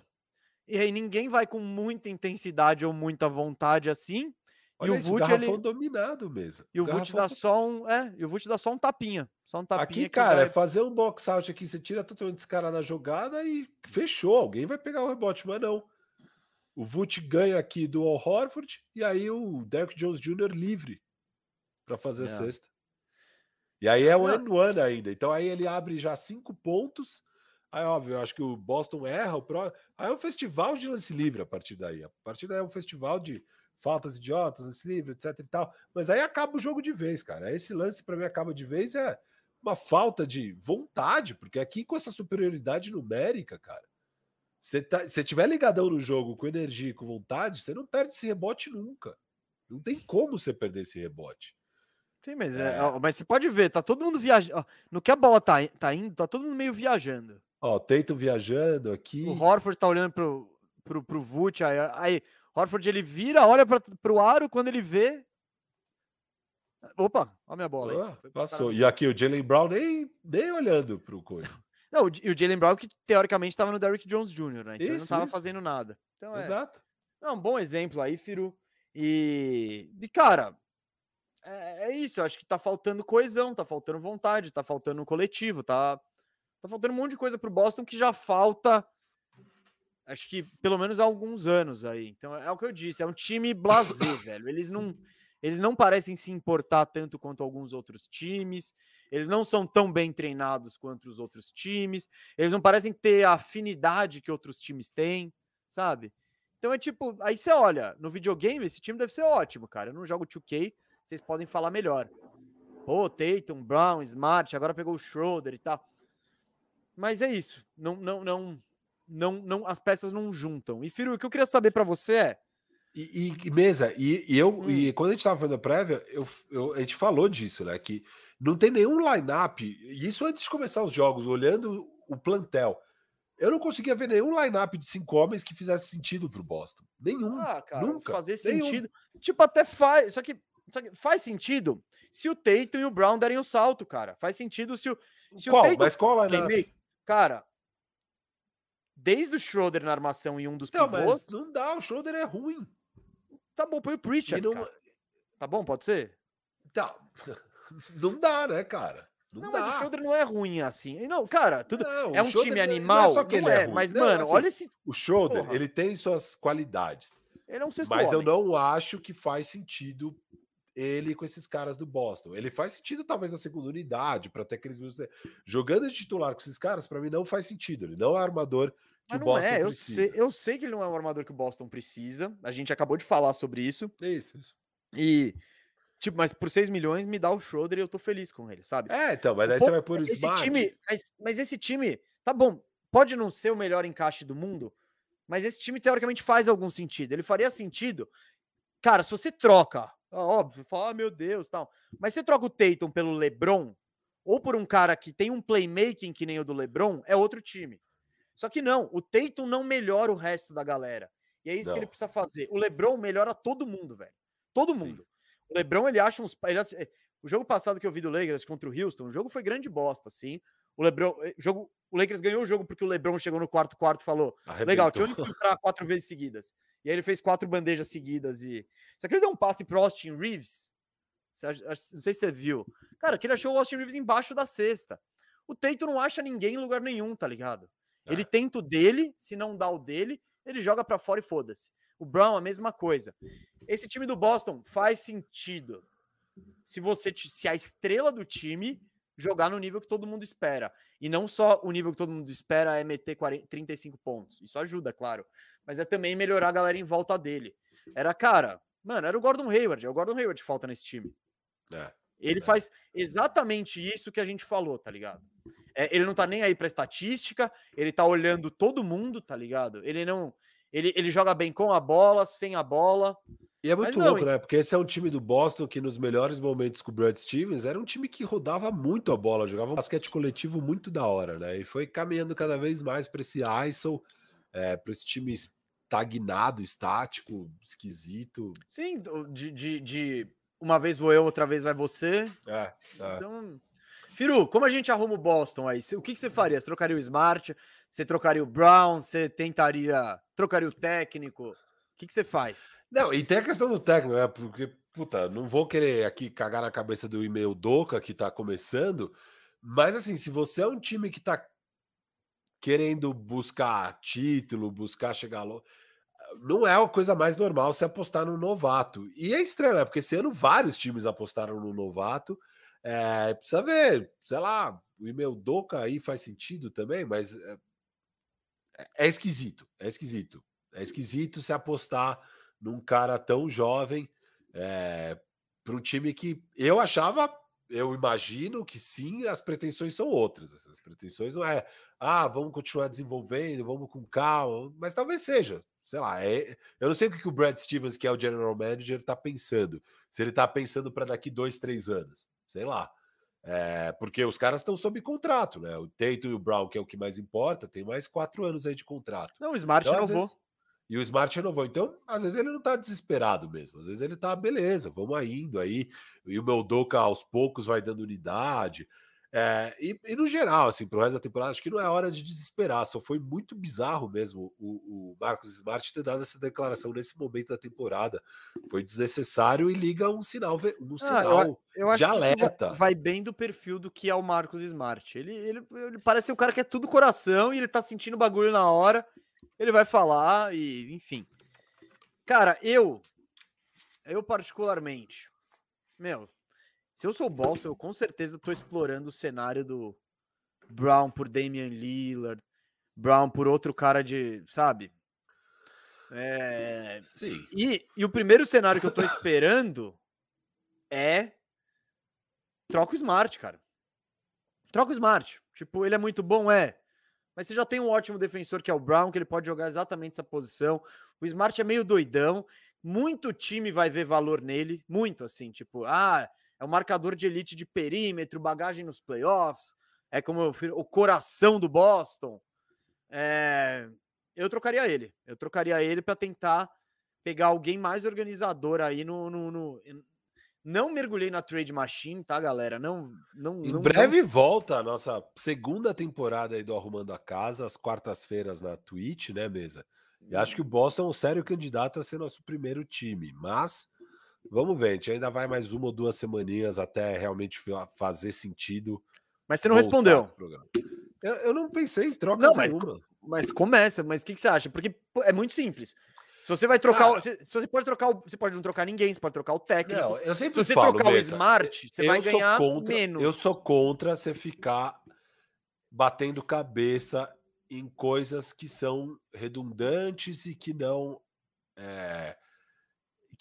e aí ninguém vai com muita intensidade ou muita vontade assim. Olha o isso, Vult, ele- dominado mesmo. E o Vult dá to- só um. É, e o Vult dá só um tapinha. Só um tapinha. Aqui, cara, vai- é fazer um box out aqui, você tira totalmente esse cara na jogada e fechou. Alguém vai pegar o rebote, mas não. O Vult ganha aqui do Al Horford e aí o Derrick Jones Jr. livre para fazer a É. cesta. E aí é o Não. end one ainda. Então aí ele abre já cinco pontos. Aí, óbvio, eu acho que o Boston erra. O pro... Aí é um festival de lance livre a partir daí. A partir daí é um festival de faltas idiotas, lance livre, etc e tal. Mas aí acaba o jogo de vez, cara. Esse lance para mim acaba de vez é uma falta de vontade, porque aqui com essa superioridade numérica, cara, você tá, se tiver ligadão no jogo com energia e com vontade, você não perde esse rebote nunca. Não tem como você perder esse rebote. Sim, mas, é, É. mas você pode ver, tá todo mundo viajando. No que a bola tá, tá indo, tá todo mundo meio viajando. Ó, o Teito viajando aqui. O Horford tá olhando pro, pro, pro Vult, aí, aí Horford ele vira, olha pra, pro aro, quando ele vê. Opa, olha a minha bola passou. E aqui o Jalen Brown nem, nem olhando pro coisa. *laughs* Não, o e o Jalen Brown que teoricamente tava no Derrick Jones Jr., né? Então ele não Isso, tava isso. fazendo nada. Então é, Exato. é um bom exemplo aí, Firu. E, e cara, é, é isso. Eu acho que tá faltando coesão, tá faltando vontade, tá faltando um coletivo, tá, tá faltando um monte de coisa pro Boston que já falta. Acho que pelo menos há alguns anos aí. Então é o que eu disse, é um time blasé, *coughs* velho. Eles não, eles não parecem se importar tanto quanto alguns outros times. Eles não são tão bem treinados quanto os outros times. Eles não parecem ter a afinidade que outros times têm, sabe? Então é tipo, aí você olha, no videogame esse time deve ser ótimo, cara. Eu não jogo 2K, vocês podem falar melhor. Pô, Tatum, Brown, Smart, agora pegou o Schroeder e tal. Mas é isso. Não, não, não, não, não, as peças não juntam. E Firu, o que eu queria saber pra você é, E, e- mesa, e, e eu, Hum. e quando a gente tava fazendo a prévia, eu, eu- a gente falou disso, né? Que não tem nenhum line-up, e isso antes de começar os jogos, olhando o plantel. Eu não conseguia ver nenhum line-up de cinco homens que fizesse sentido pro Boston. Nenhum. ah, cara, nunca, fazer nenhum. sentido. Tipo, até faz. Só que, só que faz sentido se o Tatum e o Brown derem o salto, cara. Faz sentido se o, se o qual? Tatum Mas qual line-up? Cara, desde o Schroeder na armação e um dos Não, pivôs, mas não dá, o shoulder é ruim. tá bom, põe o Pritchard, não- cara. Tá bom, pode ser? Tá. *laughs* Não dá, né, cara? Não, Não, mas o Schroeder não é ruim assim. Não, cara, tudo Não, é um Schroeder time é- não é animal, só que não ele é é, ruim. mas mano, assim, olha esse, O shoulder, Porra. ele tem suas qualidades. ele é um sexto Mas eu homem. não acho que faz sentido ele com esses caras do Boston. Ele faz sentido, talvez, na segunda unidade, para ter aqueles. Jogando de titular com esses caras, para mim, não faz sentido. Ele não é armador Mas o não Boston é, eu precisa. sei, eu sei que ele não é o armador que o Boston precisa. A gente acabou de falar sobre isso. Isso, isso. E, tipo, mas por 6 milhões me dá o Schroeder e eu tô feliz com ele, sabe? É, então, mas daí Pô, você vai pôr o esse Smart. time, mas, mas esse time, tá bom, pode não ser o melhor encaixe do mundo, mas esse time teoricamente faz algum sentido. Ele faria sentido. Cara, se você troca, ó, óbvio, fala, ah, meu Deus, tal. Mas você troca o Tatum pelo LeBron ou por um cara que tem um playmaking que nem o do LeBron, é outro time. Só que não, o Tatum não melhora o resto da galera. E é isso que ele Não. precisa fazer. O LeBron melhora todo mundo, velho. Todo Sim. mundo. O LeBron, ele acha uns. ele acha- o jogo passado que eu vi do Lakers contra o Houston, o jogo foi grande bosta, assim. O LeBron. eh, Jogo, o Lakers ganhou o jogo porque o LeBron chegou no quarto quarto e falou: Legal, deixa eu arrebentou. infiltrar *laughs* quatro vezes seguidas. E aí ele fez quatro bandejas seguidas e. Só que ele deu um passe pro Austin Reeves. Não sei se você viu. Cara, que ele achou o Austin Reeves embaixo da cesta. O Teito não acha ninguém em lugar nenhum, tá ligado? Ele É. tenta o dele, se não dá o dele, ele joga pra fora e foda-se. O Brown, a mesma coisa. Esse time do Boston faz sentido se você se a estrela do time jogar no nível que todo mundo espera. E não só o nível que todo mundo espera é meter 40, 35 pontos. Isso ajuda, claro. Mas é também melhorar a galera em volta dele. Era, cara, mano, era o Gordon Hayward. É o Gordon Hayward que falta nesse time. É. Ele É. faz exatamente isso que a gente falou, tá ligado? É, ele não tá nem aí pra estatística, ele tá olhando todo mundo, tá ligado? Ele não. Ele, ele joga bem com a bola, sem a bola. E é muito não, louco, né? Porque esse é um time do Boston que nos melhores momentos com o Brad Stevens era um time que rodava muito a bola, jogava um basquete coletivo muito da hora, né? E foi caminhando cada vez mais para esse ISO, é, para esse time estagnado, estático, esquisito. Sim, de, de, de, uma vez vou eu, outra vez vai você. É, é. Então, Firu, como a gente arruma o Boston aí? O que, que você faria? Você trocaria o Smart? Você trocaria o Brown? Você tentaria. Trocaria o técnico? O que, que você faz? Não, e tem a questão do técnico, né? Porque, puta, não vou querer aqui cagar na cabeça do e-mail Doca que tá começando, mas assim, se você é um time que tá querendo buscar título, buscar chegar logo. Não é a coisa mais normal se apostar no novato. E é estranho, né? Porque esse ano vários times apostaram no novato. É, precisa ver, sei lá, o e-mail Doca aí faz sentido também, mas é, é esquisito, é esquisito. É esquisito se apostar num cara tão jovem é, para um time que eu achava eu imagino que sim, as pretensões são outras. As pretensões não é, ah, vamos continuar desenvolvendo, vamos com calma, mas talvez seja, sei lá. É, eu não sei o que, que o Brad Stevens, que é o general manager, está pensando. Se ele está pensando para daqui dois, três anos, sei lá. É, porque os caras estão sob contrato, né? O Tatum e o Brown, que é o que mais importa, tem mais quatro anos aí de contrato. Não, o Smart então, renovou. Vezes, e o Smart renovou. Então, às vezes ele não tá desesperado mesmo. Às vezes ele tá, beleza, vamos indo aí. E o meu Doca aos poucos vai dando unidade. É, e, e, no geral, assim, pro resto da temporada, acho que não é hora de desesperar. Só foi muito bizarro mesmo o, o Marcos Smart ter dado essa declaração nesse momento da temporada. Foi desnecessário e liga um sinal, um sinal ah, eu, eu acho de alerta. Vai, vai, bem do perfil do que é o Marcos Smart. Ele, ele, ele parece um cara que é tudo coração e ele tá sentindo bagulho na hora ele vai falar e, enfim. Cara, eu, eu particularmente, meu, se eu sou o Boston, eu com certeza tô explorando o cenário do Brown por Damian Lillard, Brown por outro cara de, sabe? É... Sim. E, e o primeiro cenário que eu tô esperando é troca o Smart, cara. Troca o Smart. Tipo, ele é muito bom, é. Mas você já tem um ótimo defensor que é o Brown, que ele pode jogar exatamente essa posição. O Smart é meio doidão. Muito time vai ver valor nele, muito assim, tipo, ah, é o marcador de elite de perímetro, bagagem nos playoffs, é como o coração do Boston. É, eu trocaria ele. Eu trocaria ele para tentar pegar alguém mais organizador aí no, no, no, não mergulhei na Trade Machine, tá, galera? Não, não. Em não, breve não... volta a nossa segunda temporada aí do Arrumando a Casa, às quartas-feiras na Twitch, né, mesa? E acho que o Boston é um sério candidato a ser nosso primeiro time, mas vamos ver, a gente ainda vai mais uma ou duas semaninhas até realmente fazer sentido. Mas você não respondeu. Eu, eu, não pensei em troca não, mas, mas começa, mas o que, que você acha? Porque é muito simples. Se você vai trocar, ah, se, se, você pode trocar, o, você pode não trocar ninguém, você pode trocar o técnico. Não, eu sempre se você falo, trocar Bessa, o smart, você vai ganhar contra, menos. Eu sou contra você ficar batendo cabeça em coisas que são redundantes e que não é,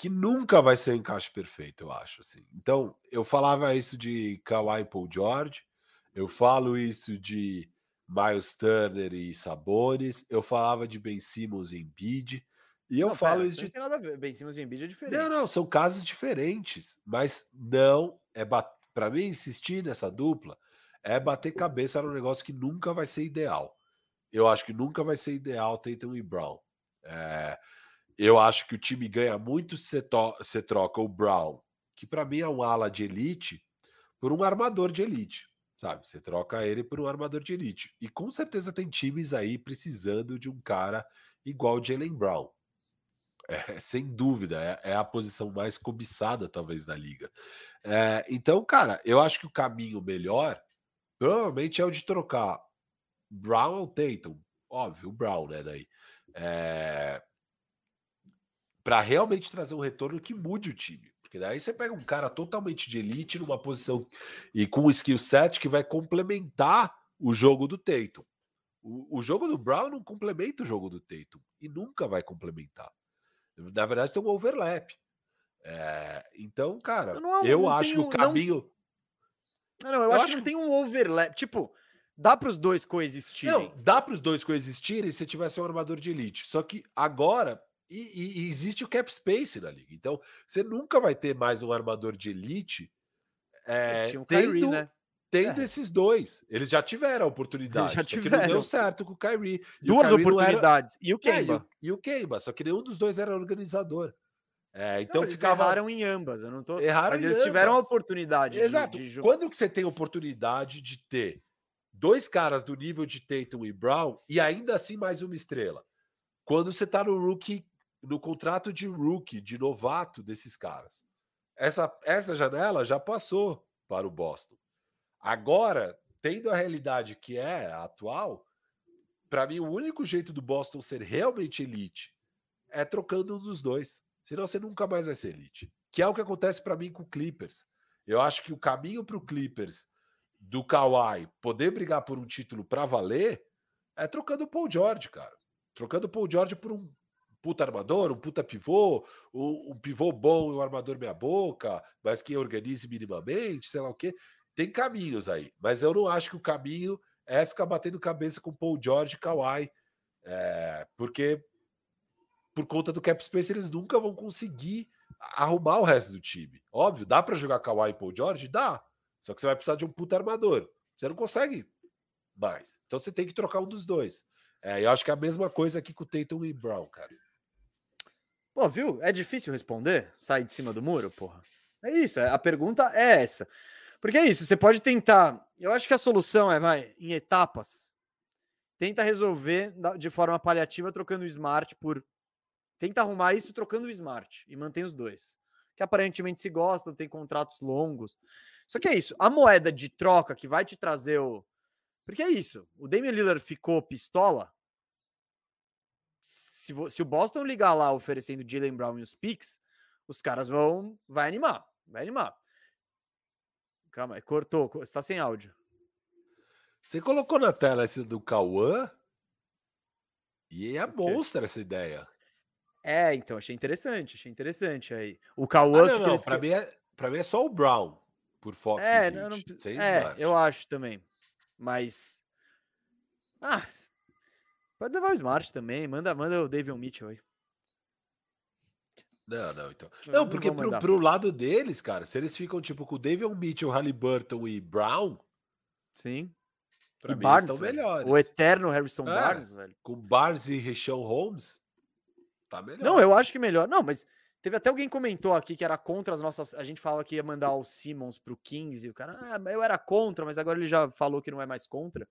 que nunca vai ser encaixe perfeito, eu acho assim. Então, eu falava isso de Kawhi Paul George, eu falo isso de Miles Turner e Sabonis, eu falava de Ben Simmons e Embiid, e eu não, falo pera, isso de. Não tem nada a ver. Ben Simmons e Embiid é diferente. Não, não, são casos diferentes. Mas não é bat... para mim insistir nessa dupla é bater cabeça no negócio que nunca vai ser ideal. Eu acho que nunca vai ser ideal Tatum e Brown. É... Eu acho que o time ganha muito se você, troca o Brown, que para mim é um ala de elite, por um armador de elite. Sabe? Você troca ele por um armador de elite. E com certeza tem times aí precisando de um cara igual o Jalen Brown. É, sem dúvida, é, é, a posição mais cobiçada, talvez, da liga. É, então, cara, eu acho que o caminho melhor provavelmente é o de trocar Brown ou Tatum. Óbvio, o Brown, né? Daí. É, para realmente trazer um retorno que mude o time. Porque daí você pega um cara totalmente de elite numa posição e com um skill set que vai complementar o jogo do Tatum. O, o jogo do Brown não complementa o jogo do Tatum e nunca vai complementar. Na verdade, tem um overlap. É, então, cara, eu, não, eu não acho tenho, que o caminho. Não, não eu, eu acho, acho, que tem um overlap. Tipo, dá para os dois coexistirem. Não, dá para os dois coexistirem se tivesse um armador de elite. Só que agora. E, e, existe o cap space na liga. Então, você nunca vai ter mais um armador de elite. É, um tendo, Kyrie, né? tendo É. esses dois. Eles já tiveram a oportunidade. já só que não tiveram. deu certo com o Kyrie. E o Duas Kyrie não era- oportunidades. E o É, e, Kemba. o, e o Kemba, só que nenhum dos dois era organizador. É, então Não, eles ficava. erraram em ambas. Eu não tô. Erraram Mas eles tiveram a ambas. oportunidade. de- Exato. de jogar. Quando que você tem oportunidade de ter dois caras do nível de Tatum e Brown e ainda assim mais uma estrela? Quando você tá no rookie, no contrato de rookie, de novato desses caras. Essa, essa janela já passou para o Boston. Agora, tendo a realidade que é a atual, para mim o único jeito do Boston ser realmente elite é trocando um dos dois. Senão você nunca mais vai ser elite. Que é o que acontece para mim com o Clippers. Eu acho que o caminho para o Clippers do Kawhi poder brigar por um título para valer é trocando o Paul George, cara. Trocando o Paul George por um puta armador, um puta pivô, um, um pivô bom e um armador meia boca, mas que organize minimamente, sei lá o quê. Tem caminhos aí, mas eu não acho que o caminho é ficar batendo cabeça com Paul George e Kawhi, é, porque por conta do cap space eles nunca vão conseguir arrumar o resto do time. Óbvio, dá para jogar Kawhi e Paul George? Dá. Só que você vai precisar de um puta armador. Você não consegue mais. Então você tem que trocar um dos dois. É, eu acho que é a mesma coisa aqui com o Tatum e Brown, cara. Pô, viu? É difícil responder? Sair de cima do muro, porra. É isso, é- a pergunta é essa. Porque é isso, você pode tentar. Eu acho que a solução é, vai, em etapas. Tenta resolver de forma paliativa, trocando o smart por. Tenta arrumar isso trocando o smart e mantém os dois. Que aparentemente se gostam, tem contratos longos. Só que é isso, a moeda de troca que vai te trazer o. Porque é isso, o Damian Lillard ficou pistola. Se, se o Boston ligar lá oferecendo Jalen Brown e os picks, os caras vão. Vai animar, vai animar. Calma, aí, cortou, co- está sem áudio. Você colocou na tela esse do Cauã? E é O quê? monstra essa ideia. É, então, achei interessante, achei interessante aí. O Ah, Cauã não, que, que não, eles pra, que- mim é, pra mim é só o Brown por Fox. É, não, não é, eu acho também. Mas. Ah, pode levar o Smart também. Manda, manda o David Mitchell aí. Não, não, então. Não, porque pro, pro lado deles, cara, se eles ficam tipo com o David Mitchell, Halliburton e Brown, Sim. pra e mim Barnes, estão velho. melhores. O eterno Harrison É. Barnes, velho. Com Barnes e Rishon Holmes, tá melhor. Não, eu acho que melhor. Não, mas teve até alguém comentou aqui que era contra as nossas. A gente falava que ia mandar o Simmons pro 15. O cara, ah, eu era contra, mas agora ele já falou que não é mais contra.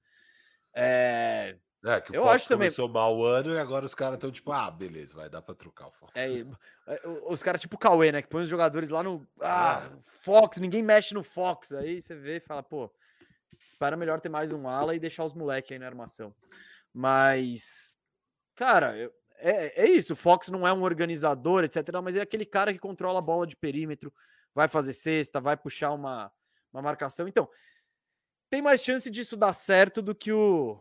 É. É, que o Eu Fox acho também- começou mal o ano e agora os caras estão tipo, ah, beleza, vai dar pra trocar o Fox. é, *laughs* é, os caras tipo o Cauê, né? Que põe os jogadores lá no. Ah, É. Fox, ninguém mexe no Fox. Aí você vê e fala, pô, espera melhor ter mais um ala e deixar os moleques aí na armação. Mas, cara, eu- é, é isso. O Fox não é um organizador, etc. Mas é aquele cara que controla a bola de perímetro, vai fazer cesta, vai puxar uma, uma marcação. Então, tem mais chance disso dar certo do que o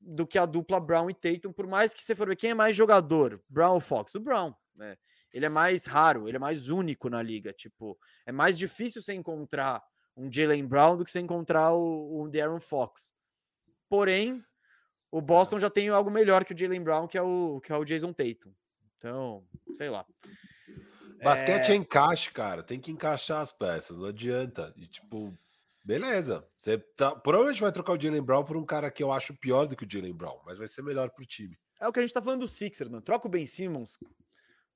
do que a dupla Brown e Tatum, por mais que você for ver quem é mais jogador, Brown ou Fox? O Brown, né? Ele é mais raro, ele é mais único na liga, tipo, é mais difícil você encontrar um Jalen Brown do que você encontrar o, o De'Aaron Fox. Porém, o Boston já tem algo melhor que o Jalen Brown, que é o que é o Jason Tatum. Então, sei lá. Basquete é... encaixe, cara. Tem que encaixar as peças, não adianta. E, tipo, beleza. Você tá, provavelmente vai trocar o Jalen Brown por um cara que eu acho pior do que o Jalen Brown, mas vai ser melhor pro time. É o que a gente tá falando do Sixers, mano. Troca o Ben Simmons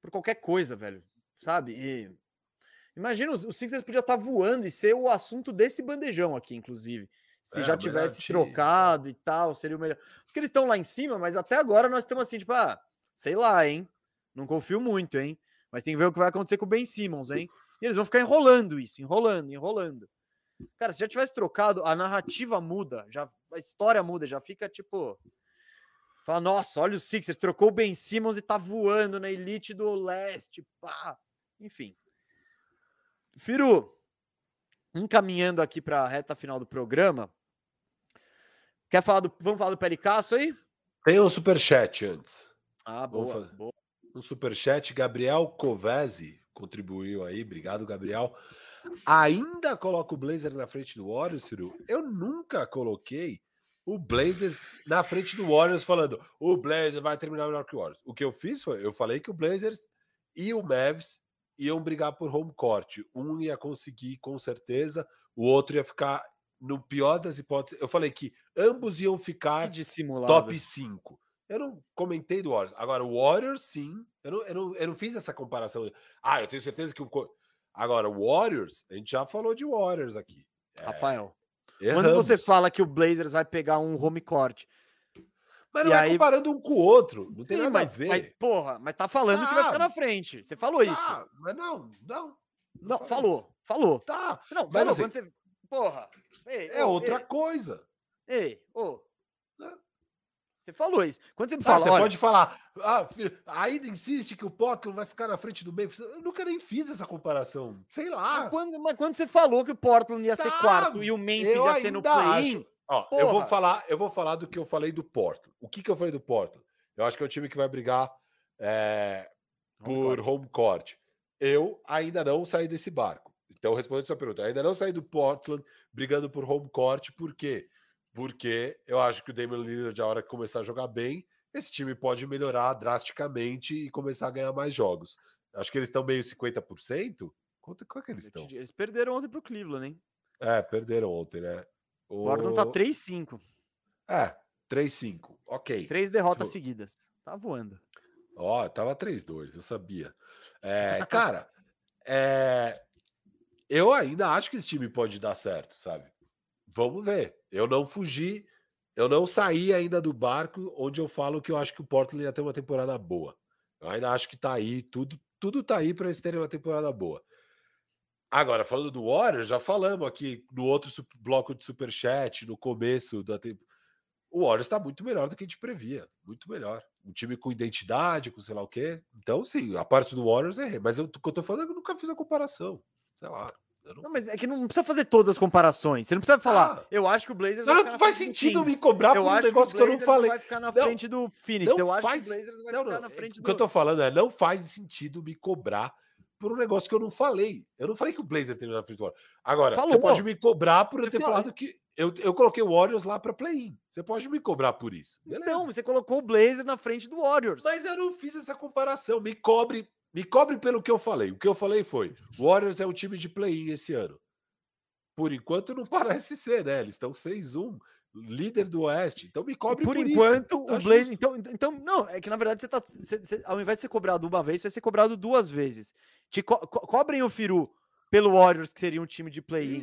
por qualquer coisa, velho. Sabe? E imagina, o Sixers podia estar tá voando e ser o assunto desse bandejão aqui, inclusive. Se É, já tivesse time. trocado e tal, seria o melhor. Porque eles estão lá em cima, mas até agora nós estamos assim, tipo, ah, sei lá, hein? Não confio muito, hein? Mas tem que ver o que vai acontecer com o Ben Simmons, hein? *laughs* E eles vão ficar enrolando isso, enrolando, enrolando. Cara, se já tivesse trocado, a narrativa muda, já a história muda, já fica tipo. Fala, nossa, olha o Sixers, trocou o Ben Simmons e tá voando na elite do leste, pá. Enfim. Firu, encaminhando aqui para a reta final do programa. Quer falar do. Vamos falar do Pelicasso aí? Tem um superchat antes. Ah, boa, boa. Um superchat, Gabriel Covese contribuiu aí, obrigado, Gabriel. Ainda coloca o Blazers na frente do Warriors, Ciro? Eu nunca coloquei o Blazers na frente do Warriors falando o Blazers vai terminar melhor que o Warriors. O que eu fiz foi, eu falei que o Blazers e o Mavs iam brigar por home court. Um ia conseguir com certeza, o outro ia ficar no pior das hipóteses, eu falei que ambos iam ficar dissimulado. top 5. Eu não comentei do Warriors. Agora, o Warriors, sim. Eu não, eu, não, eu não fiz essa comparação. Ah, eu tenho certeza que o. Agora, o Warriors, a gente já falou de Warriors aqui. Rafael. Quando Erramos. você fala que o Blazers vai pegar um home court. Mas não e é aí- comparando um com o outro. Não tem Sim, nada mas, a ver. mas, porra, mas tá falando que vai ficar Ah, na frente. Você falou isso. Ah, mas não, não. não, falei falou, falou. Tá. Não, Mas falou assim, quando você. Porra. Ei, É ô, outra coisa. Ei, ei, ô. Você falou isso. Quando você me Ah, fala, você olha, pode falar, ah, ainda insiste que o Portland vai ficar na frente do Memphis. Eu nunca nem fiz essa comparação. Sei lá. mas quando, mas quando você falou que o Portland ia ser Tá, quarto e o Memphis ia ser no play-in, eu vou falar, eu vou falar do que eu falei do Porto. O que, que eu falei do Porto? Eu acho que é um time que vai brigar é, por home court. Eu ainda não saí desse barco. Então, respondendo sua pergunta, ainda não saí do Portland brigando por home court, por quê? Porque eu acho que o Damian Lillard, a hora que começar a jogar bem, esse time pode melhorar drasticamente e começar a ganhar mais jogos. Acho que eles estão meio 50%. Quanto, qual é que eles estão? eles perderam ontem pro Cleveland, hein? É, perderam ontem, né? O Portland tá O- 3-5. É, 3-5. Ok. Três derrotas Show. seguidas. Tá voando. Ó, tava 3-2, eu sabia. É, *laughs* cara, é, eu ainda acho que esse time pode dar certo, sabe? Vamos ver. Eu não fugi, eu não saí ainda do barco onde eu falo que eu acho que o Portland ia ter uma temporada boa. Eu ainda acho que tá aí, tudo, tudo tá aí para eles terem uma temporada boa. Agora, falando do Warriors, já falamos aqui no outro bloco de superchat, no começo da temporada. O Warriors está muito melhor do que a gente previa. Muito melhor. Um time com identidade, com sei lá o quê. Então, sim, a parte do Warriors errei. Mas eu, o que eu tô falando é eu nunca fiz a comparação. Sei lá. Não, Não, mas é que não precisa fazer todas as comparações. Você não precisa falar. Ah. eu acho que o Blazers não, vai não faz sentido me cobrar Eu por um acho negócio que, o eu não falei. vai ficar na Não, frente do Phoenix. não eu acho faz- que o Blazers vai Não, ficar não. na frente O do. que eu tô falando é não faz sentido me cobrar por um negócio que eu não falei. Eu não falei que o Blazer tem na frente do Warriors. Agora, você Falou. pode me cobrar por eu ter falei. falado que. Eu, eu coloquei o Warriors lá para play-in. Você pode me cobrar por isso. Beleza. Então, você colocou o Blazer na frente do Warriors. Mas eu não fiz essa comparação. Me cobre, me cobre pelo que eu falei. O que eu falei foi: o Warriors é um time de play-in esse ano. Por enquanto não *laughs* parece ser, né? Eles estão 6-1, líder do Oeste. Então me cobre por, por, enquanto, isso. O Blazer. justo. Então, então, não, é que na verdade você tá. você- você- ao invés de ser cobrado uma vez, você vai ser cobrado duas vezes. Te co- co- cobrem o Firu pelo Warriors, que seria um time de play-in,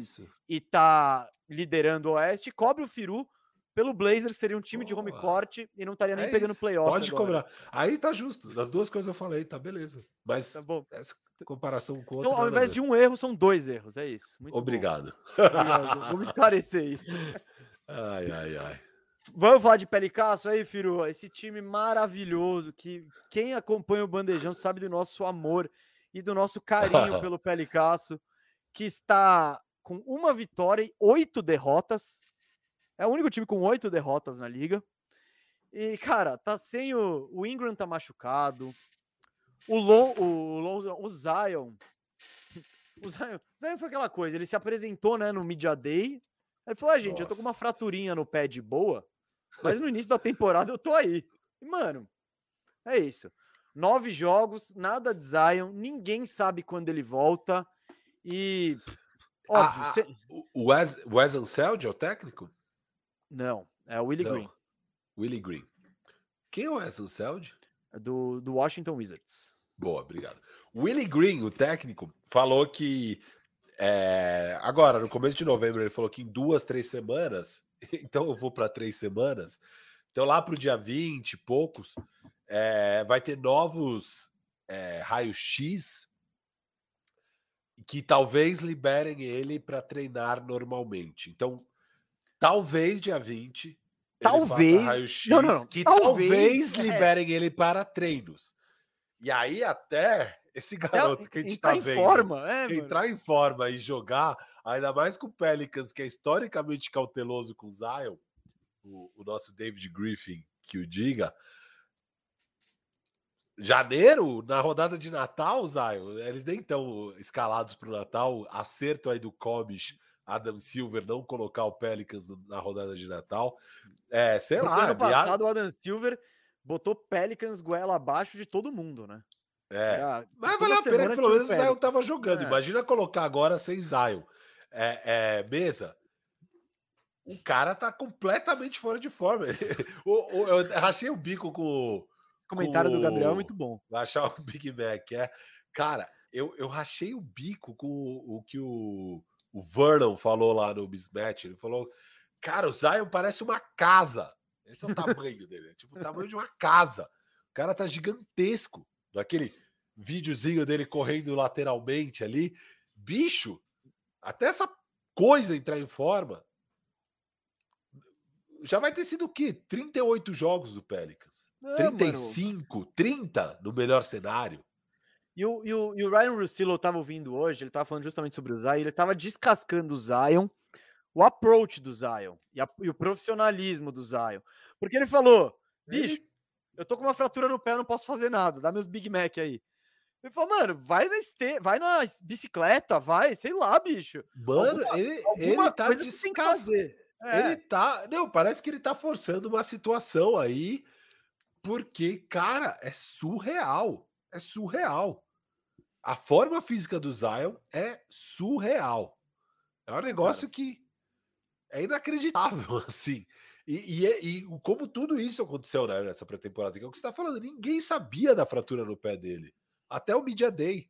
e tá liderando o Oeste. Cobre o Firu pelo Blazers, seria um time de home Boa. court e não estaria nem É pegando isso. playoff. Pode agora. cobrar. Aí tá justo. Das duas coisas eu falei, tá beleza. Mas Tá bom. essa comparação com outra. Então, ao invés de um erro, são dois erros. É isso. Muito. Obrigado. Obrigado. Vamos esclarecer isso. *laughs* Ai, ai, ai. Vamos falar de Pelicasso aí, Firu. Esse time maravilhoso que quem acompanha o Bandejão sabe do nosso amor e do nosso carinho *laughs* pelo Pelicasso, que está com uma vitória e oito derrotas. É o único time com oito derrotas na liga. E, cara, tá sem o, o Ingram tá machucado. O, Lon, o, Lon- o Zion. O Zion, Zion foi aquela coisa, ele se apresentou né, no Media Day. Ele falou: ah, gente, eu tô com uma Nossa. fraturinha no pé de boa, mas no início da temporada eu tô aí. E, mano, é isso. Nove jogos, nada de Zion, ninguém sabe quando ele volta. E. Óbvio, Ah, ah, cê- O Wes, Wes Anseld é o técnico? Não, é o Willie Não. Green, Willie Green. Quem é o Wes Anseld? é do, do Washington Wizards. Boa, obrigado. Willie Green, o técnico, falou que é, agora, no começo de novembro, ele falou que em duas, três semanas, *laughs* então eu vou para três semanas, então lá para o dia 20 e poucos, é, vai ter novos é, raios-x que talvez liberem ele para treinar normalmente. Então, talvez dia 20. ele faça Talvez- Não, não, não. que Talvez, talvez, é. liberem ele para treinos. E aí, até esse garoto que a gente entrar tá em vendo forma, é, mano. entrar em forma e jogar, ainda mais com o Pelicans, que é historicamente cauteloso com o Zion, o, o nosso David Griffin que o diga. Janeiro, na rodada de Natal, Zion, eles nem estão escalados para o Natal. Acerto aí do Comish, Adam Silver, não colocar o Pelicans na rodada de Natal. É, sei Porque lá. ano a- passado o Adam Silver botou Pelicans goela abaixo de todo mundo, né? é. Era- Mas valeu a pena que pelo menos o Zion tava jogando. É. Imagina colocar agora sem Zion. É, é, mesa. o cara tá completamente fora de forma. *laughs* o, o, eu rachei o bico com o. comentário com do Gabriel é muito bom. Achar o Big Mac. É. Cara, eu, eu rachei o bico com o, o que o, o Vernon falou lá no Mismatch. Ele falou: Cara, o Zion parece uma casa. Esse é o tamanho dele. É tipo o tamanho de uma casa. O cara tá gigantesco. Naquele videozinho dele correndo lateralmente ali. Bicho, até essa coisa entrar em forma. Já vai ter sido o quê? 38 jogos do Pelicans. É, mano. 35, 30 no melhor cenário. E o, e, o, e o Ryan Russillo eu tava ouvindo hoje, ele tava falando justamente sobre o Zion, ele tava descascando o Zion, o approach do Zion e, a- e o profissionalismo do Zion. Porque ele falou, bicho, eu tô com uma fratura no pé, eu não posso fazer nada, dá meus Big Mac aí. Ele falou, mano, vai na, este... vai na bicicleta, vai, sei lá, bicho. Mano, Alguma- ele, Alguma ele tá coisa você tem que descas- fazer. É. Ele tá. Não, parece que ele tá forçando uma situação aí, porque, cara, é surreal. É surreal. A forma física do Zion é surreal. É um negócio que é inacreditável, *laughs* assim. E, e, é- e como tudo isso aconteceu né, nessa pré-temporada, que é o que você tá falando, ninguém sabia da fratura no pé dele. Até o Media Day.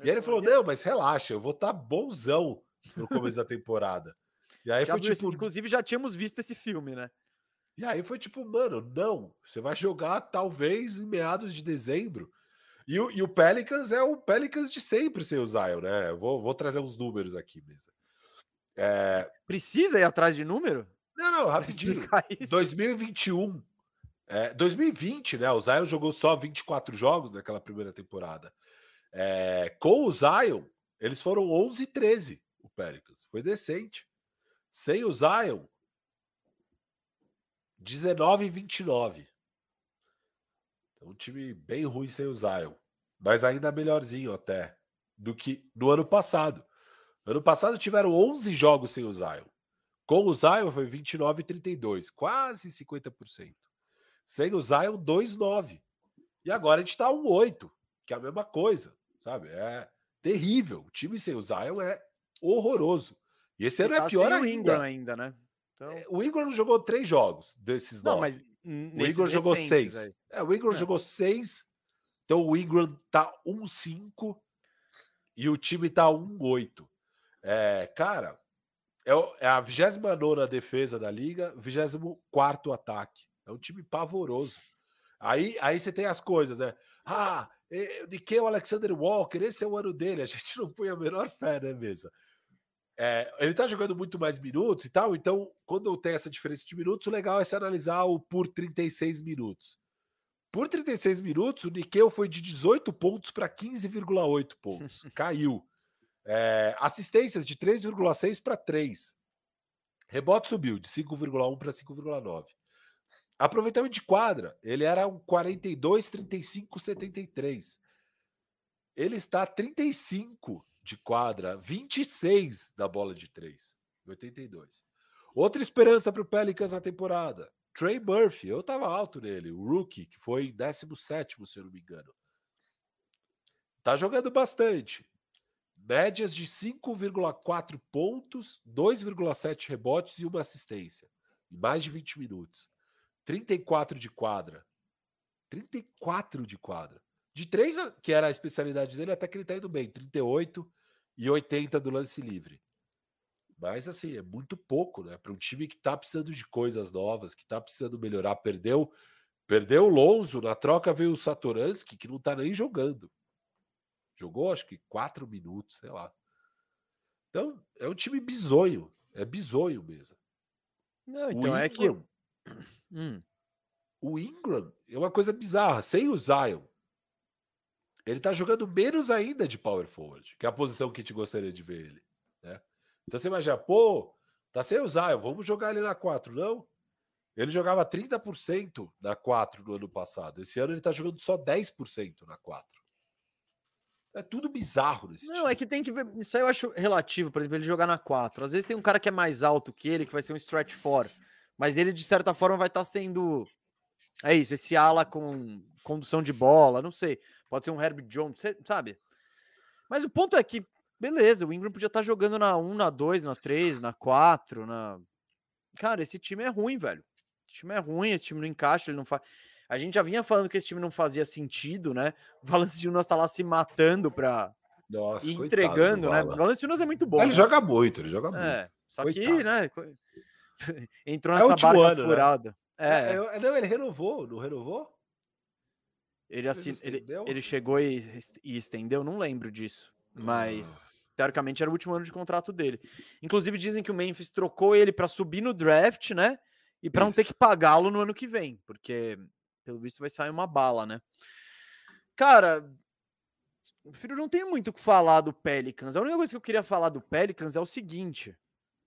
E aí ele falou: não, mas relaxa, eu vou estar bonzão no começo da temporada. E aí Já foi esse- tipo, Inclusive, já tínhamos visto esse filme, né? e aí foi tipo, mano, não, você vai jogar talvez em meados de dezembro. E o, e o Pelicans é o Pelicans de sempre sem o Zion, né? Vou, vou trazer uns números aqui, mesa. É, Precisa ir atrás de número? não, não, rapidinho. explicar isso? 2021. É, 2020, né? O Zion jogou só 24 jogos naquela primeira temporada. É, com o Zion, eles foram 11 e 13, o Pelicans. Foi decente. Sem o Zion, 19 e 29. Então, um time bem ruim sem o Zion. Mas ainda melhorzinho até do que no ano passado. Ano passado tiveram 11 jogos sem o Zion. Com o Zion foi 29 e 32, quase 50%. Sem o Zion, 2,9. E agora a gente tá 1,8, que é a mesma coisa, sabe? É terrível. O time sem o Zion é horroroso. E esse ano Tá é pior ainda. Ainda, né? Então, O Ingram jogou três jogos desses não, nove. mas O Ingram jogou seis. É, o Ingram É. jogou seis. Então o Ingram tá 1-5 e o time tá 1-8. É, cara, é, o- é a 29 defesa da liga, 24 ataque. É um time pavoroso. Aí, aí você tem as coisas, né? Ah, eh, Nikhil Alexander Walker, esse é o ano dele. A gente não põe a menor fé, né, mesa? É, ele tá jogando muito mais minutos e tal, então quando tem essa diferença de minutos, o legal é se analisar o por 36 minutos. Por 36 minutos, o Nikhil foi de 18 pontos para 15,8 pontos. *laughs* Caiu. É, assistências de 3,6 para 3. Rebote subiu de 5,1 para 5,9. Aproveitamento de quadra, ele era um 42, 35, 73. Ele está 35 de quadra, 26 da bola de 3, 82. Outra esperança para o Pelicans na temporada. Trey Murphy, eu estava alto nele, o rookie, que foi em 17, se eu não me engano. Tá jogando bastante. Médias de 5,4 pontos, 2,7 rebotes e uma assistência. Em mais de 20 minutos. 34 de quadra. 34 de quadra. De 3, que era a especialidade dele, até que ele tá indo bem. 38 e 80 do lance livre. Mas assim, é muito pouco, né? Para um time que tá precisando de coisas novas, que tá precisando melhorar. Perdeu, perdeu o Lonzo, na troca veio o Satoransky, que não tá nem jogando. Jogou acho que 4 minutos, sei lá. Então, é um time bizonho. É bizonho mesmo. Não, O então é que. Ingram- *clears throat* Hum, o Ingram é uma coisa bizarra. Sem o Zion, ele tá jogando menos ainda de power forward, que é a posição que a gente gostaria de ver ele. Né? Então você imagina, pô, tá sem o Zion, vamos jogar ele na 4, não? Ele jogava 30% na 4 no ano passado. Esse ano ele tá jogando só 10% na 4. É tudo bizarro nesse Não, é que tem que ver. Isso aí eu acho relativo, por exemplo, ele jogar na 4. Às vezes tem um cara que é mais alto que ele, que vai ser um stretch 4. Mas ele, de certa forma, vai estar sendo. É isso, esse ala com condução de bola, não sei. Pode ser um Herbert Jones, sabe? Mas o ponto é que, beleza, o Ingram podia estar jogando na 1, na 2, na 3, na 4, na. cara, esse time é ruim, velho. Esse time é ruim, esse time não encaixa, ele não faz. A gente já vinha falando que esse time não fazia sentido, né? *laughs* O Valanciunas tá lá se matando pra Nossa, e entregando, né? O Vala. Valanciunas é muito bom. Ele né? joga muito, ele joga muito. É, só Coitado. que, né? *laughs* Entrou É nessa barca ano, né? furada. É, É, eu- não, ele renovou, não renovou? ele, assin... ele, ele chegou e, e estendeu, não lembro disso. Mas Ah. Teoricamente era o último ano de contrato dele. Inclusive dizem que o Memphis trocou ele pra subir no draft, né? E pra não ter que pagá-lo no ano que vem, porque pelo visto vai sair uma bala, né? Cara, filho, não tenho muito o que falar do Pelicans. A única coisa que eu queria falar do Pelicans é o seguinte: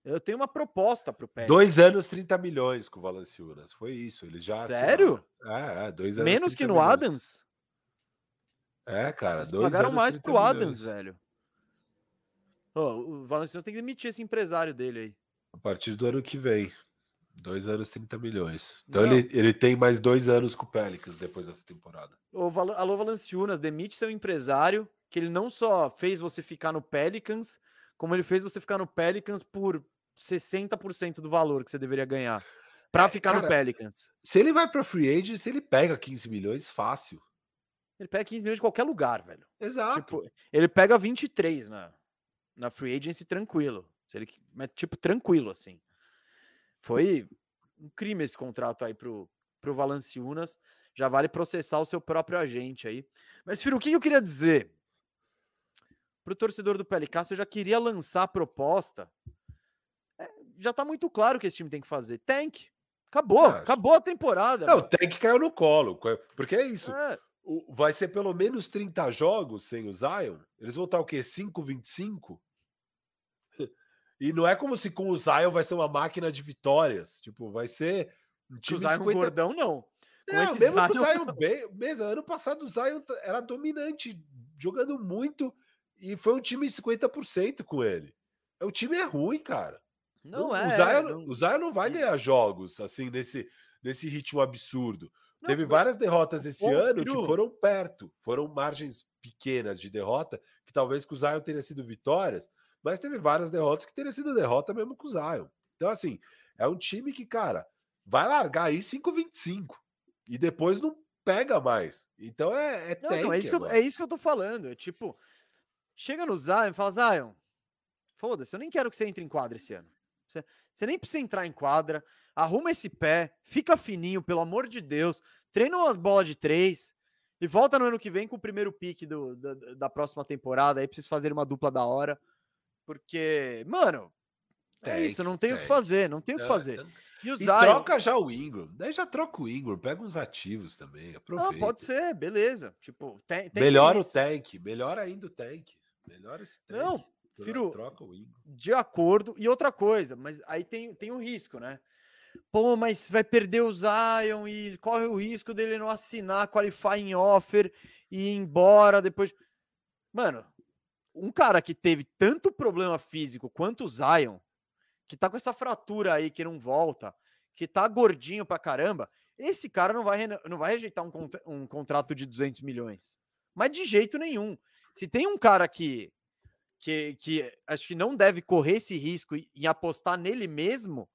eu tenho uma proposta pro Pelicans. Dois anos, 30 milhões com o Valanciunas. Foi isso. Eles já. Sério? assinaram. É, é, dois anos. Menos que 30 no milhões. Adams? É, cara. Eles dois pagaram anos, mais 30 pro Adams, milhões. velho. Ô, o Valenciunas tem que demitir esse empresário dele aí. A partir do ano que vem. Dois anos, 30 milhões. Então Não. ele, ele tem mais dois anos com o Pelicans depois dessa temporada. Ô, Val- Alô, Valanciunas, demite seu empresário, que ele não só fez você ficar no Pelicans, como ele fez você ficar no Pelicans por 60% do valor que você deveria ganhar. Pra É, ficar no cara, Pelicans. Se ele vai pra free agent, se ele pega 15 milhões, fácil. Ele pega 15 milhões de qualquer lugar, velho. Exato. Tipo, ele pega 23 na, na free agency tranquilo. Se ele, mas, tipo, tranquilo, assim. Foi um crime esse contrato aí pro, pro Valanciunas. Já vale processar o seu próprio agente aí. Mas, Firo, o que eu queria dizer? Pro torcedor do Pelicasso, eu já queria lançar a proposta. É, já tá muito claro o que esse time tem que fazer. Tank. Acabou. Acabou a temporada. Não, tem que cair no colo. Porque é isso. É, o- vai ser pelo menos 30 jogos sem o Zion. Eles vão estar o quê? 5, 25? *laughs* E não é como se com o Zion vai ser uma máquina de vitórias. Tipo, vai ser um time o de Zion 50... gordão, não. Com Não, mesmo com o Zion- Zion *laughs* bem... Mesmo, ano passado o Zion era dominante, jogando muito, e foi um time 50% com ele. O time é ruim, cara. Não o, é. o, Zion, não- o Zion não vai ganhar jogos assim nesse, nesse ritmo absurdo. Não, Teve mas- várias derrotas esse Ô, ano que Firu. foram perto, foram margens pequenas de derrota, que talvez com o Zion teria sido vitórias, mas teve várias derrotas que teria sido derrota mesmo com o Zion. Então, assim, é um time que, cara, vai largar aí 5-25 e depois não pega mais. Então é, é Não, então, é, isso que eu, é isso que eu tô falando. é Tipo, chega no Zion e fala, Zion, foda-se, eu nem quero que você entre em quadra esse ano. Você, você nem precisa entrar em quadra, arruma esse pé, fica fininho, pelo amor de Deus, treina umas bolas de três e volta no ano que vem com o primeiro pique do, da, da próxima temporada. Aí preciso fazer uma dupla da hora. Porque, mano, é Tank, isso, não tem o que fazer, não tem o que Não, fazer. E o E troca já o Ingram. Daí já troca o Ingram, pega uns ativos também. Aproveita. Não, pode ser, beleza. Tipo, tem, tem Melhora o tank, melhor ainda o tank. Melhora esse tank. Não, Firu, Troca o Ingram. de acordo. E outra coisa, mas aí tem, tem um risco, né? Pô, mas vai perder o Zion e corre o risco dele não assinar qualifying offer e ir embora depois. Mano, um cara que teve tanto problema físico quanto o Zion, que tá com essa fratura aí que não volta, que tá gordinho pra caramba, esse cara não vai, não vai rejeitar um, contra- um contrato de 200 milhões. Mas de jeito nenhum. Se tem um cara que, que, que acho que não deve correr esse risco e, e apostar nele mesmo,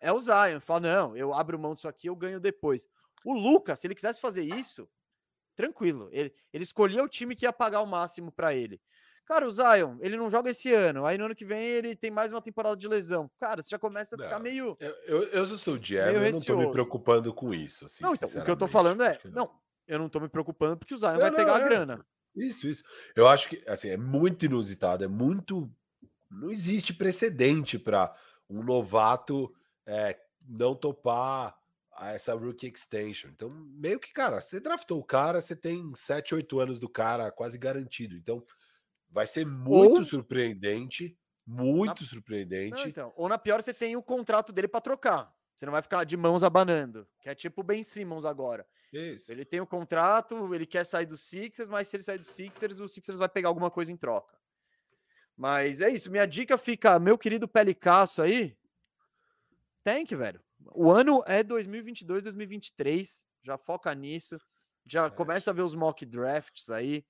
é o Zion. Fala, não, eu abro mão disso aqui, eu ganho depois. O Lucas, se ele quisesse fazer isso, tranquilo. Ele, ele escolhia o time que ia pagar o máximo pra ele. Cara, o Zion, ele não joga esse ano. Aí no ano que vem ele tem mais uma temporada de lesão. Cara, você já começa a ficar Não, meio. Eu, eu, eu sou o Diego, eu não tô me preocupando com isso. Assim, não, então, o que eu tô falando é. Que Não, eu não tô me preocupando porque o Zion Não, vai não, pegar a é. grana. Isso, isso. Eu acho que assim, é muito inusitado, é muito. Não existe precedente para um novato é, não topar a essa rookie extension. Então, meio que, cara, você draftou o cara, você tem 7, 8 anos do cara quase garantido. Então, vai ser muito Ou- surpreendente, muito Não, surpreendente. então, ou na pior, você tem o contrato dele pra trocar. Você não vai ficar de mãos abanando. Que é tipo o Ben Simmons agora. Isso. Ele tem o contrato, ele quer sair do Sixers, mas se ele sair do Sixers, o Sixers vai pegar alguma coisa em troca. Mas é isso. Minha dica fica, meu querido Pelicasso aí. Tank, velho. O ano é 2022, 2023. Já foca nisso. Já começa a ver os mock drafts aí.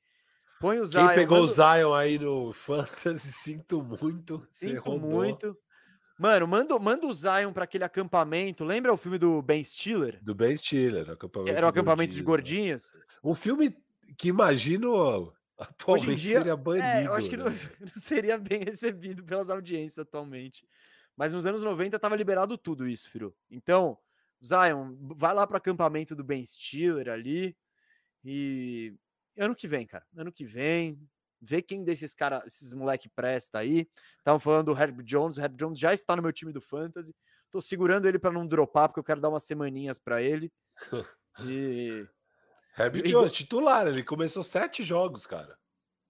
Põe o Quem Zion. pegou o manda- Zion aí no *laughs* Fantasy, sinto muito. Sinto muito. Mano, manda, manda o Zion para aquele acampamento. Lembra o filme do Ben Stiller? Do Ben Stiller. Acampamento Era o acampamento de gordinhos. Um filme que imagino atualmente Hoje em dia, seria banido. É, eu acho que né? não, *laughs* não seria bem recebido pelas audiências atualmente. Mas nos anos 90 tava liberado tudo isso, Firu. Então, Zion, vai lá para o acampamento do Ben Stiller ali. E ano que vem, cara. Ano que vem, vê quem desses caras, esses moleque presta aí. Estavam falando do Herb Jones, o Herb Jones já está no meu time do Fantasy. Tô segurando ele para não dropar, porque eu quero dar umas semaninhas para ele. E. *laughs* Herb E- Jones, titular, ele começou sete jogos, cara.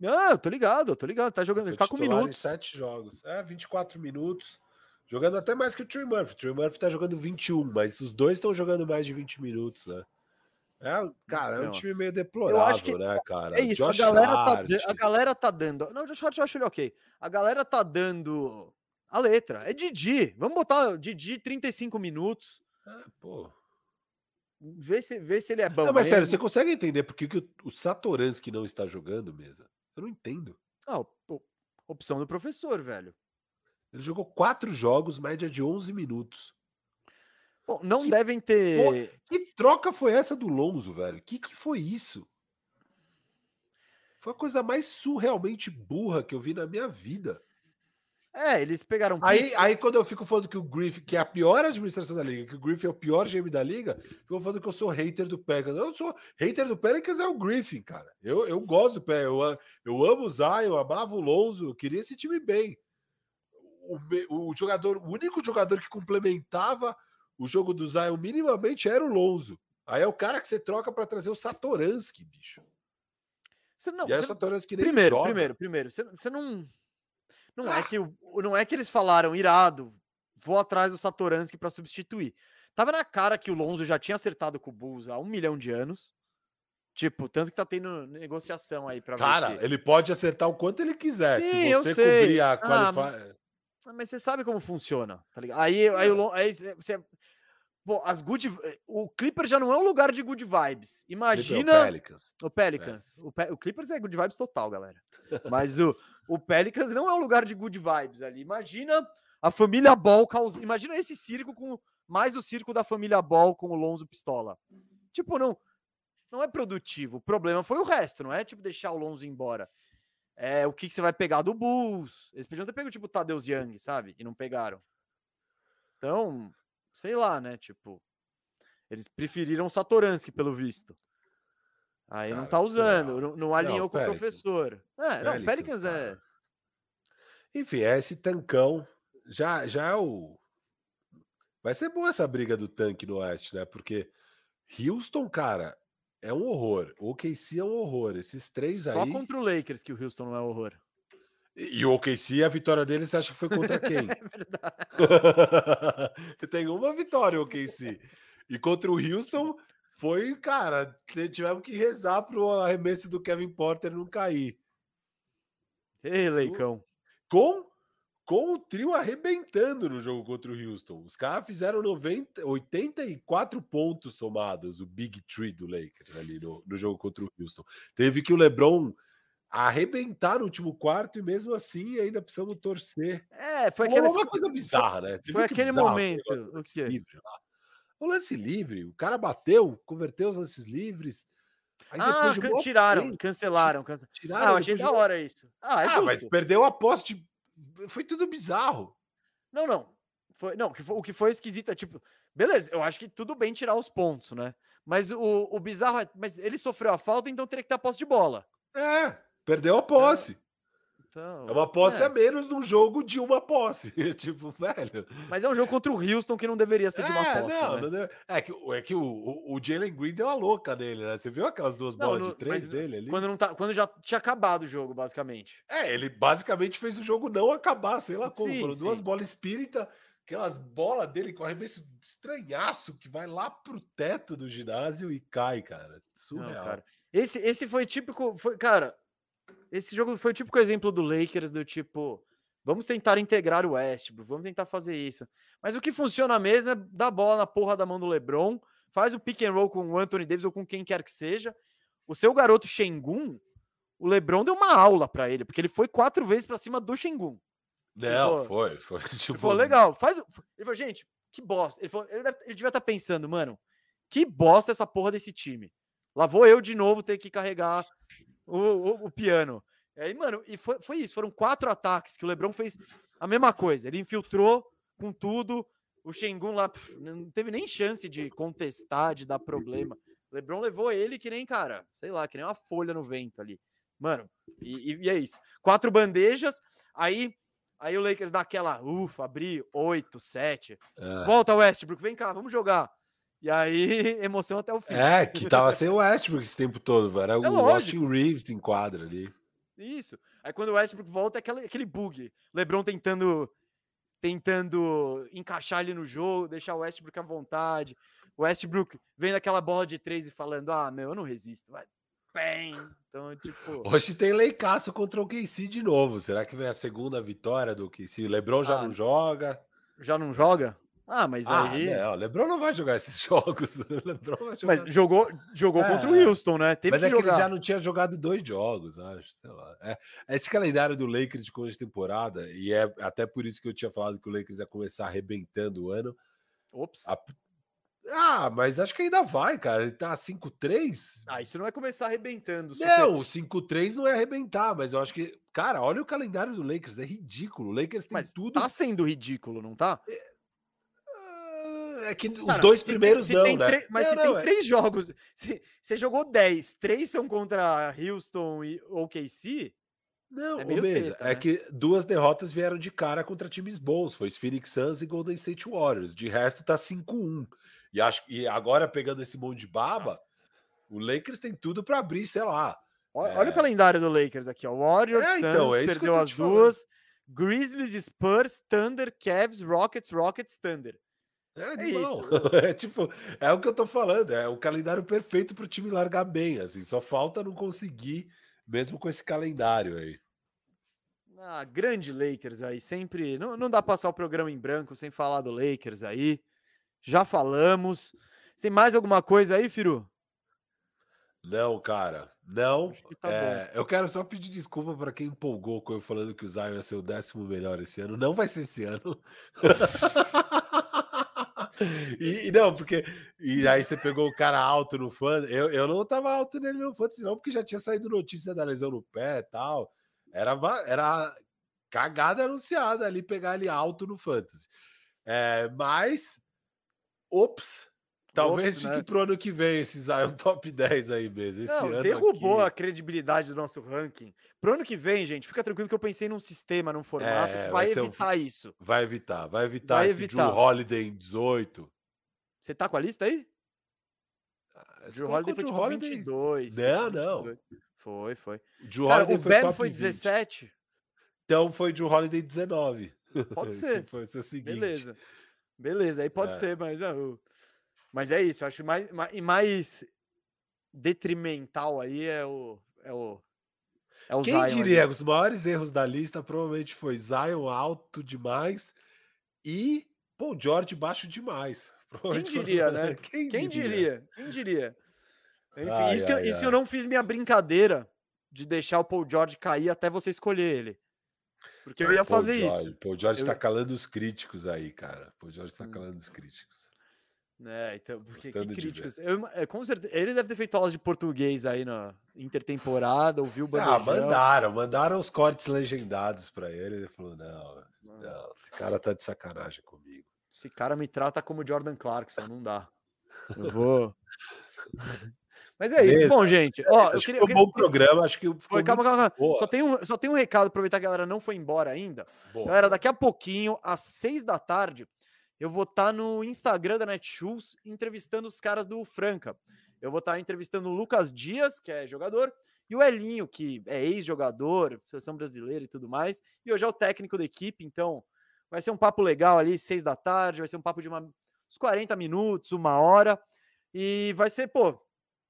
Não, eu tô ligado, eu tô ligado. Tá jogando, ele tá com minutos. sete jogos. É, 24 minutos. Jogando até mais que o Trey Murphy. O Trey Murphy tá jogando 21, mas os dois estão jogando mais de 20 minutos, né? É, cara, é um Não. time meio deplorável, né, cara? É isso, Josh a galera, tá, Hart, a galera tá dando. Não, o Josh Hart eu acho ele ok. A galera tá dando a letra. É Didi. Vamos botar Didi 35 minutos. é, pô. Vê se, vê se ele é bom. Não, mas sério, você consegue entender por que, o, o Satoransky não está jogando, mesa? Eu não entendo. Ah, op- opção do professor, velho. Ele jogou quatro jogos, média de 11 minutos. Bom, não Que devem ter. Que troca foi essa do Lonzo, velho? Que que foi isso? Foi a coisa mais surrealmente burra que eu vi na minha vida. É, eles pegaram. Aí, aí quando eu fico falando que o Griffin, que é a pior administração da liga, que o Griffin é o pior GM da liga, ficam falando que eu sou hater do Pelicans. Eu sou hater do Pelicans é o Griffin, cara. Eu, eu gosto do Pelicans, eu, eu amo o Zion, eu amava o Lonzo, eu queria esse time bem. O, o jogador, o único jogador que complementava o jogo do Zion minimamente era o Lonzo. Aí é o cara que você troca para trazer o Satoransky, bicho. Você não, e aí o você- Satoransky nem primeiro, joga. primeiro, primeiro. Você, você não. Não é Ah. que o- não é que eles falaram irado. Vou atrás do Satoransky para substituir. Tava na cara que o Lonzo já tinha acertado com o Bulls há um milhão de anos. Tipo, tanto que tá tendo negociação aí para ver Cara, ele pode acertar o quanto ele quiser. Sim, Se eu você sei. cobrir a Ah, qualificação. Ah, Mas você sabe como funciona, tá ligado? Aí, aí, o Lon- aí você- você. Bom, as good. O Clippers já não é um lugar de good vibes. Imagina. Pelicans. O Pelicans. O, Pe- o Clippers é good vibes total, galera. Mas o, o Pelicans não é um lugar de good vibes ali. Imagina a família Ball caus... Imagina esse circo com mais o circo da família Ball com o Lonzo Pistola. Tipo, não não é produtivo. O problema foi o resto, não é tipo deixar o Lonzo embora. É o que, que você vai pegar do Bulls. Eles podiam ter pego tipo o Tadeusz Young, sabe? E não pegaram. Então, sei lá, né? Tipo, eles preferiram o Satoransky, pelo visto. Aí não Cara, tá usando, não, não alinhou Não, com o professor. É, não, Pelicans, Pelicans é. cara. Enfim, é esse tancão. Já, já é o. Vai ser boa essa briga do tanque no Oeste, né? Porque Houston, cara, é um horror. O OKC é um horror. Esses três Só aí. contra o Lakers que o Houston não é horror. E o OKC, a vitória deles, você acha que foi contra *laughs* quem? É verdade. *laughs* Tem uma vitória o OKC. E contra o Houston foi, cara, tivemos que rezar pro arremesso do Kevin Porter não cair. Ei, Leicão. Com com o trio arrebentando no jogo contra o Houston. Os caras fizeram 90, 84 pontos somados, o Big Tree do Lakers ali no, no jogo contra o Houston. Teve que o LeBron arrebentar no último quarto e mesmo assim ainda precisamos torcer. É, foi aquele. uma coisa bizarra, né? Você Foi aquele bizarro momento. O lance livre lá? O lance livre, o cara bateu, converteu os lances livres. Aí Ah, can- tiraram, tempo, cancelaram. cance- tiraram. Ah, eu achei da hora isso. Ah, é Ah, mas perdeu a posse. Foi tudo bizarro. Não, não. Foi, não, o que foi, o que foi esquisito é tipo, beleza, eu acho que tudo bem tirar os pontos, né? Mas o, o bizarro é, mas ele sofreu a falta, então teria que ter a posse de bola. É, perdeu a posse. Então, É uma posse é. a menos num jogo de uma posse. *laughs* tipo, velho. Mas é um jogo contra o Houston que não deveria ser de uma É, posse, não, né? não é que, o- é que o, o, Jalen Green deu a louca nele, né? Você viu aquelas duas Não, bolas no- de três dele ali? Quando, não tá, quando já tinha acabado o jogo, basicamente. É, ele basicamente fez o jogo não acabar, sei lá como. Sim, Foram duas sim. bolas espírita, aquelas bolas dele com arremesso estranhaço que vai lá pro teto do ginásio e cai, cara. Não, Surreal. cara. Esse, esse foi típico. Foi, cara, esse jogo foi o típico exemplo do Lakers, do tipo. Vamos tentar integrar o Westbrook, vamos tentar fazer isso. Mas o que funciona mesmo é dar bola na porra da mão do LeBron, faz o pick and roll com o Anthony Davis ou com quem quer que seja. O seu garoto Shengun, o LeBron deu uma aula pra ele, porque ele foi quatro vezes pra cima do Shengun. Não, foi, foi. *laughs* Ele Tipo, falou, legal, faz. o- Ele falou, gente, que bosta. Ele, falou, ele, deve- ele devia estar pensando, mano, que bosta essa porra desse time. Lá vou eu de novo ter que carregar o, o- o piano. E aí, mano, e foi, foi isso. Foram quatro ataques que o Lebron fez a mesma coisa. Ele infiltrou com tudo. O Shengun lá pff, não teve nem chance de contestar, de dar problema. O Lebron levou ele que nem, cara, sei lá, que nem uma folha no vento ali. Mano, e, e- e é isso. Quatro bandejas, aí Aí o Lakers dá aquela, ufa, abri 8, 7. É. Volta, Westbrook, vem cá, vamos jogar. E aí, *laughs* emoção até o fim. É, que tava sem o Westbrook esse tempo todo, era o É lógico. Austin Reeves em quadra ali. Isso. Aí quando o Westbrook volta, é aquele, aquele bug. LeBron tentando tentando encaixar ele no jogo, deixar o Westbrook à vontade. O Westbrook vendo aquela bola de três e falando: Ah, meu, eu não resisto. Vai. Bem. Então, tipo. Hoje tem Leicaço contra o KC de novo. Será que vem a segunda vitória do KC? LeBron já Ah, não joga. Já não joga? Ah, mas Ah, aí. não, LeBron não vai jogar esses *laughs* jogos. *laughs* LeBron vai jogar. Mas jogou, jogou contra o É, Houston, né? Teve Mas que é que ele jogar. já não tinha jogado dois jogos, acho, sei lá. É, esse calendário do Lakers de começo de temporada, e é até por isso que eu tinha falado que o Lakers ia começar arrebentando o ano. Ops. A- Ah, mas acho que ainda vai, cara. Ele tá 5-3. Ah, isso não vai começar arrebentando. Não, o 5-3 não é arrebentar, mas eu acho que. Cara, olha o calendário do Lakers, é ridículo. O Lakers tem Mas tudo. tá sendo ridículo, não tá? Ah, É que os dois tem- primeiros se não, tem né? mas Não, se tem é- três jogos, se você jogou 10, três são contra Houston e OKC, Não, É Mesa, teta, é né? que duas derrotas vieram de cara contra times bons. Foi Phoenix Suns e Golden State Warriors. De resto, tá 5-1. E, acho, e agora, pegando esse monte de baba, Nossa. o Lakers tem tudo para abrir, sei lá. Ó- É. olha o calendário do Lakers aqui, ó. Warriors, É, então, Suns, é perdeu as te falando. duas. Grizzlies, Spurs, Thunder, Cavs, Rockets, Rockets, Thunder. É, É isso. *laughs* É tipo, é o que eu tô falando. É o calendário perfeito pro time largar bem. Assim, só falta não conseguir, mesmo com esse calendário aí. Ah, grande Lakers aí, sempre. Não, não dá passar o programa em branco sem falar do Lakers aí. Já falamos. Tem mais alguma coisa aí, Firu? Não, cara, não. Tá É, eu quero só pedir desculpa para quem empolgou com eu falando que o Zion ia ser o décimo melhor esse ano. Não vai ser esse ano. *laughs* e, não, porque. E aí você pegou o cara alto no fã. Eu, eu não tava alto nele no fantasy, não, porque já tinha saído notícia da lesão no pé e tal. Era, era cagada anunciada ali pegar ele alto no fantasy. É, mas. Ops. Talvez Ops, fique né? pro ano que vem esse Zion *laughs* top 10 aí mesmo. Esse Não, ano derrubou a aqui, credibilidade do nosso ranking. Pro ano que vem, gente, fica tranquilo que eu pensei num sistema, num formato É, que vai vai ser um- evitar isso. Vai evitar, vai evitar Vai esse evitar. Drew Holiday em 18. Você tá com a lista aí? Esse Drew colocou Holiday foi Drew tipo Holiday- 22. foi Não, tipo não. 22. Foi, foi. O Drew Cara, Holiday o Ben foi 20. 17. Então foi Drew Holiday 19. Pode *laughs* ser. é o seguinte. Beleza. Beleza, aí pode É. ser, mas. ah, o- Mas é isso, eu acho mais, ma- e mais detrimental aí é o. É o, é o Quem Zion diria os maiores erros da lista provavelmente foi Zion alto demais e Paul George baixo demais. *laughs* Quem diria, né? Quem, Quem diria? Quem diria? Enfim, Ai, isso, que, eu- ai, isso ai. eu não fiz minha brincadeira de deixar o Paul George cair até você escolher ele. Porque eu ia Paul fazer George, isso. Paul George Eu- tá calando os críticos aí, cara. Paul George tá Hum. calando os críticos. É, então, porque que críticos. Eu, é, com certeza, ele deve ter feito aulas de português aí na intertemporada, ouviu o Ah, bandejão. mandaram, mandaram os cortes legendados pra ele. Ele falou: não, Ah, não, esse cara tá de sacanagem comigo. Esse cara me trata como Jordan Clarkson, não dá. Eu *laughs* vou. Mas é isso. Bom, gente. Ó, eu acho queria. eu foi um queria- bom programa, acho que Foi, calma, calma, calma. Só tem, um, só tem um recado, aproveitar que a galera não foi embora ainda. boa. Galera, daqui a pouquinho, às seis da tarde, eu vou estar no Instagram da Netshoes entrevistando os caras do Franca. Eu vou estar entrevistando o Lucas Dias, que é jogador, e o Elinho, que é ex-jogador, seleção brasileira e tudo mais, e hoje é o técnico da equipe, então vai ser um papo legal ali, seis da tarde, vai ser um papo de uma, uns 40 minutos, uma hora, e vai ser, pô,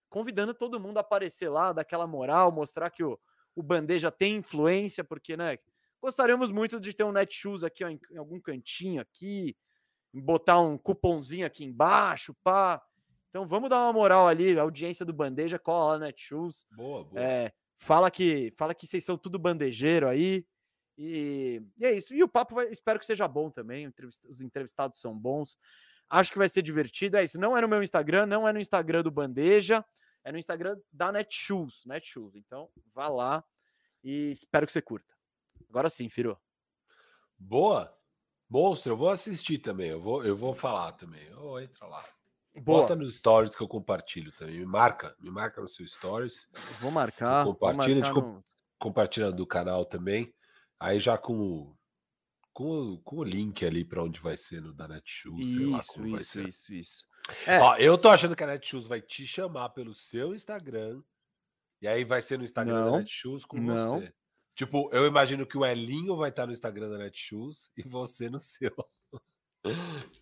convidando todo mundo a aparecer lá, dar aquela moral, mostrar que o, o Bandeja tem influência, porque, né, gostaríamos muito de ter um Netshoes aqui ó, em, em algum cantinho aqui, botar um cupomzinho aqui embaixo, pá. Então vamos dar uma moral ali, a audiência do Bandeja, cola lá no Netshoes, Boa, boa. é, fala que fala que vocês são tudo bandejeiro aí E, e é isso. E o papo vai, espero que seja bom também. Os entrevistados são bons. Acho que vai ser divertido. É isso. Não é no meu Instagram, não é no Instagram do Bandeja, é no Instagram da Netshoes. Netshoes. Então, vá lá e espero que você curta. Agora sim, Firo. Boa. Monstro, eu vou assistir também. Eu vou, eu vou falar também. Oh, entra lá. Boa. Posta nos stories que eu compartilho também. Me marca, me marca no seu stories. Vou marcar. Compartilha, vou marcar no... compartilha do canal também. Aí já com, com, com o link ali para onde vai ser no da Netshoes. Isso, isso, isso, isso. É. Ó, eu tô achando que a Netshoes vai te chamar pelo seu Instagram. E aí vai ser no Instagram não, da Netshoes com não. você. Tipo, eu imagino que o Elinho vai estar no Instagram da Netshoes e você no *laughs* seu.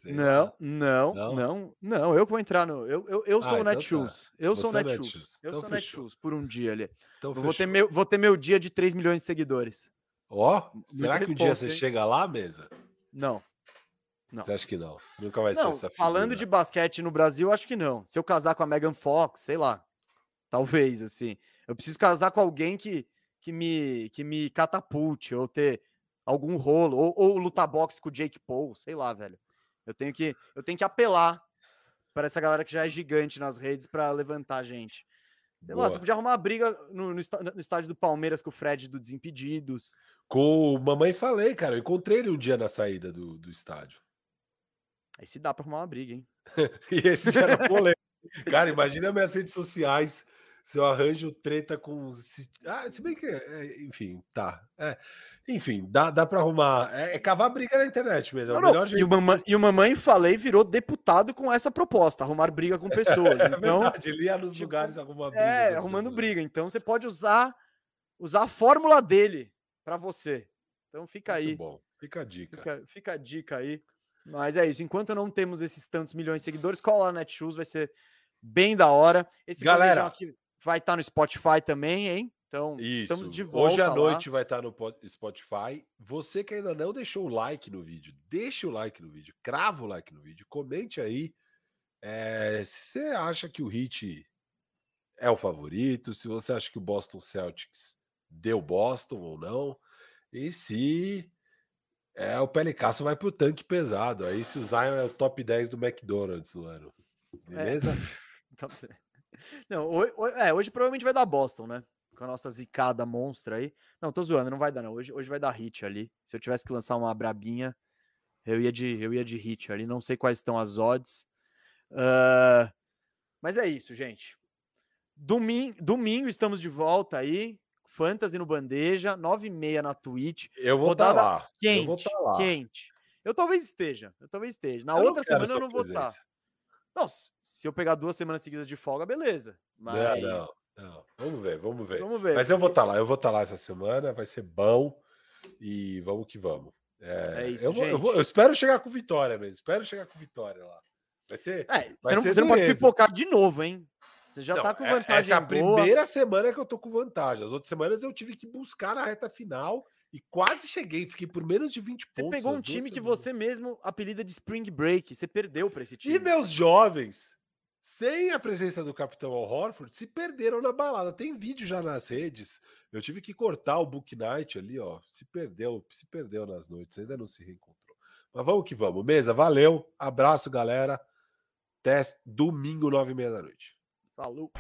Não, não, não, não, não, eu que vou entrar no. Eu, eu, eu sou ah, o então Netshoes. Tá. Eu sou o é Netshoes. Eu então sou o Netshoes por um dia ali. Então vou, ter meu, vou ter meu dia de 3 milhões de seguidores. Ó, oh, será que um dia você hein? chega lá, mesa? Não. Não. Você acha que não? Nunca vai não, ser essa figura. Falando de basquete no Brasil, acho que não. Se eu casar com a Megan Fox, sei lá. Talvez, assim. Eu preciso casar com alguém que, que, me, que me catapulte, ou ter algum rolo, ou, ou lutar boxe com o Jake Paul, sei lá, velho. Eu tenho que, eu tenho que apelar para essa galera que já é gigante nas redes para levantar a gente. Sei lá, você podia arrumar uma briga no, no, no, estádio do Palmeiras com o Fred do Desimpedidos. Com o Mamãe Falei, cara. Eu encontrei ele um dia na saída do, do estádio. Aí se dá para arrumar uma briga, hein? *laughs* e esse já era *laughs* polêmico. cara, imagina minhas redes sociais se eu arranjo treta com. Se, ah, se bem que. É, enfim, tá. É, enfim, dá, dá para arrumar. É, é, cavar briga na internet mesmo. É não, não. E, o mamãe, e o Mamãe Falei virou deputado com essa proposta: arrumar briga com pessoas. *laughs* é então, verdade, ele ia nos tipo, lugares arrumar briga. É, arrumando pessoas. briga. Então você pode usar, usar a fórmula dele para você. Então fica Muito aí. bom. Fica a dica. Fica, fica a dica aí. Mas é isso. Enquanto não temos esses tantos milhões de seguidores, cola na Netshoes, vai ser bem da hora. Esse Galera, aqui vai estar tá no Spotify também, hein? Então, Isso. estamos de volta. Hoje à lá. noite vai estar tá no Spotify. Você que ainda não deixou o like no vídeo, deixe o like no vídeo, crava o like no vídeo, comente aí é, se você acha que o Hit é o favorito, se você acha que o Boston Celtics deu Boston ou não, e se é, o Pelicasso vai para o tanque pesado. Aí se o Zion é o top 10 do McDonald's no ano. É. Beleza? *laughs* É. Não, hoje, é, hoje provavelmente vai dar Boston, né? Com a nossa zicada monstra aí. Não, tô zoando, não vai dar não. Hoje, hoje vai dar hit ali. Se eu tivesse que lançar uma brabinha, eu ia de, eu ia de hit ali. Não sei quais estão as odds. Uh, mas é isso, gente. Domingo, domingo estamos de volta aí. Fantasy no Bandeja, 9 e meia na Twitch. Eu vou estar tá lá. Quente, eu vou tá lá. quente. Eu talvez esteja. Eu talvez esteja. Na eu outra semana eu não vou estar. Nossa, se eu pegar duas semanas seguidas de folga, beleza. Mas. Não, não, não. Vamos ver, vamos ver. Vamos ver. Mas eu vou estar tá lá, eu vou estar tá lá essa semana, vai ser bom. E vamos que vamos. É, é isso, eu, vou, eu, vou, eu, espero chegar com vitória mesmo. Espero chegar com vitória lá. Vai ser. É, vai você, não, ser você não pode pipocar de novo, hein? Você já não, tá com é, vantagem. Essa é a boa. primeira semana que eu tô com vantagem. As outras semanas eu tive que buscar na reta final e quase cheguei. Fiquei por menos de 20 você pontos. Você pegou um time que você mesmo apelida de Spring Break. Você perdeu para esse time. E meus jovens sem a presença do capitão Al Horford, se perderam na balada. Tem vídeo já nas redes. Eu tive que cortar o Book Night ali, ó. Se perdeu, se perdeu nas noites, ainda não se reencontrou. Mas vamos que vamos. Mesa, valeu. Abraço, galera. Até domingo, nove e meia da noite. Falou.